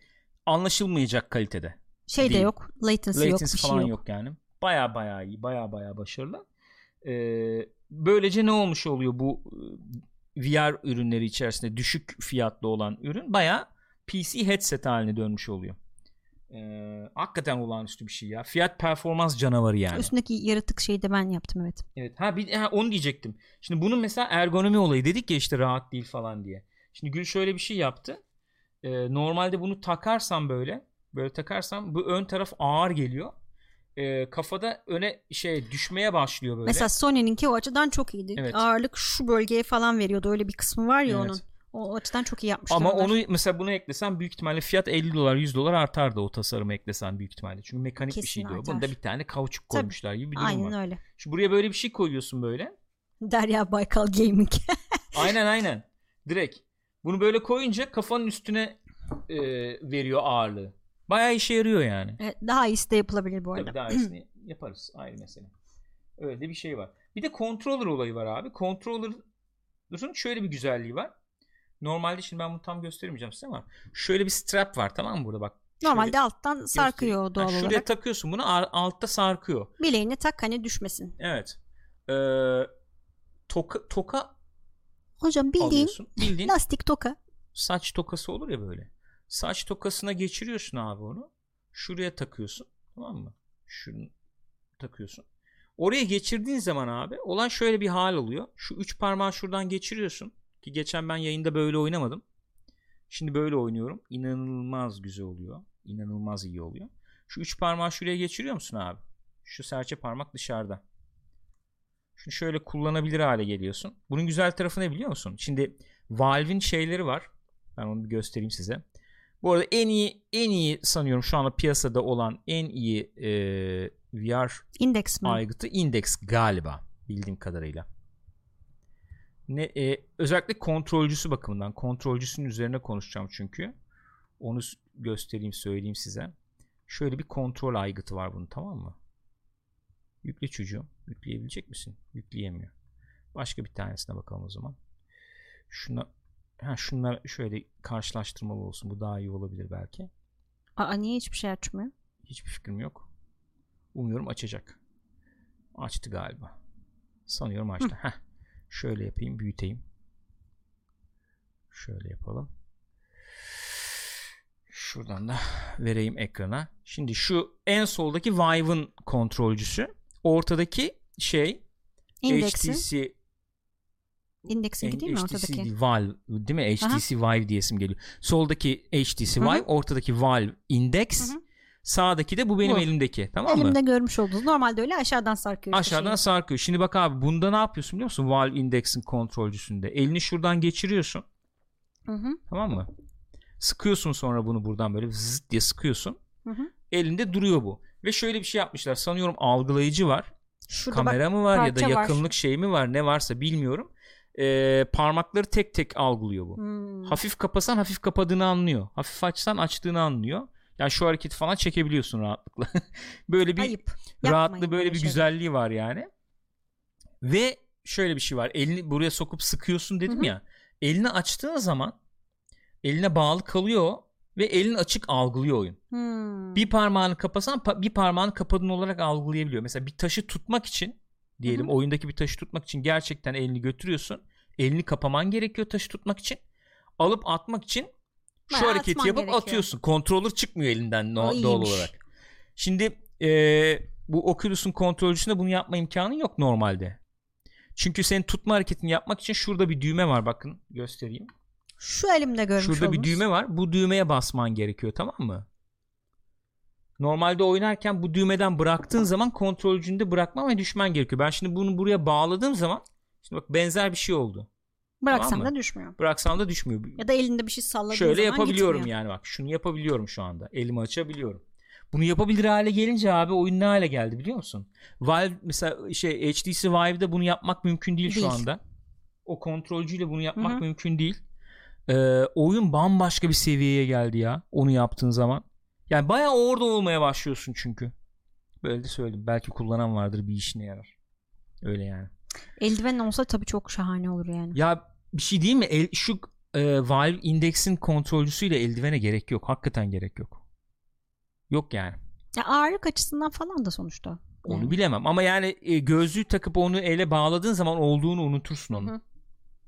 anlaşılmayacak kalitede. Şey de yok. Latency, yok. Latency Bir şey falan yok. yok. yani. Baya baya iyi. Baya baya başarılı. Ee, böylece ne olmuş oluyor bu e, VR ürünleri içerisinde düşük fiyatlı olan ürün baya PC headset haline dönmüş oluyor. Ee, hakikaten olağanüstü bir şey ya. Fiyat performans canavarı yani. Üstündeki yaratık şeyi de ben yaptım evet. Evet. Ha bir ha, onu diyecektim. Şimdi bunun mesela ergonomi olayı dedik ya işte rahat değil falan diye. Şimdi Gül şöyle bir şey yaptı. Ee, normalde bunu takarsam böyle böyle takarsam bu ön taraf ağır geliyor. Ee, kafada öne şey düşmeye başlıyor böyle. Mesela Sony'ninki o açıdan çok iyiydi. Evet. Ağırlık şu bölgeye falan veriyordu. Öyle bir kısmı var ya Evet. onun. O açıdan çok iyi yapmışlar. Ama onlar. onu mesela bunu eklesen büyük ihtimalle fiyat 50 dolar 100 dolar artardı o tasarımı eklesen büyük ihtimalle. Çünkü mekanik bir Kesin şeydi o. artar. Bunda bir tane kauçuk Tabii. koymuşlar gibi bir durum Aynen var. öyle. Şu buraya böyle bir şey koyuyorsun böyle. Derya Baykal Gaming. *laughs* Aynen aynen. Direkt. Bunu böyle koyunca kafanın üstüne e, veriyor ağırlığı. Bayağı işe yarıyor yani. Evet, Daha iyisi de yapılabilir bu arada. Tabii daha iyisini yaparız. Ayrı mesele. Öyle de bir şey var. Bir de controller olayı var abi. Controller'ın şöyle bir güzelliği var. Normalde şimdi ben bunu tam gösteremeyeceğim size ama şöyle bir strap var tamam mı burada bak. Şöyle Normalde alttan sarkıyor doğal Ha, Şuraya olarak. takıyorsun bunu altta sarkıyor. Bileğine tak hani düşmesin. Evet. Ee, toka, toka Hocam bildiğin alıyorsun. Bildiğin *laughs* lastik toka. saç tokası olur ya böyle. Saç tokasına geçiriyorsun abi onu. Şuraya takıyorsun. Tamam mı? Şunu takıyorsun. Oraya geçirdiğin zaman abi olan şöyle bir hal oluyor. Şu üç parmağı şuradan geçiriyorsun. Ki geçen ben yayında böyle oynamadım. Şimdi böyle oynuyorum. İnanılmaz güzel oluyor. İnanılmaz iyi oluyor. Şu üç parmağı şuraya geçiriyor musun abi? Şu serçe parmak dışarıda. Şunu şöyle kullanabilir hale geliyorsun. Bunun güzel tarafı ne biliyor musun? Şimdi Valve'in şeyleri var. Ben onu bir göstereyim size. Bu arada en iyi en iyi sanıyorum şu anda piyasada olan en iyi e, VR Index mi? aygıtı Index galiba bildiğim kadarıyla. Ne e, özellikle kontrolcüsü bakımından kontrolcüsünün üzerine konuşacağım çünkü. Onu göstereyim söyleyeyim size. Şöyle bir kontrol aygıtı var bunun tamam mı? Yükle çocuğum. Yükleyebilecek misin? Yükleyemiyor. Başka bir tanesine bakalım o zaman. Şuna ha şunlar şöyle karşılaştırmalı olsun. Bu daha iyi olabilir belki. Aa niye hiçbir şey açmıyor? Hiçbir fikrim yok. Umuyorum açacak. Açtı galiba. Sanıyorum açtı. Heh. Şöyle yapayım, büyüteyim. Şöyle yapalım. Şuradan da vereyim ekrana. Şimdi şu en soldaki Vive'ın kontrolcüsü. Ortadaki şey Index'in. HTC Index'in değil mi HTC ortadaki? Valve değil mi? HTC Vive diyesim geliyor. Soldaki HTC. Vive, ortadaki Valve Index, Hı hı. Sağdaki de bu benim Bu. elimdeki. Tamam mı? Elimde görmüş oldunuz. Normalde öyle aşağıdan sarkıyor. işte Aşağıdan şey. sarkıyor. Şimdi bak abi bunda ne yapıyorsun biliyor musun? Valve Index'in kontrolcüsünde. Elini şuradan geçiriyorsun. Hı hı, Tamam mı? Sıkıyorsun sonra bunu buradan böyle zıt diye sıkıyorsun. hı hı. Elinde duruyor bu. Ve şöyle bir şey yapmışlar. Sanıyorum algılayıcı var. Şurada Kamera bak mı var ya da parça var. yakınlık şey mi var ne varsa bilmiyorum. Ee, parmakları tek tek algılıyor bu. Hmm. Hafif kapasan hafif kapadığını anlıyor. Hafif açsan açtığını anlıyor. Yani şu hareketi falan çekebiliyorsun rahatlıkla. *laughs* böyle bir Ayıp. rahatlı böyle bir güzelliği var yani. Ve şöyle bir şey var. Elini buraya sokup sıkıyorsun dedim Hı hı. ya. Elini açtığın zaman eline bağlı kalıyor ve elin açık algılıyor oyun. Hmm. Bir parmağını kapasan pa- bir parmağını kapadığın olarak algılayabiliyor. Mesela bir taşı tutmak için diyelim Hı hı. oyundaki bir taşı tutmak için gerçekten elini götürüyorsun. Elini kapaman gerekiyor taşı tutmak için. Alıp atmak için şu hareketi yapıp gerekiyor. atıyorsun. Kontrolör çıkmıyor elinden no- doğal olarak. Şimdi eee, bu Oculus'un kontrolcüsünde bunu yapma imkanı yok normalde. Çünkü senin tutma hareketini yapmak için şurada bir düğme var bakın göstereyim. Şu elimde görmüş Şurada bir oldunuz. düğme var. Bu düğmeye basman gerekiyor tamam mı? Normalde oynarken bu düğmeden bıraktığın zaman kontrolcünde bırakman ve düşmen gerekiyor. Ben şimdi bunu buraya bağladığım zaman şimdi bak benzer bir şey oldu. Bıraksan Tamam mı? da düşmüyor. Bıraksam da düşmüyor. Ya da elinde bir şey salladığın Şöyle zaman yapabiliyorum gitmiyor. yani bak. Şunu yapabiliyorum şu anda. Elimi açabiliyorum. Bunu yapabilir hale gelince abi oyun ne hale geldi biliyor musun? Valve mesela şey HTC Vive'de bunu yapmak mümkün değil, şu Değil. anda. O kontrolcüyle bunu yapmak Hı hı. mümkün değil. Ee, oyun bambaşka bir seviyeye geldi ya onu yaptığın zaman. Yani bayağı orada olmaya başlıyorsun çünkü. Böyle de söyledim. Belki kullanan vardır bir işine yarar. Öyle yani. Eldiven olsa tabii çok şahane olur yani. Ya bir şey değil mi? El, şu e, Valve Index'in kontrolcüsüyle eldivene gerek yok. Hakikaten gerek yok. Yok yani. Ya ağırlık açısından falan da sonuçta. Onu Yani. bilemem ama yani e, gözlüğü takıp onu ele bağladığın zaman olduğunu unutursun onu. Hı.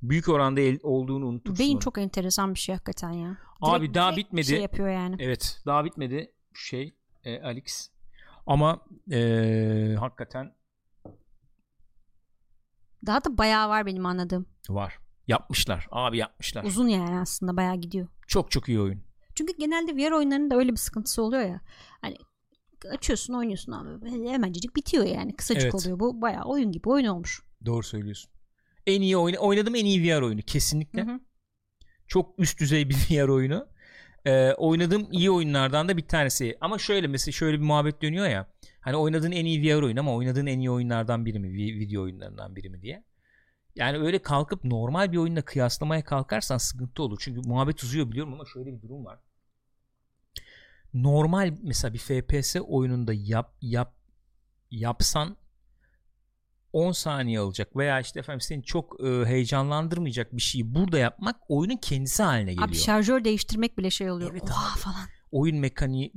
Büyük oranda el, olduğunu unutursun. Beyin onu. çok enteresan bir şey hakikaten ya. Abi daha direkt bitmedi. Şey yapıyor yani. Evet, daha bitmedi şey e, Alex. Ama e, hakikaten Daha da bayağı var benim anladığım. var. Yapmışlar. Abi yapmışlar. Uzun yani aslında bayağı gidiyor. Çok çok iyi oyun. Çünkü genelde VR oyunlarının da öyle bir sıkıntısı oluyor ya. Hani açıyorsun oynuyorsun abi. Hemencecik bitiyor yani. Kısacık Evet. oluyor. Bu bayağı oyun gibi oyun olmuş. Doğru söylüyorsun. En iyi oyun oynadım en iyi VR oyunu kesinlikle. Hı hı. Çok üst düzey bir *laughs* VR oyunu. Ee, oynadığım iyi oyunlardan da bir tanesi. Ama şöyle mesela şöyle bir muhabbet dönüyor ya. Hani oynadığın en iyi VR oyunu ama oynadığın en iyi oyunlardan biri mi? vi- Video oyunlarından biri mi diye. Yani öyle kalkıp normal bir oyunla kıyaslamaya kalkarsan sıkıntı olur. Çünkü muhabbet uzuyor biliyorum ama şöyle bir durum var. Normal mesela bir FPS oyununda yap yap yapsan 10 saniye alacak veya işte efendim seni çok e, heyecanlandırmayacak bir şeyi burada yapmak oyunun kendisi haline geliyor. Abi şarjör değiştirmek bile şey oluyor. Evet Oha abi. falan. oyun mekaniği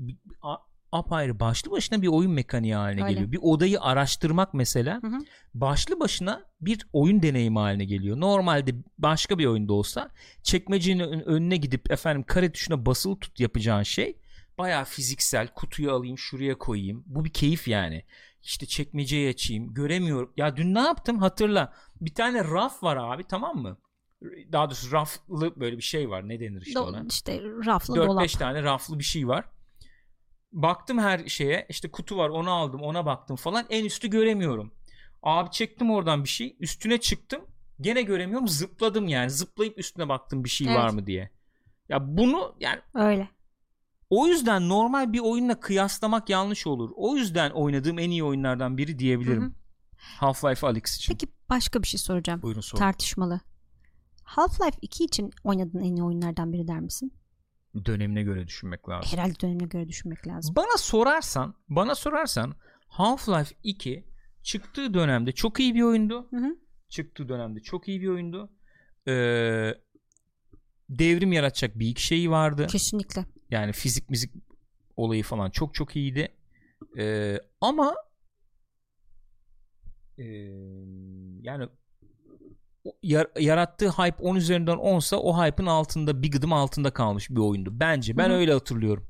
apayrı başlı başına bir oyun mekaniği haline Öyle. geliyor. Bir odayı araştırmak mesela Hı hı. başlı başına bir oyun deneyimi haline geliyor. Normalde başka bir oyunda olsa çekmecenin ön- önüne gidip efendim kare tuşuna basılı tut yapacağın şey bayağı fiziksel. Kutuyu alayım şuraya koyayım. Bu bir keyif yani. İşte çekmeceyi açayım. Göremiyorum. Ya dün ne yaptım hatırla. Bir tane raf var abi tamam mı? Daha doğrusu raflı böyle bir şey var. Ne denir işte Do- ona? işte raflı dolap. 4-5 tane raflı bir şey var. Baktım her şeye işte kutu var onu aldım ona baktım falan en üstü göremiyorum. Abi çektim oradan bir şey üstüne çıktım gene göremiyorum zıpladım yani zıplayıp üstüne baktım bir şey Evet. var mı diye. Ya bunu yani Öyle. o yüzden normal bir oyunla kıyaslamak yanlış olur. O yüzden oynadığım en iyi oyunlardan biri diyebilirim. Hı hı. Half-Life Alyx için. Peki başka bir şey soracağım. Buyurun sorun. Tartışmalı. Half-Life 2 için oynadığın en iyi oyunlardan biri der misin? Dönemine göre düşünmek lazım. Herhalde dönemine göre düşünmek lazım. Bana sorarsan, bana sorarsan Half-Life 2 çıktığı dönemde çok iyi bir oyundu. Hı hı. Çıktığı dönemde çok iyi bir oyundu. Ee, devrim yaratacak bir iki şeyi vardı. Kesinlikle. Yani fizik müzik olayı falan çok çok iyiydi. Ee, ama ee, yani yarattığı hype 10 üzerinden 10'sa o hype'ın altında bir gıdım altında kalmış bir oyundu. Bence ben Hı hı. öyle hatırlıyorum.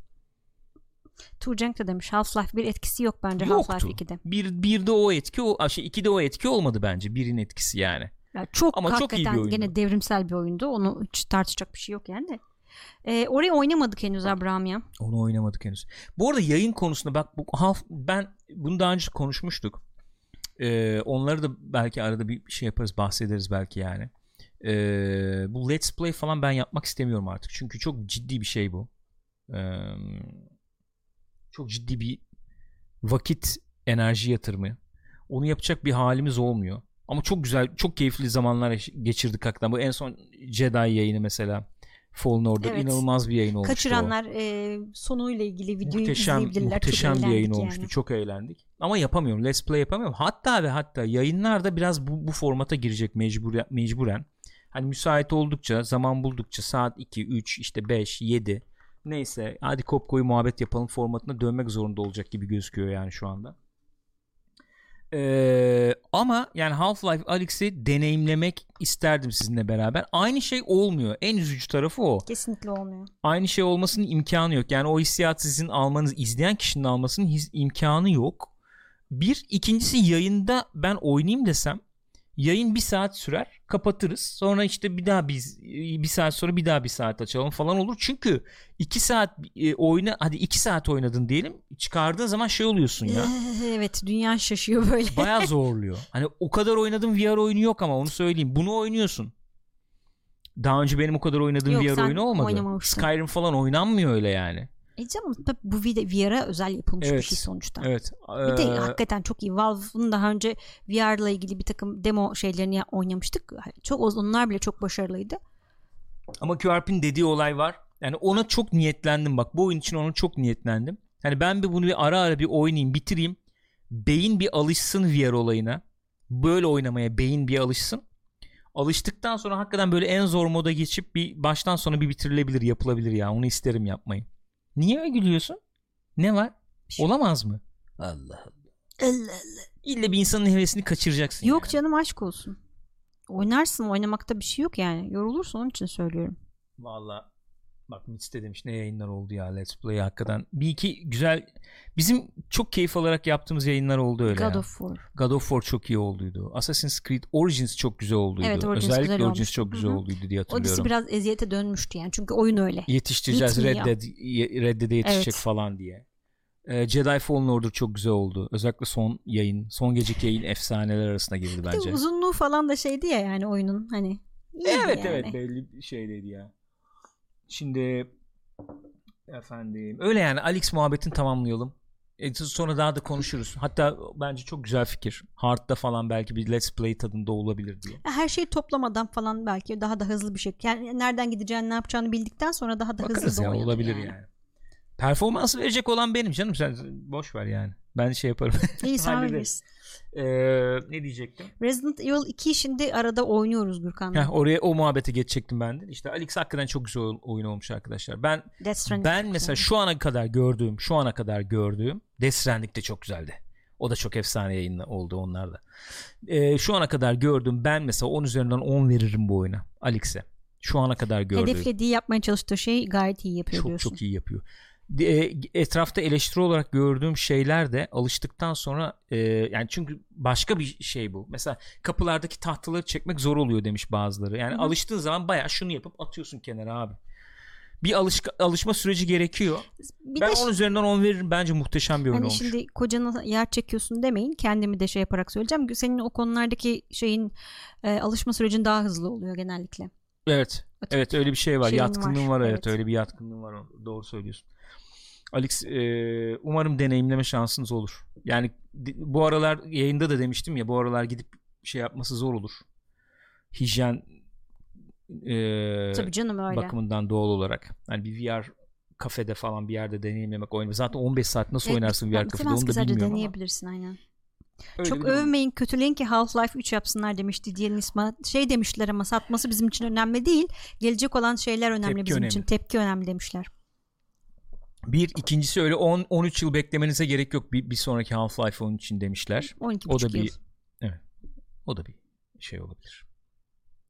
Tuğcenk de demiş Half-Life bir etkisi yok bence Yoktu. Half-Life 2'de. Bir, bir de o etki, o, şey, iki de o etki olmadı bence. Birin etkisi yani. Ya çok Ama çok iyi bir oyundu. gene devrimsel bir oyundu. Onu hiç tartışacak bir şey yok yani de. Ee, orayı oynamadık henüz Abraham ya. Onu oynamadık henüz. Bu arada yayın konusunda bak bu half, ben bunu daha önce konuşmuştuk. Ee, onları da belki arada bir şey yaparız bahsederiz belki yani. Ee, bu let's play falan ben yapmak istemiyorum artık. Çünkü çok ciddi bir şey bu. Ee, çok ciddi bir vakit enerji yatırımı. Onu yapacak bir halimiz olmuyor. Ama çok güzel, çok keyifli zamanlar geçirdik hakikaten. Bu en son Jedi yayını mesela. Fallen Order Evet. inanılmaz bir yayın olmuştu o. Kaçıranlar e, sonuyla ilgili videoyu muhteşem izleyebilirler. muhteşem bir yayın eğlendik olmuştu. yani. Çok eğlendik. Ama yapamıyorum. Let's play yapamıyorum. Hatta ve hatta yayınlarda biraz bu, bu formata girecek mecbur mecburen. Hani müsait oldukça, zaman buldukça saat 2, 3, işte 5, 7 neyse hadi kopkoyu muhabbet yapalım formatına dönmek zorunda olacak gibi gözüküyor yani şu anda. Ee, ama yani Half-Life Alyx'i deneyimlemek isterdim sizinle beraber. Aynı şey olmuyor. En üzücü tarafı o Kesinlikle olmuyor. aynı şey olmasının imkanı yok. Yani o hissiyatı sizin almanız, izleyen kişinin almasının his, imkanı yok. Bir, ikincisi yayında ben oynayayım desem yayın bir saat sürer kapatırız. Sonra işte bir daha biz bir saat sonra bir daha bir saat açalım falan olur. Çünkü iki saat e, oyna hadi iki saat oynadın diyelim çıkardığın zaman şey oluyorsun ya. *laughs* Evet dünya şaşıyor böyle. baya *laughs* zorluyor. Hani o kadar oynadım VR oyunu yok ama onu söyleyeyim. Bunu oynuyorsun. Daha önce benim o kadar oynadığım Yok, VR oyunu olmadı. Skyrim falan oynanmıyor öyle yani E canım tabii bu VR'a özel yapılmış bir Evet. şey sonuçta. evet Bir de Ee, hakikaten çok iyi. Valve'ın daha önce VR'la ilgili bir takım demo şeylerini oynamıştık. Çok onlar bile çok başarılıydı. Ama QRP'nin dediği olay var. Yani ona çok niyetlendim bak. Bu oyun için ona çok niyetlendim. Hani ben bir bunu bir ara ara bir oynayayım, bitireyim. Beyin bir alışsın VR olayına. Böyle oynamaya beyin bir alışsın. Alıştıktan sonra hakikaten böyle en zor moda geçip bir baştan sona bir bitirilebilir, yapılabilir ya. Onu isterim yapmayı. Niye öyle gülüyorsun? Ne var? şey Olamaz mı? Allah Allah. Allah Allah. İlle bir insanın hevesini kaçıracaksın. Yok yani. canım aşk olsun. Oynarsın oynamakta bir şey yok yani. Yorulursun onun için söylüyorum. Valla bak Mitch de demiş ne yayınlar oldu ya Let's Play hakikaten. Bir iki güzel bizim çok keyif alarak yaptığımız yayınlar oldu öyle God ya. of War. God of War çok iyi olduydu. Assassin's Creed Origins çok güzel olduydu. Evet, Origins Özellikle güzel Origins olmuş. çok güzel Hı hı. olduydu diye hatırlıyorum. dizi biraz eziyete dönmüştü yani. Çünkü oyun öyle. Yetiştireceğiz. Red Dead, Red Dead'e yetişecek Evet. falan diye. Ee, Jedi Fallen Order çok güzel oldu. Özellikle son yayın, son geceki yayın *laughs* efsaneler arasına girdi Bir de bence. uzunluğu falan da şeydi ya yani oyunun hani. Evet yani. evet belli şeydeydi ya. Şimdi efendim öyle yani Alex muhabbetini tamamlayalım. E, sonra daha da konuşuruz. Hatta bence çok güzel fikir. Hard'da falan belki bir Let's Play tadında olabilir diye. Her şeyi toplamadan falan belki daha da hızlı bir şey. Yani nereden gideceğini ne yapacağını bildikten sonra daha da Bakarız hızlı ya olabilir yani. Performansı verecek olan benim canım sen boş ver yani. Ben şey yaparım. *laughs* İyi sen bilirsin. Ee, ne diyecektim? Resident Evil 2 şimdi arada oynuyoruz Gürkan'la. Heh, oraya o muhabbete geçecektim ben de. İşte Alex hakikaten çok güzel oyun olmuş arkadaşlar. Ben Ben mesela şu ana kadar gördüğüm, şu ana kadar gördüğüm Death Stranding de çok güzeldi. O da çok efsane yayın oldu onlarda. Ee, şu ana kadar gördüğüm ben mesela 10 üzerinden 10 veririm bu oyuna. Alex'e. Şu ana kadar gördüğüm. Hedeflediği yapmaya çalıştığı şey gayet iyi yapıyor çok diyorsun. çok iyi yapıyor. E, etrafta eleştiri olarak gördüğüm şeyler de alıştıktan sonra e, yani çünkü başka bir şey bu. Mesela kapılardaki tahtaları çekmek zor oluyor demiş bazıları. Yani Hı hı. alıştığın zaman bayağı şunu yapıp atıyorsun kenara abi. Bir alışka, alışma süreci gerekiyor. Bir ben de 10 üzerinden 10 veririm. Bence muhteşem bir oyun Hani olmuş. şimdi kocana yer çekiyorsun demeyin. Kendimi de şey yaparak söyleyeceğim. Senin o konulardaki şeyin e, alışma sürecin daha hızlı oluyor genellikle. Evet. Açık Evet öyle bir şey var. şeyin Yatkınlığın var, var, evet. evet. Öyle bir yatkınlığın var. Doğru söylüyorsun. Alex e, umarım deneyimleme şansınız olur. Yani bu aralar yayında da demiştim ya bu aralar gidip şey yapması zor olur. Hijyen e, Tabii canım öyle. bakımından doğal olarak. Yani bir VR kafede falan bir yerde deneyimlemek oyunu. Zaten 15 saat nasıl Evet, oynarsın VR kafede onu da bilmiyorum ama. deneyebilirsin aynen. Öyle Çok durum. övmeyin kötüleyin ki Half-Life 3 yapsınlar demişti diyelim İsmail. Şey demişler ama satması bizim için önemli değil. Gelecek olan şeyler önemli Tepki bizim önemli. için. Tepki önemli demişler. Bir ikincisi öyle 10 13 yıl beklemenize gerek yok bir, bir sonraki Half-Life onun için demişler. 12 O da yıl. bir o da bir şey olabilir.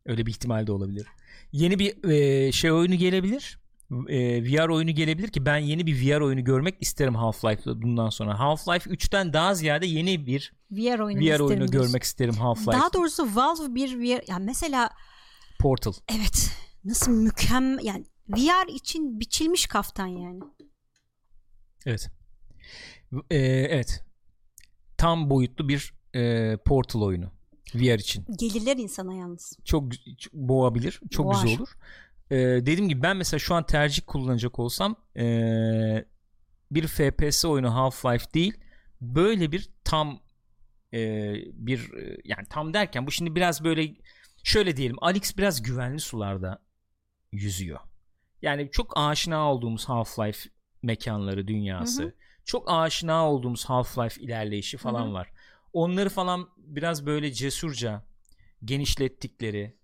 Öyle bir ihtimal de olabilir. Yeni bir e, şey oyunu gelebilir. E, VR oyunu gelebilir ki ben yeni bir VR oyunu görmek isterim Half-Life'da bundan sonra. Half-Life 3'ten daha ziyade yeni bir VR oyunu, VR isterim oyunu diyorsun. görmek isterim Half-Life Daha doğrusu Valve bir VR yani mesela Portal. evet nasıl mükemmel yani VR için biçilmiş kaftan yani. Evet. E, evet. Tam boyutlu bir e, Portal oyunu VR için. Gelirler insana yalnız. çok, boğabilir. Çok Boğar. güzel olur. Ee, dediğim gibi ben mesela şu an tercih kullanacak olsam ee, bir FPS oyunu Half-Life değil böyle bir tam ee, bir ee, yani tam derken bu şimdi biraz böyle şöyle diyelim Alex biraz güvenli sularda yüzüyor. Yani çok aşina olduğumuz Half-Life mekanları, dünyası. Hı hı. Çok aşina olduğumuz Half-Life ilerleyişi falan Hı hı. var. Onları falan biraz böyle cesurca genişlettikleri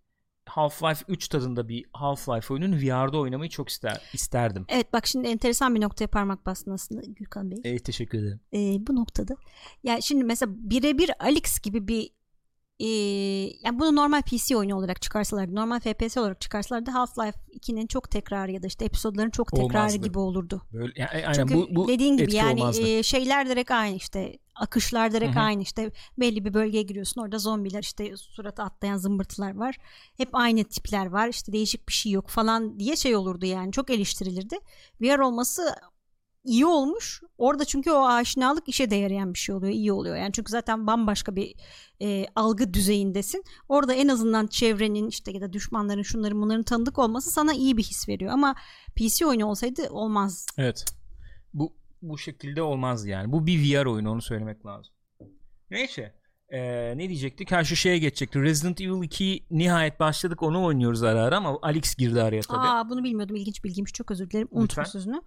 Half-Life 3 tadında bir Half-Life oyunun VR'da oynamayı çok ister, isterdim. Evet bak şimdi enteresan bir noktaya parmak bastın aslında Gürkan Bey. Evet teşekkür ederim. Ee, bu noktada. Yani şimdi mesela birebir Alex gibi bir ee, yani bunu normal PC oyunu olarak çıkarsalardı, normal FPS olarak çıkarsalardı Half-Life 2'nin çok tekrarı ya da işte episodların çok tekrarı Olmazdı. gibi olurdu. Böyle yani, aynen Çünkü bu, bu dediğin gibi yani olmazdı. e, şeyler direkt aynı işte akışlar direkt Hı hı. aynı işte belli bir bölgeye giriyorsun orada zombiler işte surata atlayan zımbırtılar var hep aynı tipler var işte değişik bir şey yok falan diye şey olurdu yani çok eleştirilirdi VR olması iyi olmuş orada çünkü o aşinalık işe de yarayan bir şey oluyor iyi oluyor yani çünkü zaten bambaşka bir e, algı düzeyindesin orada en azından çevrenin işte ya da düşmanların şunların bunların tanıdık olması sana iyi bir his veriyor ama PC oyunu olsaydı olmaz Evet. Bu bu şekilde olmaz yani. Bu bir VR oyunu onu söylemek lazım. Neyse. Ee, ne diyecektik? Ha şu şeye geçecektik. Resident Evil 2 nihayet başladık. Onu oynuyoruz ara ara ama Alex girdi araya tabii. Aa bunu bilmiyordum. İlginç bilgiymiş. Çok özür dilerim. Unutma sözünü.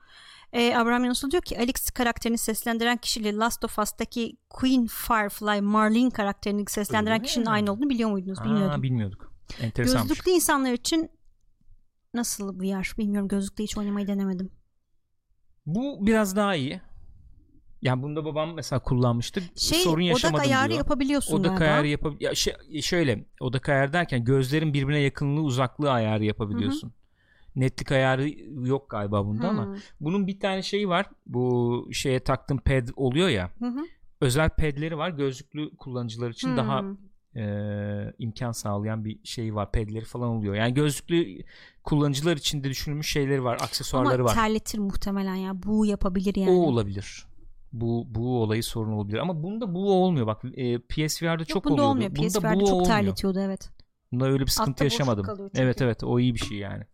Ee, Abraham Yunuslu diyor ki Alex karakterini seslendiren kişiyle Last of Us'taki Queen Firefly Marlene karakterini seslendiren Öyle mi? kişinin aynı olduğunu biliyor muydunuz? Bilmiyordum. Aa, bilmiyorduk. Enteresanmış. Gözlüklü insanlar için nasıl VR bilmiyorum. Gözlükle hiç oynamayı denemedim. Bu biraz daha iyi. Yani bunda babam mesela kullanmıştı. Şey Sorun odak yaşamadım ayarı diyor. yapabiliyorsun Odak galiba. ayarı yapab ya şey, şöyle odak ayarı derken gözlerin birbirine yakınlığı uzaklığı ayarı yapabiliyorsun. Netlik ayarı yok galiba bunda ama Hmm. bunun bir tane şeyi var. Bu şeye taktığım pad oluyor ya. Hı hı. Özel padleri var. Gözlüklü kullanıcılar için daha Hmm. e, imkan sağlayan bir şey var. Padleri falan oluyor. Yani gözlüklü kullanıcılar için de düşünülmüş şeyleri var, aksesuarları Ama var. terletir muhtemelen ya. Bu yapabilir yani. O olabilir. Bu bu olayı sorun olabilir ama bunda bu olmuyor bak e, PSVR'da Yok, çok bunda oluyordu. olmuyor. Bunda PSVR'de bu çok olmuyor. terletiyordu evet. Bunda öyle bir sıkıntı Altta yaşamadım. Evet evet o iyi bir şey yani.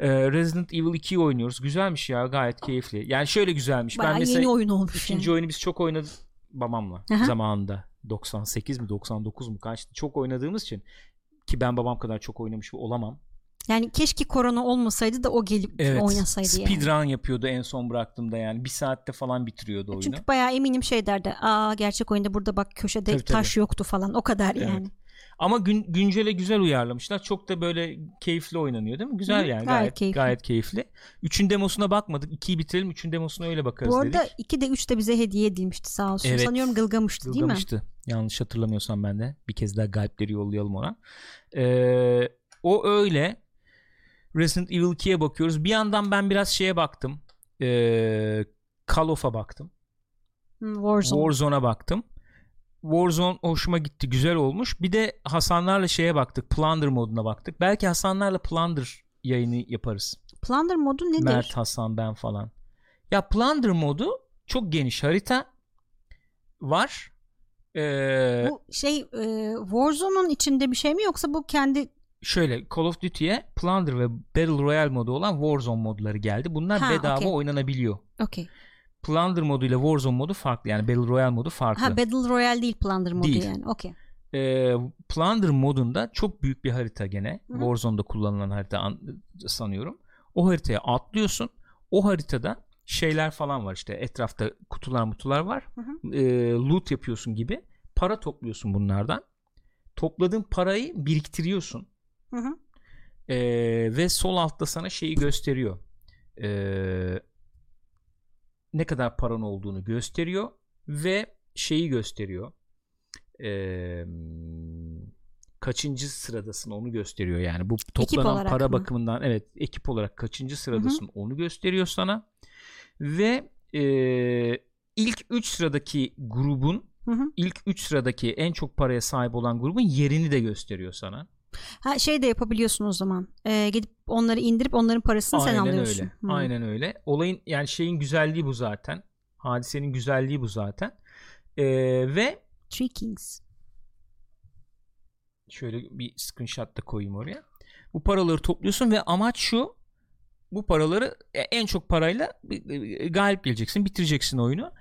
E, Resident Evil 2'yi oynuyoruz. Güzelmiş ya gayet keyifli. Yani şöyle güzelmiş. Bayağı ben mesela yeni oyun olmuş ikinci yani. oyunu biz çok oynadık babamla Aha. zamanında. 98 mi 99 mu kaçtı. Çok oynadığımız için ki ben babam kadar çok oynamış olamam. Yani keşke korona olmasaydı da o gelip Evet. oynasaydı yani. Speedrun yapıyordu en son bıraktığımda yani. Bir saatte falan bitiriyordu oyunu. Çünkü bayağı eminim şey derdi. Aa gerçek oyunda burada bak köşede Tabii, taş yoktu falan. O kadar Evet. yani. Ama gün, güncele güzel uyarlamışlar. Çok da böyle keyifli oynanıyor değil mi? Güzel yani. gayet Gayet, keyifli. gayet keyifli. Üçün demosuna bakmadık. İkiyi bitirelim. Üçün demosuna öyle bakarız Bu arada dedik. 2 de 3 de bize hediye edilmişti sağ olsun. Evet. Sanıyorum Gılgamış'tı değil mi? Gılgamış'tı. Yanlış hatırlamıyorsam ben de. Bir kez daha galipleri yollayalım ona. Ee, o öyle. Resident Evil 2'ye bakıyoruz. Bir yandan ben biraz şeye baktım. Ee, Call of'a baktım. Warzone. Warzone'a baktım. Warzone hoşuma gitti. Güzel olmuş. Bir de Hasanlarla şeye baktık. Plunder moduna baktık. Belki Hasanlarla Plunder yayını yaparız. Plunder modu nedir? Mert, Hasan, ben falan. Ya Plunder modu çok geniş harita var. Ee, Bu şey e, Warzone'un içinde bir şey mi yoksa bu kendi şöyle Call of Duty'ye Plunder ve Battle Royale modu olan Warzone modları geldi. Bunlar Ha, bedava okey. oynanabiliyor. okey. Plunder modu ile Warzone modu farklı. Yani Battle Royale modu farklı. Ha Battle Royale değil Plunder modu Değil. yani. Okey. e, Plunder modunda çok büyük bir harita gene. Hı. Warzone'da kullanılan harita an- sanıyorum. O haritaya atlıyorsun. O haritada şeyler falan var işte etrafta kutular mutular var. Hı hı. E, loot yapıyorsun gibi. Para topluyorsun bunlardan. Topladığın parayı biriktiriyorsun. Hı hı. E, ve sol altta sana şeyi gösteriyor. E, ne kadar paran olduğunu gösteriyor ve şeyi gösteriyor. E, kaçıncı sıradasın onu gösteriyor yani bu toplanan para mı? bakımından evet ekip olarak kaçıncı sıradasın onu gösteriyor sana ve e, ilk 3 sıradaki grubun Hı hı. ilk 3 sıradaki en çok paraya sahip olan grubun yerini de gösteriyor sana. Ha şey de yapabiliyorsun o zaman. Ee, gidip onları indirip onların parasını sen Aynen alıyorsun. öyle. Hı. Aynen öyle. Olayın yani şeyin güzelliği bu zaten. Hadisenin güzelliği bu zaten. Ee, ve Three Kings. şöyle bir screenshot da koyayım oraya. Bu paraları topluyorsun ve amaç şu. Bu paraları e, en çok parayla galip geleceksin, bitireceksin oyunu.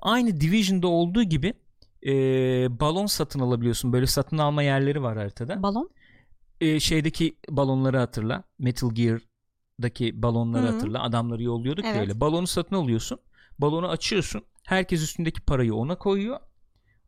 Aynı Division'da olduğu gibi e, balon satın alabiliyorsun. Böyle satın alma yerleri var haritada. Balon. e, şeydeki balonları hatırla. Metal Gear'daki balonları Hı. hatırla. Adamları yolluyorduk ya Evet. öyle. Balonu satın alıyorsun. Balonu açıyorsun. Herkes üstündeki parayı ona koyuyor.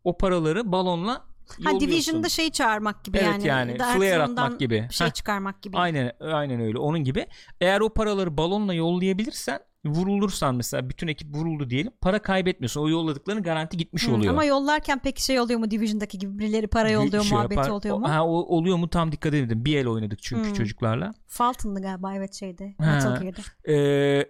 O paraları balonla Ha. Division'da şey çağırmak gibi Evet yani. yani, Dark flare atmak gibi. Şey Heh. çıkarmak gibi. Aynen aynen öyle. Onun gibi. Eğer o paraları balonla yollayabilirsen vurulursan mesela bütün ekip vuruldu diyelim. Para kaybetmiyorsun. O yolladıkların garanti gitmiş Hı, oluyor. Ama yollarken peki şey oluyor mu Division'daki gibi birileri para yolluyor Şey muhabbeti yapar- oluyor mu? Ha, o, oluyor mu tam dikkat edemedim. Bir el oynadık çünkü Hı. çocuklarla. Fulton'dı galiba evet şeyde. Ha. Ee,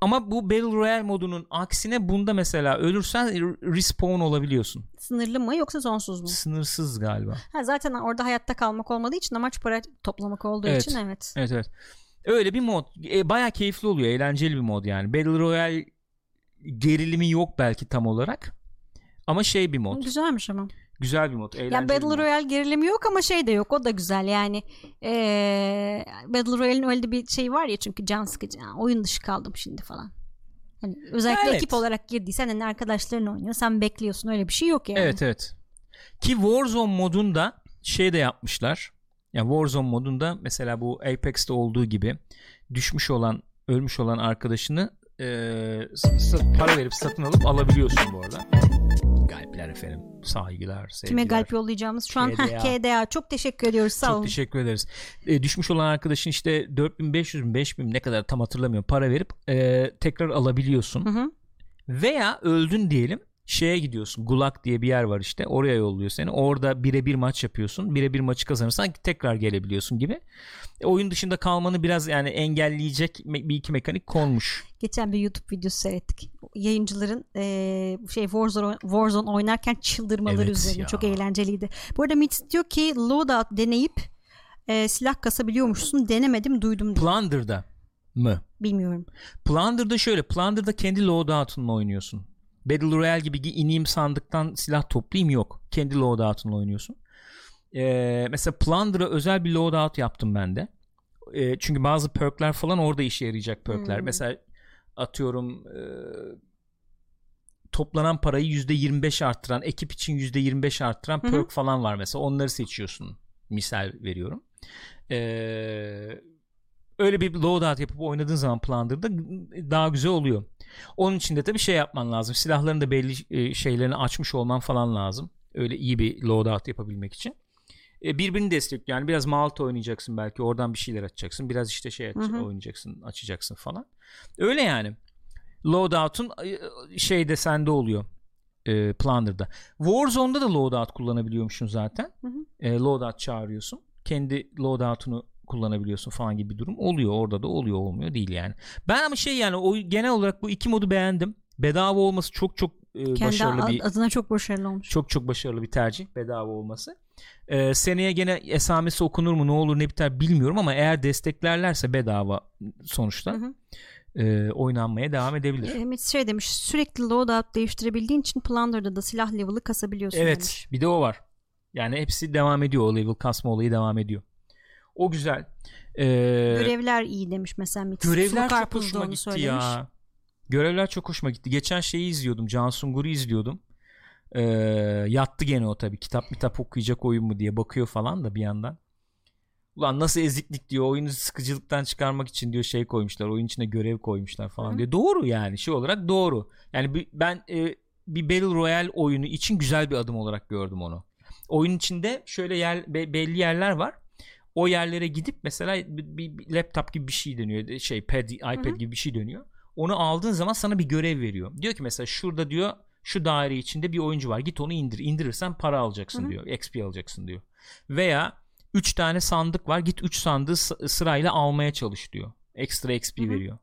ama bu Battle Royale modunun aksine bunda mesela ölürsen re- respawn olabiliyorsun. Sınırlı mı yoksa sonsuz mu? Sınırsız galiba. Ha, zaten orada hayatta kalmak olmadığı için amaç para toplamak olduğu Evet. için evet. Evet evet. Öyle bir mod. E, Baya keyifli oluyor. Eğlenceli bir mod yani. Battle Royale gerilimi yok belki tam olarak. Ama şey bir mod. Güzelmiş ama. Güzel bir mod. Eğlenceli Ya Battle mod. Royale gerilimi yok ama şey de yok o da güzel yani. Ee, Battle Royale'in öyle bir şey var ya çünkü can sıkıcı. Oyun dışı kaldım şimdi falan. Hani özellikle Evet. ekip olarak girdiysen hani arkadaşların oynuyor sen bekliyorsun öyle bir şey yok yani. Evet evet. Ki Warzone modunda şey de yapmışlar. Yani Warzone modunda mesela bu Apex'te olduğu gibi düşmüş olan, ölmüş olan arkadaşını e, para verip satın alıp alabiliyorsun bu arada. Galpler efendim. Saygılar, sevgiler. Kime galp yollayacağımız şu an KDA. KDA. Çok teşekkür ediyoruz. Sağ Çok olun. teşekkür ederiz. E, düşmüş olan arkadaşın işte 4500 mü 5000 mi ne kadar tam hatırlamıyorum para verip e, tekrar alabiliyorsun. Hı hı. Veya öldün diyelim şeye gidiyorsun. Gulag diye bir yer var işte. Oraya yolluyor seni. Orada birebir maç yapıyorsun. Birebir maçı kazanırsan tekrar gelebiliyorsun gibi. E, oyun dışında kalmanı biraz yani engelleyecek bir iki mekanik konmuş. Geçen bir YouTube videosu seyrettik. Yayıncıların eee, şey Warzone, Warzone oynarken çıldırmaları Evet üzerine ya. çok eğlenceliydi. Bu arada Mitz diyor ki loadout deneyip eee, silah kasabiliyormuşsun. Denemedim duydum diyor. Plunder'da mı? Bilmiyorum. Plunder'da şöyle. Plunder'da kendi loadout'unla oynuyorsun. Battle Royale gibi gi- ineyim sandıktan silah toplayayım yok. Kendi loadout'unla oynuyorsun. Ee, mesela Plunder'a özel bir loadout yaptım ben de. Ee, çünkü bazı perkler falan orada işe yarayacak perkler. Hmm. Mesela atıyorum e, toplanan parayı %25 arttıran, ekip için %25 arttıran perk falan var mesela. Onları seçiyorsun. Misal veriyorum. Ee, öyle bir loadout yapıp oynadığın zaman Plunder'da daha güzel oluyor. Onun için de tabii şey yapman lazım. Silahların da belli e, şeylerini açmış olman falan lazım. Öyle iyi bir loadout yapabilmek için. E, birbirini destekliyor. Yani biraz Malta oynayacaksın belki. Oradan bir şeyler açacaksın. Biraz işte şey aç- oynayacaksın, açacaksın falan. Öyle yani. Loadout'un e, şey de sende oluyor. E, Plunder'da. Warzone'da da loadout kullanabiliyormuşsun zaten. Hı hı. E, loadout çağırıyorsun. Kendi loadout'unu kullanabiliyorsun falan gibi bir durum oluyor. Orada da oluyor olmuyor değil yani. Ben ama şey yani o genel olarak bu iki modu beğendim. Bedava olması çok çok e, Kendi başarılı ad- bir adına çok başarılı olmuş. çok çok başarılı bir tercih bedava olması. Ee, seneye gene esamesi okunur mu ne olur ne biter bilmiyorum ama eğer desteklerlerse bedava sonuçta Hı hı. e, oynanmaya devam edebilir. E, Mitz şey demiş sürekli loadout değiştirebildiğin için Plunder'da da silah level'ı kasabiliyorsun evet demiş. bir de o var. Yani hepsi devam ediyor o level kasma olayı devam ediyor. O güzel. Ee, Görevler iyi demiş mesela Mitz. görevler çok hoşuma gitti söylemiş. ya. Görevler çok hoşuma gitti. Geçen şeyi izliyordum. Can Sungur'u izliyordum. Ee, yattı gene o tabii. Kitap kitap okuyacak oyun mu diye bakıyor falan da bir yandan. Ulan nasıl eziklik diyor. Oyunu sıkıcılıktan çıkarmak için diyor şey koymuşlar. Oyun içine görev koymuşlar falan Hı. diyor. Doğru yani. Şey olarak doğru. Yani ben e, bir Battle Royale oyunu için güzel bir adım olarak gördüm onu. Oyun içinde şöyle yer be- belli yerler var. O yerlere gidip mesela bir, bir- laptop gibi bir şey dönüyor. Şey pad, iPad Hı hı. gibi bir şey dönüyor. Onu aldığın zaman sana bir görev veriyor. Diyor ki mesela şurada diyor şu daire içinde bir oyuncu var. Git onu indir. İndirirsen para alacaksın Hı hı. diyor. XP alacaksın diyor. Veya 3 tane sandık var. Git 3 sandığı sı- sırayla almaya çalış diyor. Ekstra XP Hı hı. veriyor.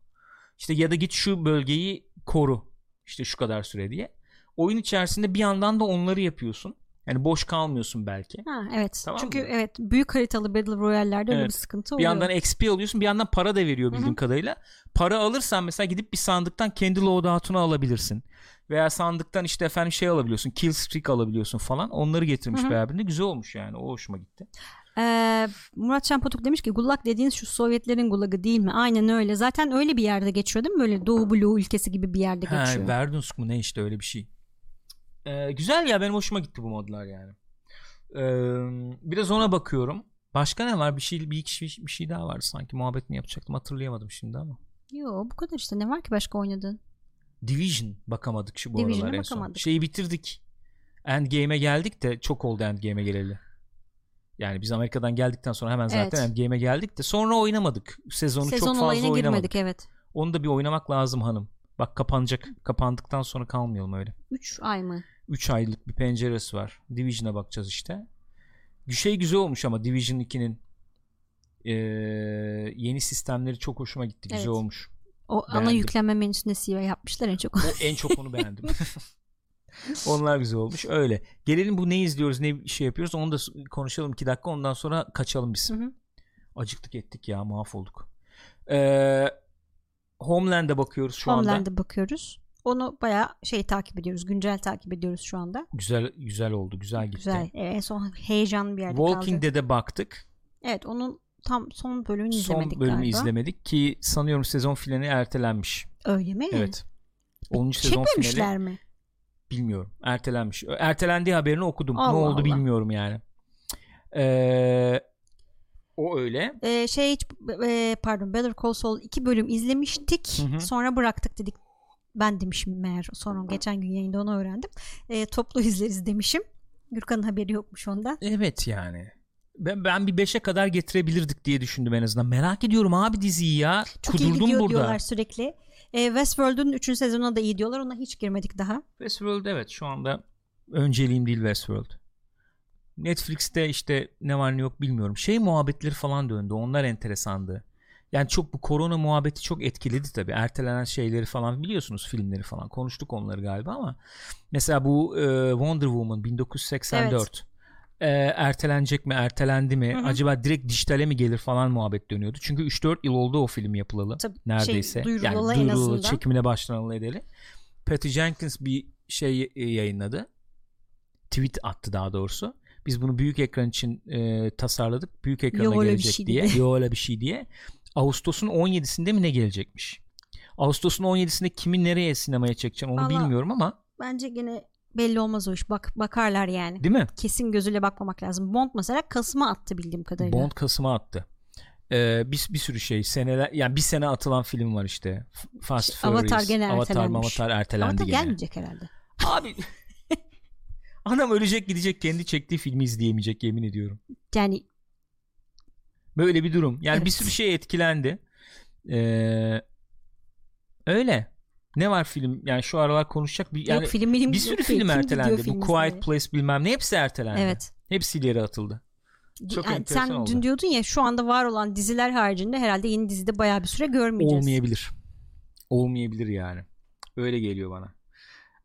İşte ya da git şu bölgeyi koru. İşte şu kadar süre diye. Oyun içerisinde bir yandan da onları yapıyorsun. Yani boş kalmıyorsun belki. Ha, evet. Tamam Çünkü mı? evet büyük haritalı Battle Royale'lerde öyle Evet. bir sıkıntı Bir oluyor. yandan XP alıyorsun bir yandan para da veriyor bildiğim Hı hı. kadarıyla. Para alırsan mesela gidip bir sandıktan kendi loadout'unu alabilirsin. Veya sandıktan işte efendim şey alabiliyorsun. Kill streak alabiliyorsun falan. Onları getirmiş Hı hı. beraberinde. Güzel olmuş yani. O hoşuma gitti. Ee, Murat Çampatuk demiş ki Gulag dediğiniz şu Sovyetlerin Gulag'ı değil mi? Aynen öyle. Zaten öyle bir yerde geçiyor değil mi? Böyle Doğu Bloğu ülkesi gibi bir yerde Ha, geçiyor. Verdunsk mu ne işte öyle bir şey. Ee, güzel ya benim hoşuma gitti bu modlar yani. Ee, biraz ona bakıyorum. Başka ne var? Bir şey bir, iki şey, bir şey daha vardı sanki. Muhabbet mi yapacaktım hatırlayamadım şimdi ama. Yo bu kadar işte. Ne var ki başka oynadığın? Division bakamadık şu bu Division'a aralar en son. bakamadık. Şeyi bitirdik. Endgame'e geldik de çok oldu Endgame'e geleli. Yani biz Amerika'dan geldikten sonra hemen zaten Evet. Endgame'e geldik de sonra oynamadık. Sezonu Sezon çok fazla olayına oynamadık. girmedik evet. Onu da bir oynamak lazım hanım. Bak kapanacak. Kapandıktan sonra kalmayalım öyle. 3 ay mı? 3 aylık bir penceresi var. Division'a bakacağız işte. Şey güzel olmuş ama Division 2'nin eee, yeni sistemleri çok hoşuma gitti. Güzel Evet. olmuş. O ana Beğendim. yüklenme menüsünde CEO yapmışlar en çok. O, en çok onu beğendim. *laughs* Onlar güzel olmuş. Öyle. Gelelim bu ne izliyoruz, ne şey yapıyoruz. Onu da konuşalım 2 dakika. Ondan sonra kaçalım biz. Hı hı. Acıktık ettik ya mahvolduk. Ee, Homeland'e bakıyoruz şu anda. Homeland'e bakıyoruz. Onu bayağı şey takip ediyoruz. Güncel takip ediyoruz şu anda. Güzel güzel oldu. Güzel gitti. Güzel. Ee, en son heyecanlı bir yerde Walking kaldı. Dead'e baktık. Evet onun tam son bölümünü izlemedik Son bölümü galiba. izlemedik ki sanıyorum sezon finali ertelenmiş. Öyle mi? Evet. 10. sezon finali mi? bilmiyorum. Ertelenmiş. Ertelendiği haberini okudum. Allah ne oldu Allah. bilmiyorum yani. Ee, o öyle. Ee, şey hiç- e, pardon Better Call Saul iki bölüm izlemiştik. Hı hı. Sonra bıraktık dedik. Ben demişim meğer sonra geçen gün yayında onu öğrendim. Ee, toplu izleriz demişim. Gürkan'ın haberi yokmuş onda. Evet yani. Ben, ben bir 5'e kadar getirebilirdik diye düşündüm en azından. Merak ediyorum abi diziyi ya. Çok iyi Kudurdum gidiyor burada. diyorlar sürekli. Ee, Westworld'un 3. sezonuna da iyi diyorlar. Ona hiç girmedik daha. Westworld evet şu anda önceliğim değil Westworld. Netflix'te işte ne var ne yok bilmiyorum. Şey muhabbetleri falan döndü. Onlar enteresandı. Yani çok bu korona muhabbeti çok etkiledi tabii. Ertelenen şeyleri falan biliyorsunuz filmleri falan. Konuştuk onları galiba ama mesela bu e, Wonder Woman 1984 e, ertelenecek mi ertelendi mi Hı hı. acaba direkt dijitale mi gelir falan muhabbet dönüyordu. Çünkü 3-4 yıl oldu o film yapılalı. Tabii, Neredeyse. Şey, yani duyurulalı, çekimine başlanalı edeli. Patty Jenkins bir şey e, yayınladı. Tweet attı daha doğrusu. Biz bunu büyük ekran için e, tasarladık. Büyük ekrana Yo, gelecek şey diye. Yo öyle bir şey diye. Ağustos'un 17'sinde mi ne gelecekmiş? Ağustos'un 17'sinde kimi nereye sinemaya çekeceğim onu Vallahi- bilmiyorum ama Bence gene belli olmaz o iş. Bak bakarlar yani. değil mi? Kesin gözüyle bakmamak lazım. Bond mesela Kasım'a attı bildiğim kadarıyla. Bond Kasım'a attı. Ee, bir, bir sürü şey seneler yani bir sene atılan film var işte Fast İşte Avatar Furious, gene Avatar. Avatar ertelendi Ama da gene. gelmeyecek herhalde. Abi *laughs* Anam ölecek gidecek kendi çektiği filmi izleyemeyecek yemin ediyorum. Yani Böyle bir durum. Yani bir Evet. sürü şey etkilendi. Ee, öyle. Ne var film? Yani şu aralar konuşacak bir yani yok film bilim bir sürü film ertelendi. Bu Quiet Place. Bilmem ne hepsi ertelendi. Evet. Hepsi ileri atıldı. Çok Yani enteresan sen oldu. dün diyordun ya şu anda var olan diziler haricinde herhalde yeni dizide bayağı bir süre görmeyeceğiz. Olmayabilir. Olmayabilir yani. Öyle geliyor bana.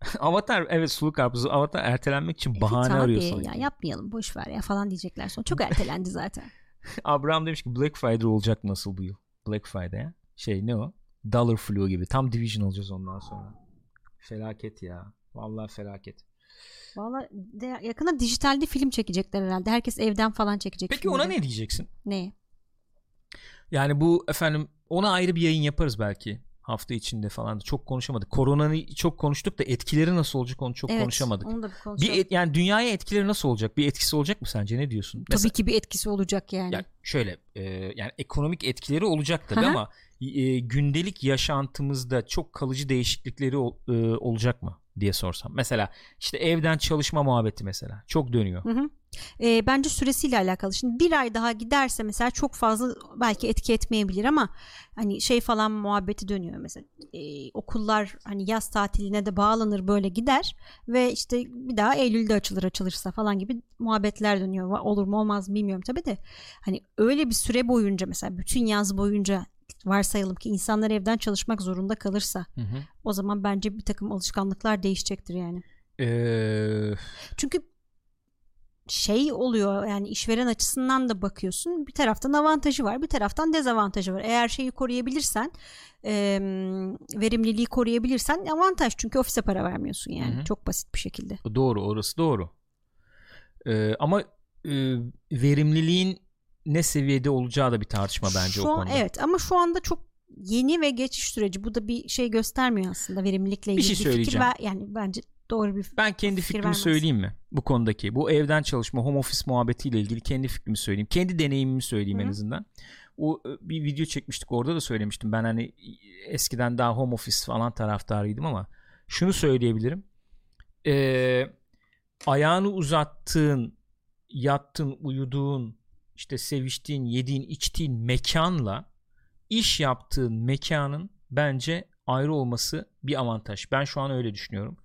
*laughs* Avatar evet sulu karpuzu Avatar ertelenmek için bahane Tabii arıyor ya sanki. yapmayalım boş ver ya falan diyecekler sonra. Çok ertelendi zaten. *laughs* Abraham demiş ki Black Friday olacak nasıl bu yıl? Black Friday ya. Şey ne o? Dollar Flu gibi. Tam Division olacağız ondan sonra. Felaket ya. Vallahi felaket. Valla yakında dijitalde film çekecekler herhalde. Herkes evden falan çekecek. Peki filmleri. ona ne diyeceksin? Ne? Yani bu efendim ona ayrı bir yayın yaparız belki. Hafta içinde falan da çok konuşamadık. Koronayı çok konuştuk da etkileri nasıl olacak onu çok evet, konuşamadık. Onu da bir Bir konuşalım. et- yani dünyaya etkileri nasıl olacak? Bir etkisi olacak mı sence? Ne diyorsun? Tabii ki bir etkisi olacak yani. Ya şöyle e, yani ekonomik etkileri olacak tabii hı. ama e, gündelik yaşantımızda çok kalıcı değişiklikleri e, olacak mı diye sorsam. Mesela işte evden çalışma muhabbeti mesela çok dönüyor. Hı hı. Ee, bence süresiyle alakalı. Şimdi bir ay daha giderse mesela çok fazla belki etki etmeyebilir ama hani şey falan muhabbeti dönüyor mesela Ee, okullar hani yaz tatiline de bağlanır böyle gider ve işte bir daha Eylül'de açılır açılırsa falan gibi muhabbetler dönüyor. Olur mu olmaz mı bilmiyorum tabii de hani öyle bir süre boyunca mesela bütün yaz boyunca varsayalım ki insanlar evden çalışmak zorunda kalırsa Hı hı. o zaman bence bir takım alışkanlıklar değişecektir yani. Ee, Çünkü şey oluyor yani işveren açısından da bakıyorsun bir taraftan avantajı var bir taraftan dezavantajı var eğer şeyi koruyabilirsen e, verimliliği koruyabilirsen avantaj çünkü ofise para vermiyorsun yani Hı hı. çok basit bir şekilde doğru orası doğru. Ee, ama e, verimliliğin ne seviyede olacağı da bir tartışma bence şu o an, konuda. evet ama şu anda çok yeni ve geçiş süreci bu da bir şey göstermiyor aslında verimlilikle ilgili şey fikir söyleyeceğim. ver, yani bence doğru bir Ben kendi fikrimi vermez. söyleyeyim mi bu konudaki? Bu evden çalışma, home office muhabbetiyle ilgili kendi fikrimi söyleyeyim. Kendi deneyimimi söyleyeyim Hı en azından. O e, bir video çekmiştik orada da söylemiştim. Ben hani eskiden daha home office falan taraftarıydım ama şunu söyleyebilirim. Ee, ayağını uzattığın, yattığın, uyuduğun, işte seviştiğin, yediğin, içtiğin mekanla iş yaptığın mekanın bence ayrı olması bir avantaj. Ben şu an öyle düşünüyorum.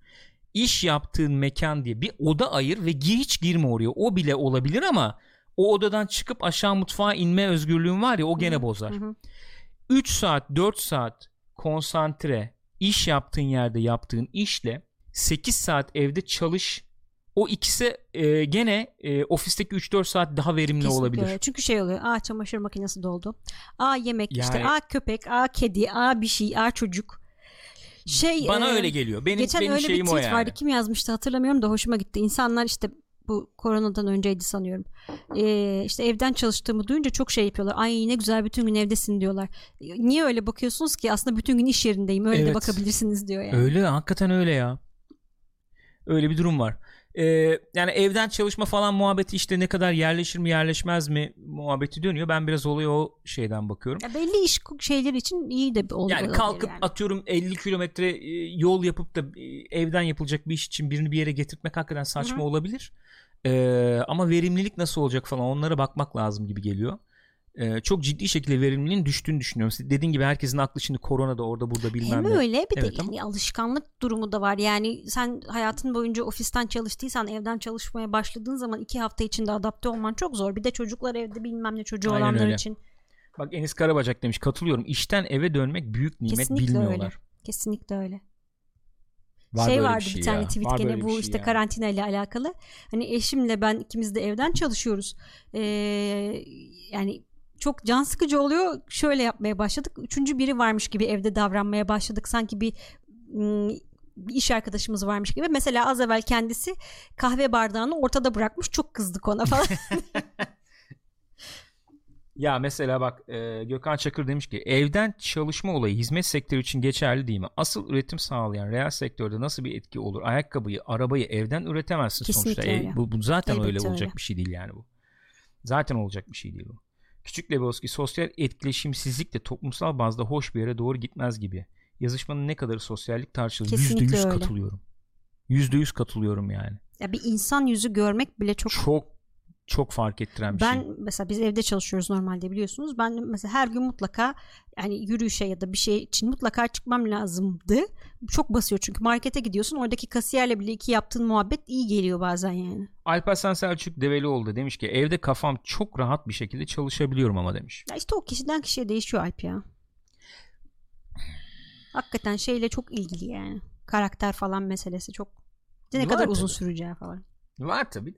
İş yaptığın mekan diye bir oda ayır ve hiç girme oraya. O bile olabilir ama o odadan çıkıp aşağı mutfağa inme özgürlüğün var ya o gene bozar. Hı hı. 3 saat 4 saat konsantre iş yaptığın yerde yaptığın işle 8 saat evde çalış o ikisi e, gene e, ofisteki 3-4 saat daha verimli Kesinlikle olabilir. öyle. Çünkü şey oluyor. Aa çamaşır makinesi doldu. Aa yemek işte. Yani- Aa köpek. Aa kedi. Aa bir şey. Aa çocuk. Şey Bana e, öyle geliyor. Benim geçen benim öyle bir şeyim o tweet yani. vardı. Kim yazmıştı hatırlamıyorum da hoşuma gitti. İnsanlar işte bu koronadan önceydi sanıyorum. Ee, işte evden çalıştığımı duyunca çok şey yapıyorlar. Ay ne güzel bütün gün evdesin diyorlar. Niye öyle bakıyorsunuz ki? Aslında bütün gün iş yerindeyim. Öyle de Evet. bakabilirsiniz diyor yani. Öyle hakikaten öyle ya. Öyle bir durum var. Ee, yani evden çalışma falan muhabbeti işte ne kadar yerleşir mi yerleşmez mi muhabbeti dönüyor. Ben biraz olaya o şeyden bakıyorum. Ya belli iş şeyler için iyi de olay Yani kalkıp yani. atıyorum 50 kilometre e, yol yapıp da e, evden yapılacak bir iş için birini bir yere getirtmek hakikaten saçma Hı hı. olabilir. Ee, ama verimlilik nasıl olacak falan onlara bakmak lazım gibi geliyor. Ee, çok ciddi şekilde verimliliğin düştüğünü düşünüyorum. Dediğin gibi herkesin aklı şimdi koronada orada burada bilmem Hem ne. öyle bir Evet de yani alışkanlık durumu da var. Yani sen hayatın boyunca ofisten çalıştıysan evden çalışmaya başladığın zaman iki hafta içinde adapte olman çok zor. Bir de çocuklar evde bilmem ne çocuğu Aynen olanlar öyle. için. Bak Enis Karabacak demiş katılıyorum. İşten eve dönmek büyük nimet Kesinlikle bilmiyorlar. öyle. Kesinlikle öyle. Var şey vardı bir, tane ya. tweet Var gene bir bu şey işte ya. karantina ile alakalı. Hani eşimle ben ikimiz de evden çalışıyoruz. Ee, yani çok can sıkıcı oluyor. Şöyle yapmaya başladık. Üçüncü biri varmış gibi evde davranmaya başladık. Sanki bir bir iş arkadaşımız varmış gibi. Mesela az evvel kendisi kahve bardağını ortada bırakmış. Çok kızdık ona falan. *laughs* *laughs* Ya mesela bak e, Gökhan Çakır demiş ki evden çalışma olayı hizmet sektörü için geçerli değil mi? Asıl üretim sağlayan reel sektörde nasıl bir etki olur? Ayakkabıyı, arabayı evden üretemezsin Kesinlikle sonuçta. E, öyle. bu, bu zaten Elbette öyle olacak öyle. bir şey değil yani bu. Zaten olacak bir şey değil bu. Küçük Lebowski sosyal etkileşimsizlik de toplumsal bazda hoş bir yere doğru gitmez gibi. Yazışmanın ne kadarı sosyallik tartışılır. Kesinlikle Yüzde yüz öyle. katılıyorum. Yüzde yüz katılıyorum yani. ya bir insan yüzü görmek bile çok Çok çok fark ettiren bir ben şey. mesela biz evde çalışıyoruz normalde biliyorsunuz. Ben mesela her gün mutlaka yani yürüyüşe ya da bir şey için mutlaka çıkmam lazımdı. Çok basıyor çünkü markete gidiyorsun. Oradaki kasiyerle bile iki yaptığın muhabbet iyi geliyor bazen yani. Alparslan Selçuk Develioğlu demiş ki evde kafam çok rahat bir şekilde çalışabiliyorum ama demiş. Ya işte o kişiden kişiye değişiyor Alp ya. Hakikaten şeyle çok ilgili yani. Karakter falan meselesi çok. Ne Var kadar uzun tabii. süreceği falan. Var tabi.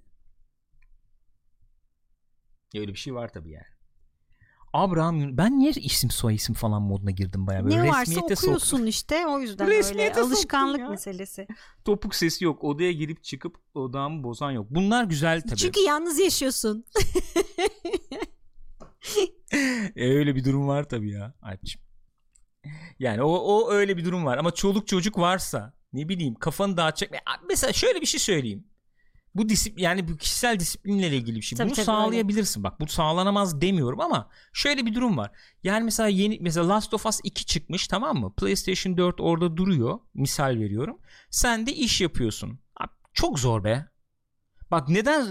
Öyle bir şey var tabi yani. Abraham ben niye isim soy isim falan moduna girdim bayağı böyle ne varsa okuyorsun soktum. işte o yüzden Resmiyete öyle alışkanlık ya. meselesi. Topuk sesi yok. Odaya girip çıkıp odamı bozan yok. Bunlar güzel tabi. Çünkü yalnız yaşıyorsun. *laughs* E, öyle bir durum var tabi ya Alpçim. Yani o, o öyle bir durum var ama çoluk çocuk varsa ne bileyim kafanı dağıtacak. Mesela şöyle bir şey söyleyeyim. Bu disiplin yani bu kişisel disiplinle ilgili bir şey. Tabii, Bunu tabii, sağlayabilirsin. Bak bu sağlanamaz demiyorum ama şöyle bir durum var. Yani mesela yeni mesela Last of Us 2 çıkmış tamam mı? PlayStation 4 orada duruyor. Misal veriyorum. Sen de iş yapıyorsun. Abi, çok zor be. Bak neden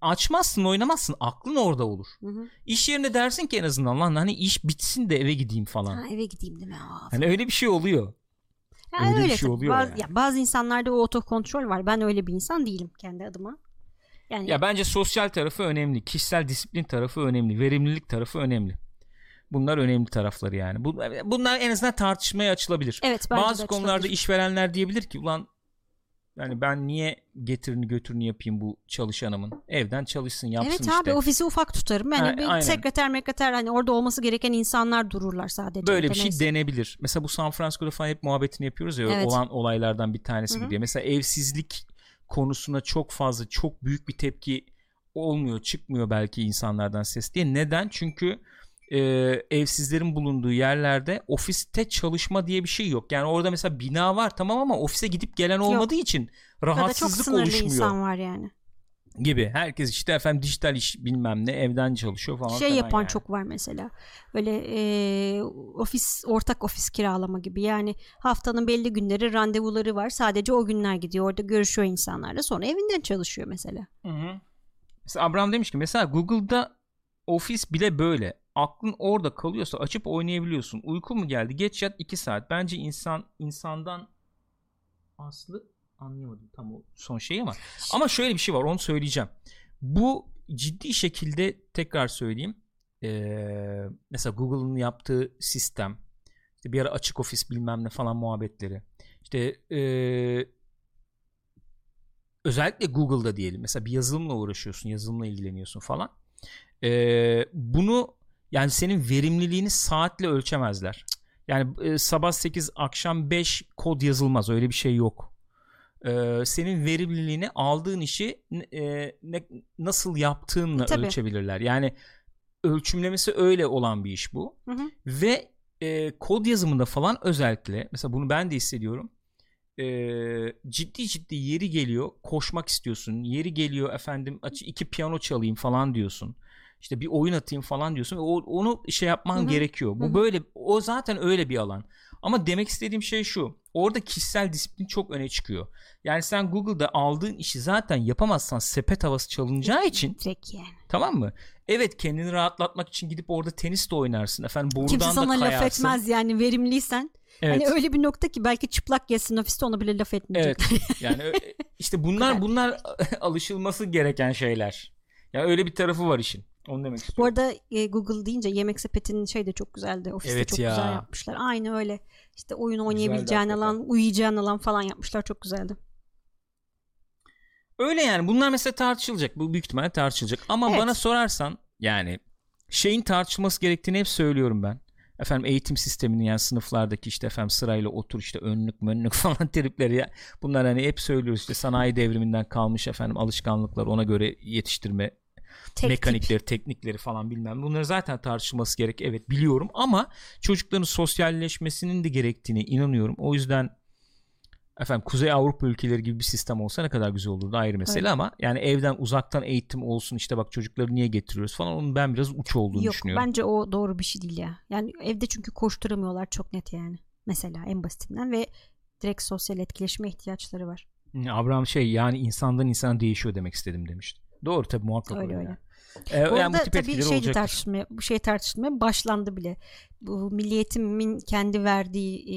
açmazsın oynamazsın aklın orada olur. Hı hı. İş yerine dersin ki en azından lan hani iş bitsin de eve gideyim falan. Ha, eve gideyim değil mi? Aa, Hani öyle bir şey oluyor. Ya öyle bir öyle şey tabii. oluyor bazı, yani. ya bazı insanlarda o otokontrol var. Ben öyle bir insan değilim kendi adıma. Yani Ya bence sosyal tarafı önemli, kişisel disiplin tarafı önemli, verimlilik tarafı önemli. Bunlar önemli tarafları yani. Bu- Bunlar en azından tartışmaya açılabilir. evet bence Bazı de konularda açılabilir. işverenler diyebilir ki ulan yani ben niye getirini götürünü yapayım bu çalışanımın? Evden çalışsın yapsın Evet işte. abi ofisi ufak tutarım. Yani Ha, bir sekreter mekreter hani orada olması gereken insanlar dururlar sadece. Böyle bir şey neyse. denebilir. Mesela bu San Francisco'da falan hep muhabbetini yapıyoruz ya Evet. olan olaylardan bir tanesi Hı hı. bu diye. Mesela evsizlik konusuna çok fazla çok büyük bir tepki olmuyor, çıkmıyor belki insanlardan ses diye. Neden? Çünkü e, evsizlerin bulunduğu yerlerde ofiste çalışma diye bir şey yok. Yani orada mesela bina var tamam ama ofise gidip gelen olmadığı için Ya da çok rahatsızlık sınırlı oluşmuyor insan var yani. gibi. Herkes işte efendim dijital iş bilmem ne evden çalışıyor falan. şey falan yapan yani. çok var mesela. Böyle e, ofis ortak ofis kiralama gibi. Yani haftanın belli günleri randevuları var. Sadece o günler gidiyor. Orada görüşüyor insanlarla. Sonra evinden çalışıyor mesela. Hı hı. Mesela Abraham demiş ki mesela Google'da ofis bile böyle. Aklın orada kalıyorsa açıp oynayabiliyorsun. Uyku mu geldi? Geç yat 2 saat. Bence insan insandan aslı anlayamadım tam o son şeyi ama ama şöyle bir şey var onu söyleyeceğim. Bu ciddi şekilde tekrar söyleyeyim. Ee, mesela Google'ın yaptığı sistem işte bir ara açık ofis bilmem ne falan muhabbetleri. İşte ee, özellikle Google'da diyelim mesela bir yazılımla uğraşıyorsun yazılımla ilgileniyorsun falan Ee, bunu yani senin verimliliğini saatle ölçemezler. Yani e, sabah 8 akşam 5 kod yazılmaz öyle bir şey yok. Ee, senin verimliliğini aldığın işi e, ne, nasıl yaptığınla Tabii. ölçebilirler. Yani ölçümlemesi öyle olan bir iş bu. Hı hı. ve e, kod yazımında falan özellikle mesela bunu ben de hissediyorum. E, ciddi ciddi yeri geliyor koşmak istiyorsun. Yeri geliyor efendim iki piyano çalayım falan diyorsun işte bir oyun atayım falan diyorsun o, onu şey yapman Hı hı. gerekiyor bu Hı hı. böyle o zaten öyle bir alan ama demek istediğim şey şu orada kişisel disiplin çok öne çıkıyor yani sen Google'da aldığın işi zaten yapamazsan sepet havası çalınacağı için yani. tamam mı evet kendini rahatlatmak için gidip orada tenis de oynarsın efendim Kimse da sana laf kayarsın etmez yani verimliysen. evet. Hani öyle bir nokta ki belki çıplak gezsin ofiste ona bile laf etmeyecek. Evet. *laughs* Yani işte bunlar bunlar *laughs* alışılması gereken şeyler. Ya öyle bir tarafı var işin. Onu demek Bu istiyorum. arada e, Google deyince yemek sepetinin şey de çok güzeldi. Ofiste Evet çok ya. güzel yapmışlar. Aynı öyle. İşte oyun oynayabileceğin hakikaten. alan, uyuyacağın alan falan yapmışlar. Çok güzeldi. Öyle yani. Bunlar mesela tartışılacak. Bu büyük ihtimalle tartışılacak. Ama Evet. bana sorarsan yani şeyin tartışılması gerektiğini hep söylüyorum ben. Efendim eğitim sisteminin yani sınıflardaki işte efendim sırayla otur işte önlük mönlük *laughs* falan tripleri ya. Bunlar hani hep söylüyoruz işte sanayi devriminden kalmış efendim alışkanlıklar ona göre yetiştirme Tek mekanikleri, teknikleri falan bilmem. Bunları zaten tartışılması gerek. Evet biliyorum ama çocukların sosyalleşmesinin de gerektiğine inanıyorum. O yüzden efendim Kuzey Avrupa ülkeleri gibi bir sistem olsa ne kadar güzel olurdu ayrı mesele Öyle. ama yani evden uzaktan eğitim olsun işte bak çocukları niye getiriyoruz falan onun ben biraz uç olduğunu Yok düşünüyorum. bence o doğru bir şey değil ya. Yani evde çünkü koşturamıyorlar çok net yani. Mesela en basitinden ve direkt sosyal etkileşime ihtiyaçları var. Abraham şey yani insandan insana değişiyor demek istedim demişti. Doğru tabii muhakkak Öyle öyle. öyle. yani. Ee, Bu yani arada tip tabii şey olacaktır. tartışmaya, bu şey tartışmaya başlandı bile. Bu Milli Eğitim'in kendi verdiği e,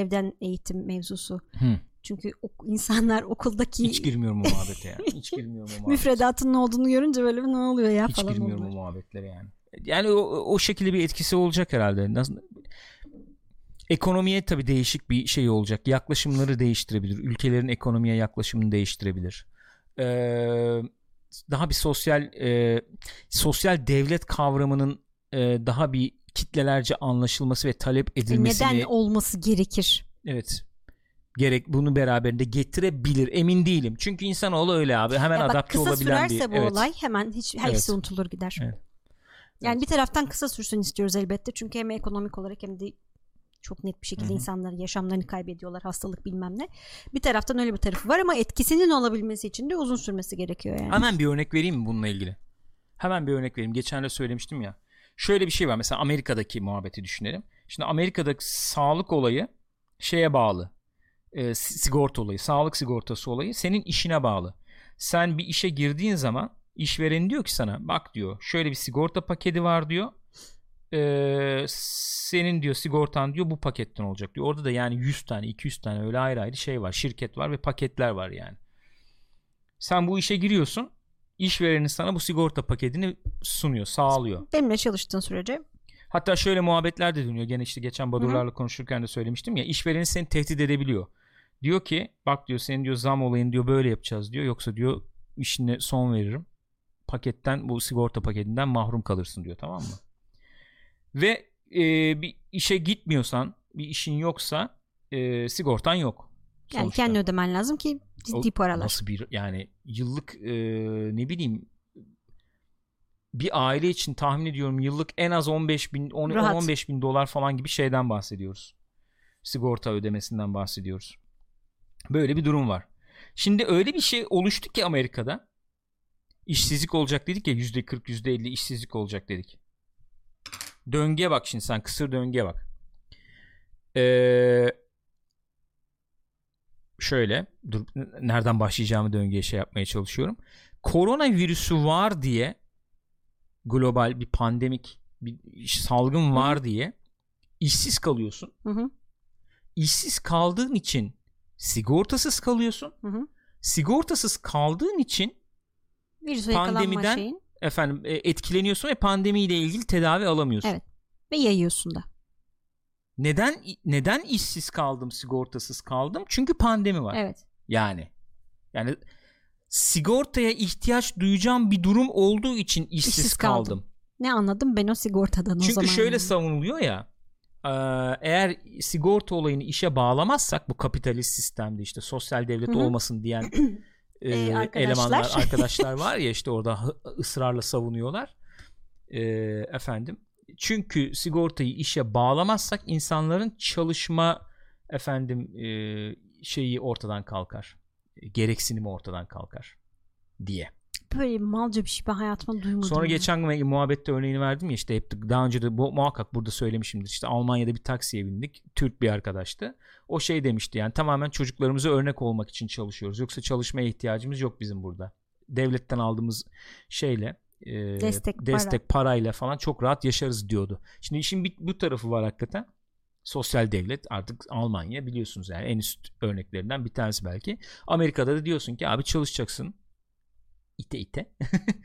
evden eğitim mevzusu. Hı. Çünkü ok- insanlar okuldaki Hiç girmiyorum o muhabbete ya. Hiç *laughs* girmiyorum o muhabbete. müfredatın ne olduğunu görünce böyle ne oluyor ya Hiç falan girmiyorum oldular. o muhabbetlere yani. Yani o, o şekilde bir etkisi olacak herhalde. Nasıl Ekonomiye tabii değişik bir şey olacak. Yaklaşımları değiştirebilir. Ülkelerin ekonomiye yaklaşımını değiştirebilir. Ee, daha bir sosyal e, sosyal devlet kavramının e, daha bir kitlelerce anlaşılması ve talep edilmesini Neden olması gerekir? evet gerek bunu beraberinde getirebilir. Emin değilim. Çünkü insanoğlu öyle abi. Hemen Ya bak adapte kısa olabilen bir bu evet. olay hemen hiç hepsi Evet. unutulur gider. Evet. Yani Evet. bir taraftan kısa sürsün istiyoruz elbette. Çünkü hem ekonomik olarak hem de çok net bir şekilde insanlar yaşamlarını kaybediyorlar. Hastalık bilmem ne. Bir taraftan öyle bir tarafı var ama etkisinin olabilmesi için de uzun sürmesi gerekiyor yani. Hemen bir örnek vereyim mi bununla ilgili? Hemen bir örnek vereyim. Geçen de söylemiştim ya. Şöyle bir şey var. Mesela Amerika'daki muhabbeti düşünelim. Şimdi Amerika'daki sağlık olayı şeye bağlı. E, si- sigorta olayı, sağlık sigortası olayı senin işine bağlı. Sen bir işe girdiğin zaman işveren diyor ki sana bak diyor şöyle bir sigorta paketi var diyor. E, senin diyor sigortan diyor bu paketten olacak diyor. Orada da yani 100 tane 200 tane öyle ayrı ayrı şey var. Şirket var ve paketler var yani. Sen bu işe giriyorsun. İşverenin sana bu sigorta paketini sunuyor, sağlıyor. Benimle çalıştığın sürece Hatta şöyle muhabbetler de dönüyor. Gene işte geçen Badurlarla konuşurken de söylemiştim ya. İşvereni seni tehdit edebiliyor. Diyor ki bak diyor senin diyor zam olayını diyor böyle yapacağız diyor. Yoksa diyor işine son veririm. Paketten bu sigorta paketinden mahrum kalırsın diyor tamam mı? Ve e, bir işe gitmiyorsan bir işin yoksa e, sigortan yok. yani sonuçta. kendi ödemen lazım ki ciddi O paralar. Nasıl bir yani yıllık e, ne bileyim bir aile için tahmin ediyorum yıllık en az 15 bin 10 Rahat. 15 bin dolar falan gibi şeyden bahsediyoruz. Sigorta ödemesinden bahsediyoruz. Böyle bir durum var. Şimdi öyle bir şey oluştu ki Amerika'da işsizlik olacak dedik ya yüzde 40 yüzde 50 işsizlik olacak dedik. Döngüye bak şimdi sen kısır döngüye bak. Eee şöyle dur nereden başlayacağımı döngüye şey yapmaya çalışıyorum. Koronavirüsü var diye global bir pandemik bir salgın var diye işsiz kalıyorsun. Hı hı, İşsiz kaldığın için sigortasız kalıyorsun. hı hı. Sigortasız kaldığın için Virüse Pandemiden- şeyin efendim e, etkileniyorsun ve pandemiyle ilgili tedavi alamıyorsun. Evet. ve yayıyorsun da. Neden neden işsiz kaldım, sigortasız kaldım? Çünkü pandemi var. Evet. Yani yani sigortaya ihtiyaç duyacağım bir durum olduğu için işsiz, İşsiz kaldım. kaldım. Ne anladım ben o sigortadan o Çünkü zaman. şöyle yani. savunuluyor ya e, eğer sigorta olayını işe bağlamazsak bu kapitalist sistemde işte sosyal devlet Hı hı. olmasın diyen *clears throat* e, E, arkadaşlar. elemanlar arkadaşlar *laughs* var ya işte orada ısrarla savunuyorlar E, efendim çünkü sigortayı işe bağlamazsak insanların çalışma efendim e, şeyi ortadan kalkar. Gereksinimi ortadan kalkar diye. Böyle malca bir şey ben hayatımda duymadım. Sonra ya. geçen gün muhabbette örneğini verdim ya işte hep daha önce de bu, muhakkak burada söylemişimdir. İşte Almanya'da bir taksiye bindik. Türk bir arkadaştı. O şey demişti yani tamamen çocuklarımıza örnek olmak için çalışıyoruz. Yoksa çalışmaya ihtiyacımız yok bizim burada. Devletten aldığımız şeyle e, Destek, destek parayla falan çok rahat yaşarız diyordu. Şimdi işin bir, bu tarafı var hakikaten. Sosyal devlet artık Almanya biliyorsunuz yani en üst örneklerinden bir tanesi belki. Amerika'da da diyorsun ki abi çalışacaksın. İte ite.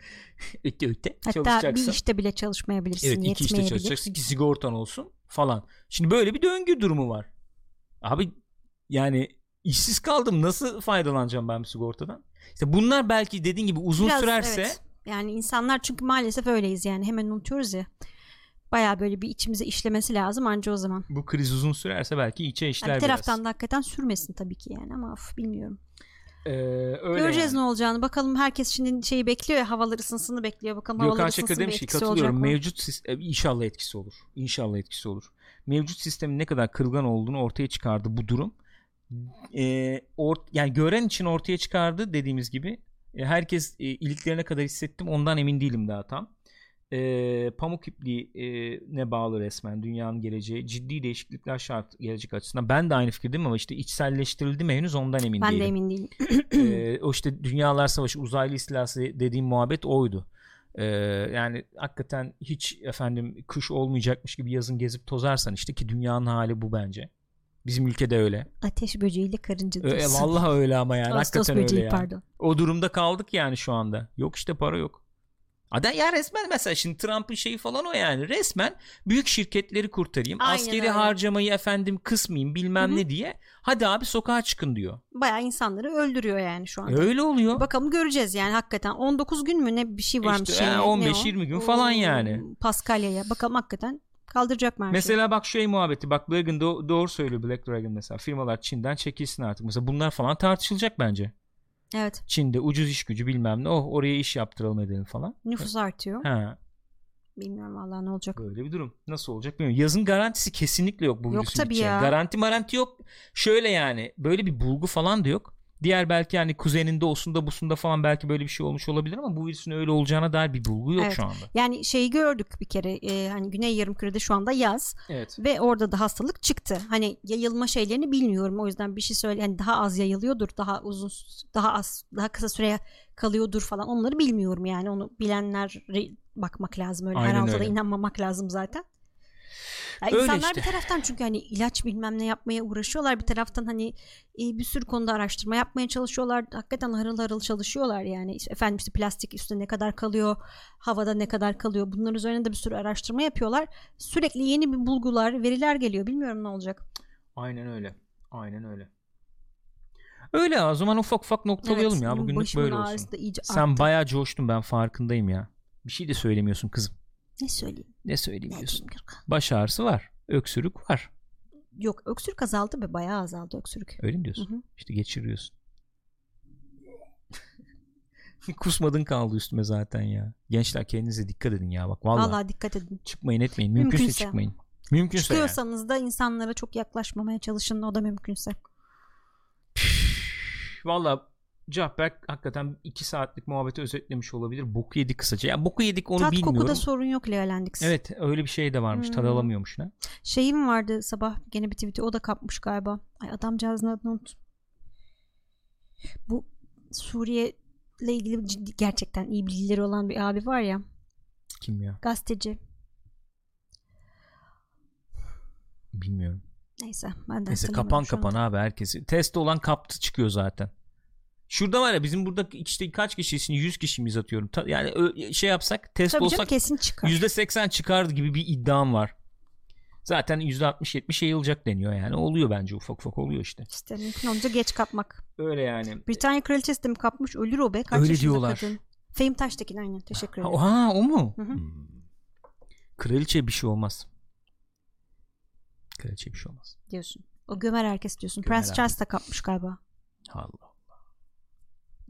*laughs* öte öte Hatta çalışacaksın. bir işte bile çalışmayabilirsin. Evet iki işte çalışacaksın ki sigortan olsun falan. Şimdi böyle bir döngü durumu var. Abi yani işsiz kaldım nasıl faydalanacağım ben sigortadan? İşte bunlar belki dediğin gibi uzun Biraz, sürerse evet. Yani insanlar çünkü maalesef öyleyiz yani hemen unutuyoruz ya. Baya böyle bir içimize işlemesi lazım anca o zaman. bu kriz uzun sürerse belki içe işler Yani bir taraftan biraz. da hakikaten sürmesin tabii ki yani ama of, bilmiyorum. Ee, öyle Göreceğiz yani. ne olacağını. Bakalım herkes şimdi şeyi bekliyor ya havalar ısınsını bekliyor. Bakalım havalar ısınsın demiş ki katılıyorum. mı? Mevcut sistem inşallah etkisi olur. İnşallah etkisi olur. Mevcut sistemin ne kadar kırılgan olduğunu ortaya çıkardı bu durum. Ee, or- yani gören için ortaya çıkardı dediğimiz gibi. E, herkes e, iliklerine kadar hissettim. Ondan emin değilim daha tam. E, pamuk ipliği e, ne bağlı resmen dünyanın geleceği ciddi değişiklikler şart gelecek açısından ben de aynı fikirdeyim ama işte içselleştirildi mi henüz ondan emin Ben değilim de emin değilim. *clears throat* Ee, o işte dünyalar savaşı uzaylı istilası dediğim muhabbet oydu. Ee, yani hakikaten hiç efendim kış olmayacakmış gibi yazın gezip tozarsan işte ki dünyanın hali bu bence. Bizim ülkede öyle. Ateş böceğiyle karınca Ö- e, diyorsun. vallahi öyle ama yani Ağustos hakikaten öyle böceği yani. pardon. O durumda kaldık yani şu anda. Yok işte para yok. Ada ya resmen mesela şimdi Trump'ın şeyi falan o yani. Resmen büyük şirketleri kurtarayım. Aynen askeri öyle. harcamayı efendim kısmayayım bilmem Hı hı. ne diye. Hadi abi sokağa çıkın diyor. Bayağı insanları öldürüyor yani şu anda. Öyle oluyor. Bakalım göreceğiz yani hakikaten 19 gün mü ne bir şey varmış. İşte yani, yani ne 15-20 o? gün falan yani. Paskalya'ya bakalım hakikaten kaldıracak mı? Mesela bak şey muhabbeti bak Dragon do- doğru söylüyor Black Dragon mesela firmalar Çin'den çekilsin artık mesela bunlar falan tartışılacak bence Evet Çin'de ucuz iş gücü bilmem ne oh oraya iş yaptıralım edelim falan nüfus artıyor. ha Bilmiyorum vallahi ne olacak. böyle bir durum nasıl olacak bilmiyorum yazın garantisi kesinlikle yok bu Yok virüsün tabii gideceğinin. ya. garanti maranti yok şöyle yani böyle bir bulgu falan da yok diğer belki hani kuzeninde olsun busunda falan belki böyle bir şey olmuş olabilir ama bu virüsün öyle olacağına dair bir bulgu yok Evet. şu anda Yani şeyi gördük bir kere e, hani Güney Yarımküre'de şu anda yaz evet ve orada da hastalık çıktı. Hani yayılma şeylerini bilmiyorum o yüzden bir şey söyle hani daha az yayılıyordur daha uzun daha az daha kısa süre kalıyordur falan onları bilmiyorum yani onu bilenler bakmak lazım öyle her Aynen altıda öyle. inanmamak lazım zaten. Ya Öyle insanlar işte. bir taraftan çünkü hani ilaç bilmem ne yapmaya uğraşıyorlar bir taraftan hani e, bir sürü konuda araştırma yapmaya çalışıyorlar. Hakikaten harıl harıl çalışıyorlar yani. İşte efendim işte plastik üstünde ne kadar kalıyor havada ne kadar kalıyor. Bunların üzerine de bir sürü araştırma yapıyorlar. Sürekli yeni bir bulgular veriler geliyor. Bilmiyorum ne olacak. Aynen öyle. Aynen öyle. Öyle o zaman ufak ufak noktalayalım Evet, ya. Bugünlük böyle olsun. Sen arttı. bayağı coştun ben farkındayım ya. Bir şey de söylemiyorsun kızım. Ne söyleyeyim Ne söyleyeyim Ne diyorsun. Baş ağrısı var. Öksürük var. yok öksürük azaldı be bayağı azaldı öksürük Öyle mi diyorsun? Hı hı. İşte geçiriyorsun. *laughs* Kusmadın kaldı üstüme zaten ya. Gençler kendinize dikkat edin ya bak vallahi. Vallahi dikkat edin Çıkmayın etmeyin. Mümkünse, Mümkünse. çıkmayın. Mümkünse yani. çıkıyorsanız da insanlara çok yaklaşmamaya çalışın o da mümkünse Vallahi Cahberk hakikaten iki saatlik muhabbeti özetlemiş olabilir. Boku yedik kısaca. Ya boku yedik onu tat bilmiyorum. kokuda sorun yok Leolendix Evet öyle bir şey de varmış. Tad Hmm. alamıyormuş ne? Şeyim vardı sabah gene bir tweet'i o da kapmış galiba. Ay adamcağızın adını unut. Bu Suriye ile ilgili ciddi, gerçekten iyi bilgileri olan bir abi var ya Kim ya? gazeteci. Bilmiyorum. Neyse ben de Neyse kapan kapan abi herkesi. Test olan kaptı çıkıyor zaten. Şurada var ya bizim burada işte kaç kişisin 100 kişi miyiz atıyorum. Yani şey yapsak test Tabii canım olsak kesin çıkar. %80 çıkardı gibi bir iddiam var. Zaten %60-70 yayılacak deniyor yani. Oluyor bence ufak ufak oluyor işte. İşte mümkün olunca geç kapmak. Öyle yani. Britanya kraliçesi de mi kapmış? Ölür o be. Kaç Öyle diyorlar. Kadın? Fehim Taştekin aynen. Teşekkür ederim. Ha, ha, o mu? Hı hı. Hmm. Kraliçe bir şey olmaz. Kraliçe bir şey olmaz. Diyorsun. O gömer herkes diyorsun. Gömer Prens. Charles da kapmış galiba. Allah.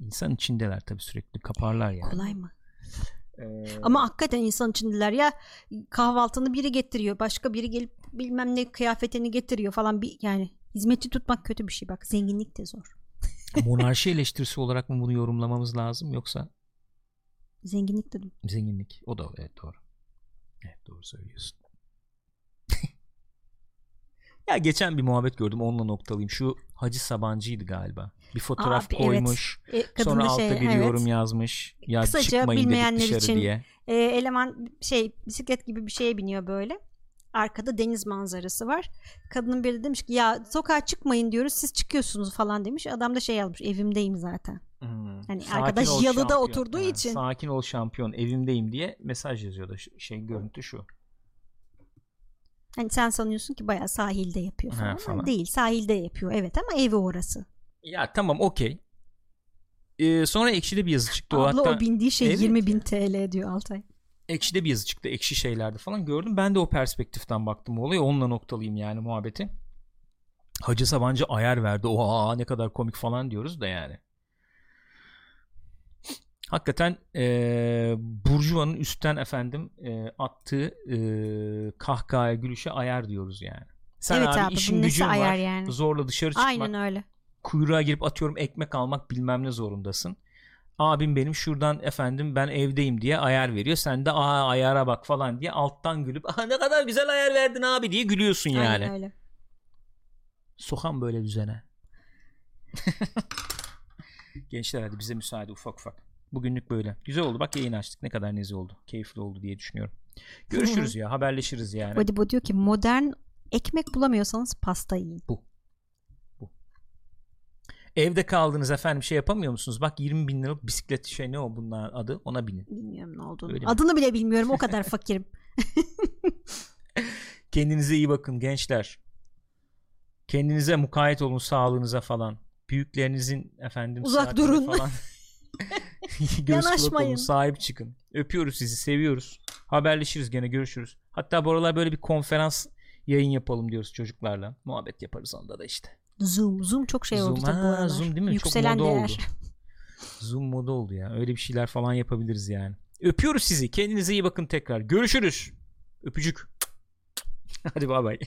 İnsan içindeler tabii sürekli kaparlar yani. Kolay mı? Ee, Ama hakikaten insan içindeler ya kahvaltını biri getiriyor. Başka biri gelip bilmem ne kıyafetini getiriyor falan bir yani Hizmetçi tutmak kötü bir şey bak. Zenginlik de zor. *laughs* Monarşi eleştirisi olarak mı bunu yorumlamamız lazım yoksa Zenginlik dedim. zenginlik? O da evet doğru. Evet doğru söylüyorsun. Ya geçen bir muhabbet gördüm onunla noktalayayım. Şu Hacı Sabancı'ydı galiba. Bir fotoğraf evet. koymuş. E, kadın Sonra da altta şey, bir evet. yorum yazmış. Ya Kısaca çıkmayın dedik bilmeyenler dışarı için diye. E, eleman şey bisiklet gibi bir şeye biniyor böyle. Arkada deniz manzarası var. Kadının biri de demiş ki ya sokağa çıkmayın diyoruz siz çıkıyorsunuz falan demiş. Adam da şey yazmış evimdeyim zaten. Hmm. Hani Sakin arkadaş yalıda şampiyon. oturduğu Ha, için. Sakin ol şampiyon evimdeyim diye mesaj yazıyordu. Şey görüntü şu. Hani sen sanıyorsun ki bayağı sahilde yapıyor Ha, falan. falan. Ama Değil sahilde yapıyor evet ama evi orası. Ya tamam okey. Ee, sonra Ekşi'de bir yazı çıktı. O Abla hatta o bindiği şey Evet 20 bin TL diyor Altay. Ekşi'de bir yazı çıktı. Ekşi şeylerde falan gördüm. Ben de o perspektiften baktım olaya. Onunla noktalayayım yani muhabbeti. Hacı Sabancı ayar verdi. Oha ne kadar komik falan diyoruz da yani. Hakikaten eee Burjuva'nın üstten efendim eee, attığı eee kahkahaya gülüşe ayar diyoruz yani. Sen evet abi, abi işin gücün ayar var. yani. Zorla dışarı çıkmak. Aynen öyle. kuyruğa girip atıyorum ekmek almak bilmem ne zorundasın. Abim benim şuradan efendim ben evdeyim diye ayar veriyor. Sen de aa ayara bak falan diye alttan gülüp Aa, ne kadar güzel ayar verdin abi diye gülüyorsun yani. Aynen öyle. Sokan böyle düzene. *laughs* Gençler hadi bize müsaade ufak ufak. Bugünlük böyle. Güzel oldu. Bak yayın açtık. Ne kadar nezih oldu. Keyifli oldu diye düşünüyorum. Görüşürüz ya. Haberleşiriz yani. Bodibo diyor ki modern ekmek bulamıyorsanız pasta yiyin. Evde kaldınız efendim şey yapamıyor musunuz? Bak 20 bin liralık bisiklet şey ne o bunların adı ona binin. Bilmiyorum ne olduğunu. Öyle mi? Adını bile bilmiyorum o kadar *laughs* fakirim. *laughs* Kendinize iyi bakın gençler. Kendinize mukayyet olun sağlığınıza falan. Büyüklerinizin efendim Uzak durun. falan. *laughs* *laughs* Göz kulak olun, sahip çıkın. Öpüyoruz sizi, seviyoruz. Haberleşiriz gene görüşürüz. Hatta bu aralar böyle bir konferans yayın yapalım diyoruz çocuklarla. Muhabbet yaparız onda da işte. Zoom. Zoom çok şey Zoom, oldu tabii bu ha, aralar. Zoom değil mi? Yükselen Çok moda değer. oldu. *laughs* Zoom moda oldu ya. Öyle bir şeyler falan yapabiliriz yani. Öpüyoruz sizi. Kendinize iyi bakın tekrar. Görüşürüz. Öpücük. *laughs* Hadi bay bay.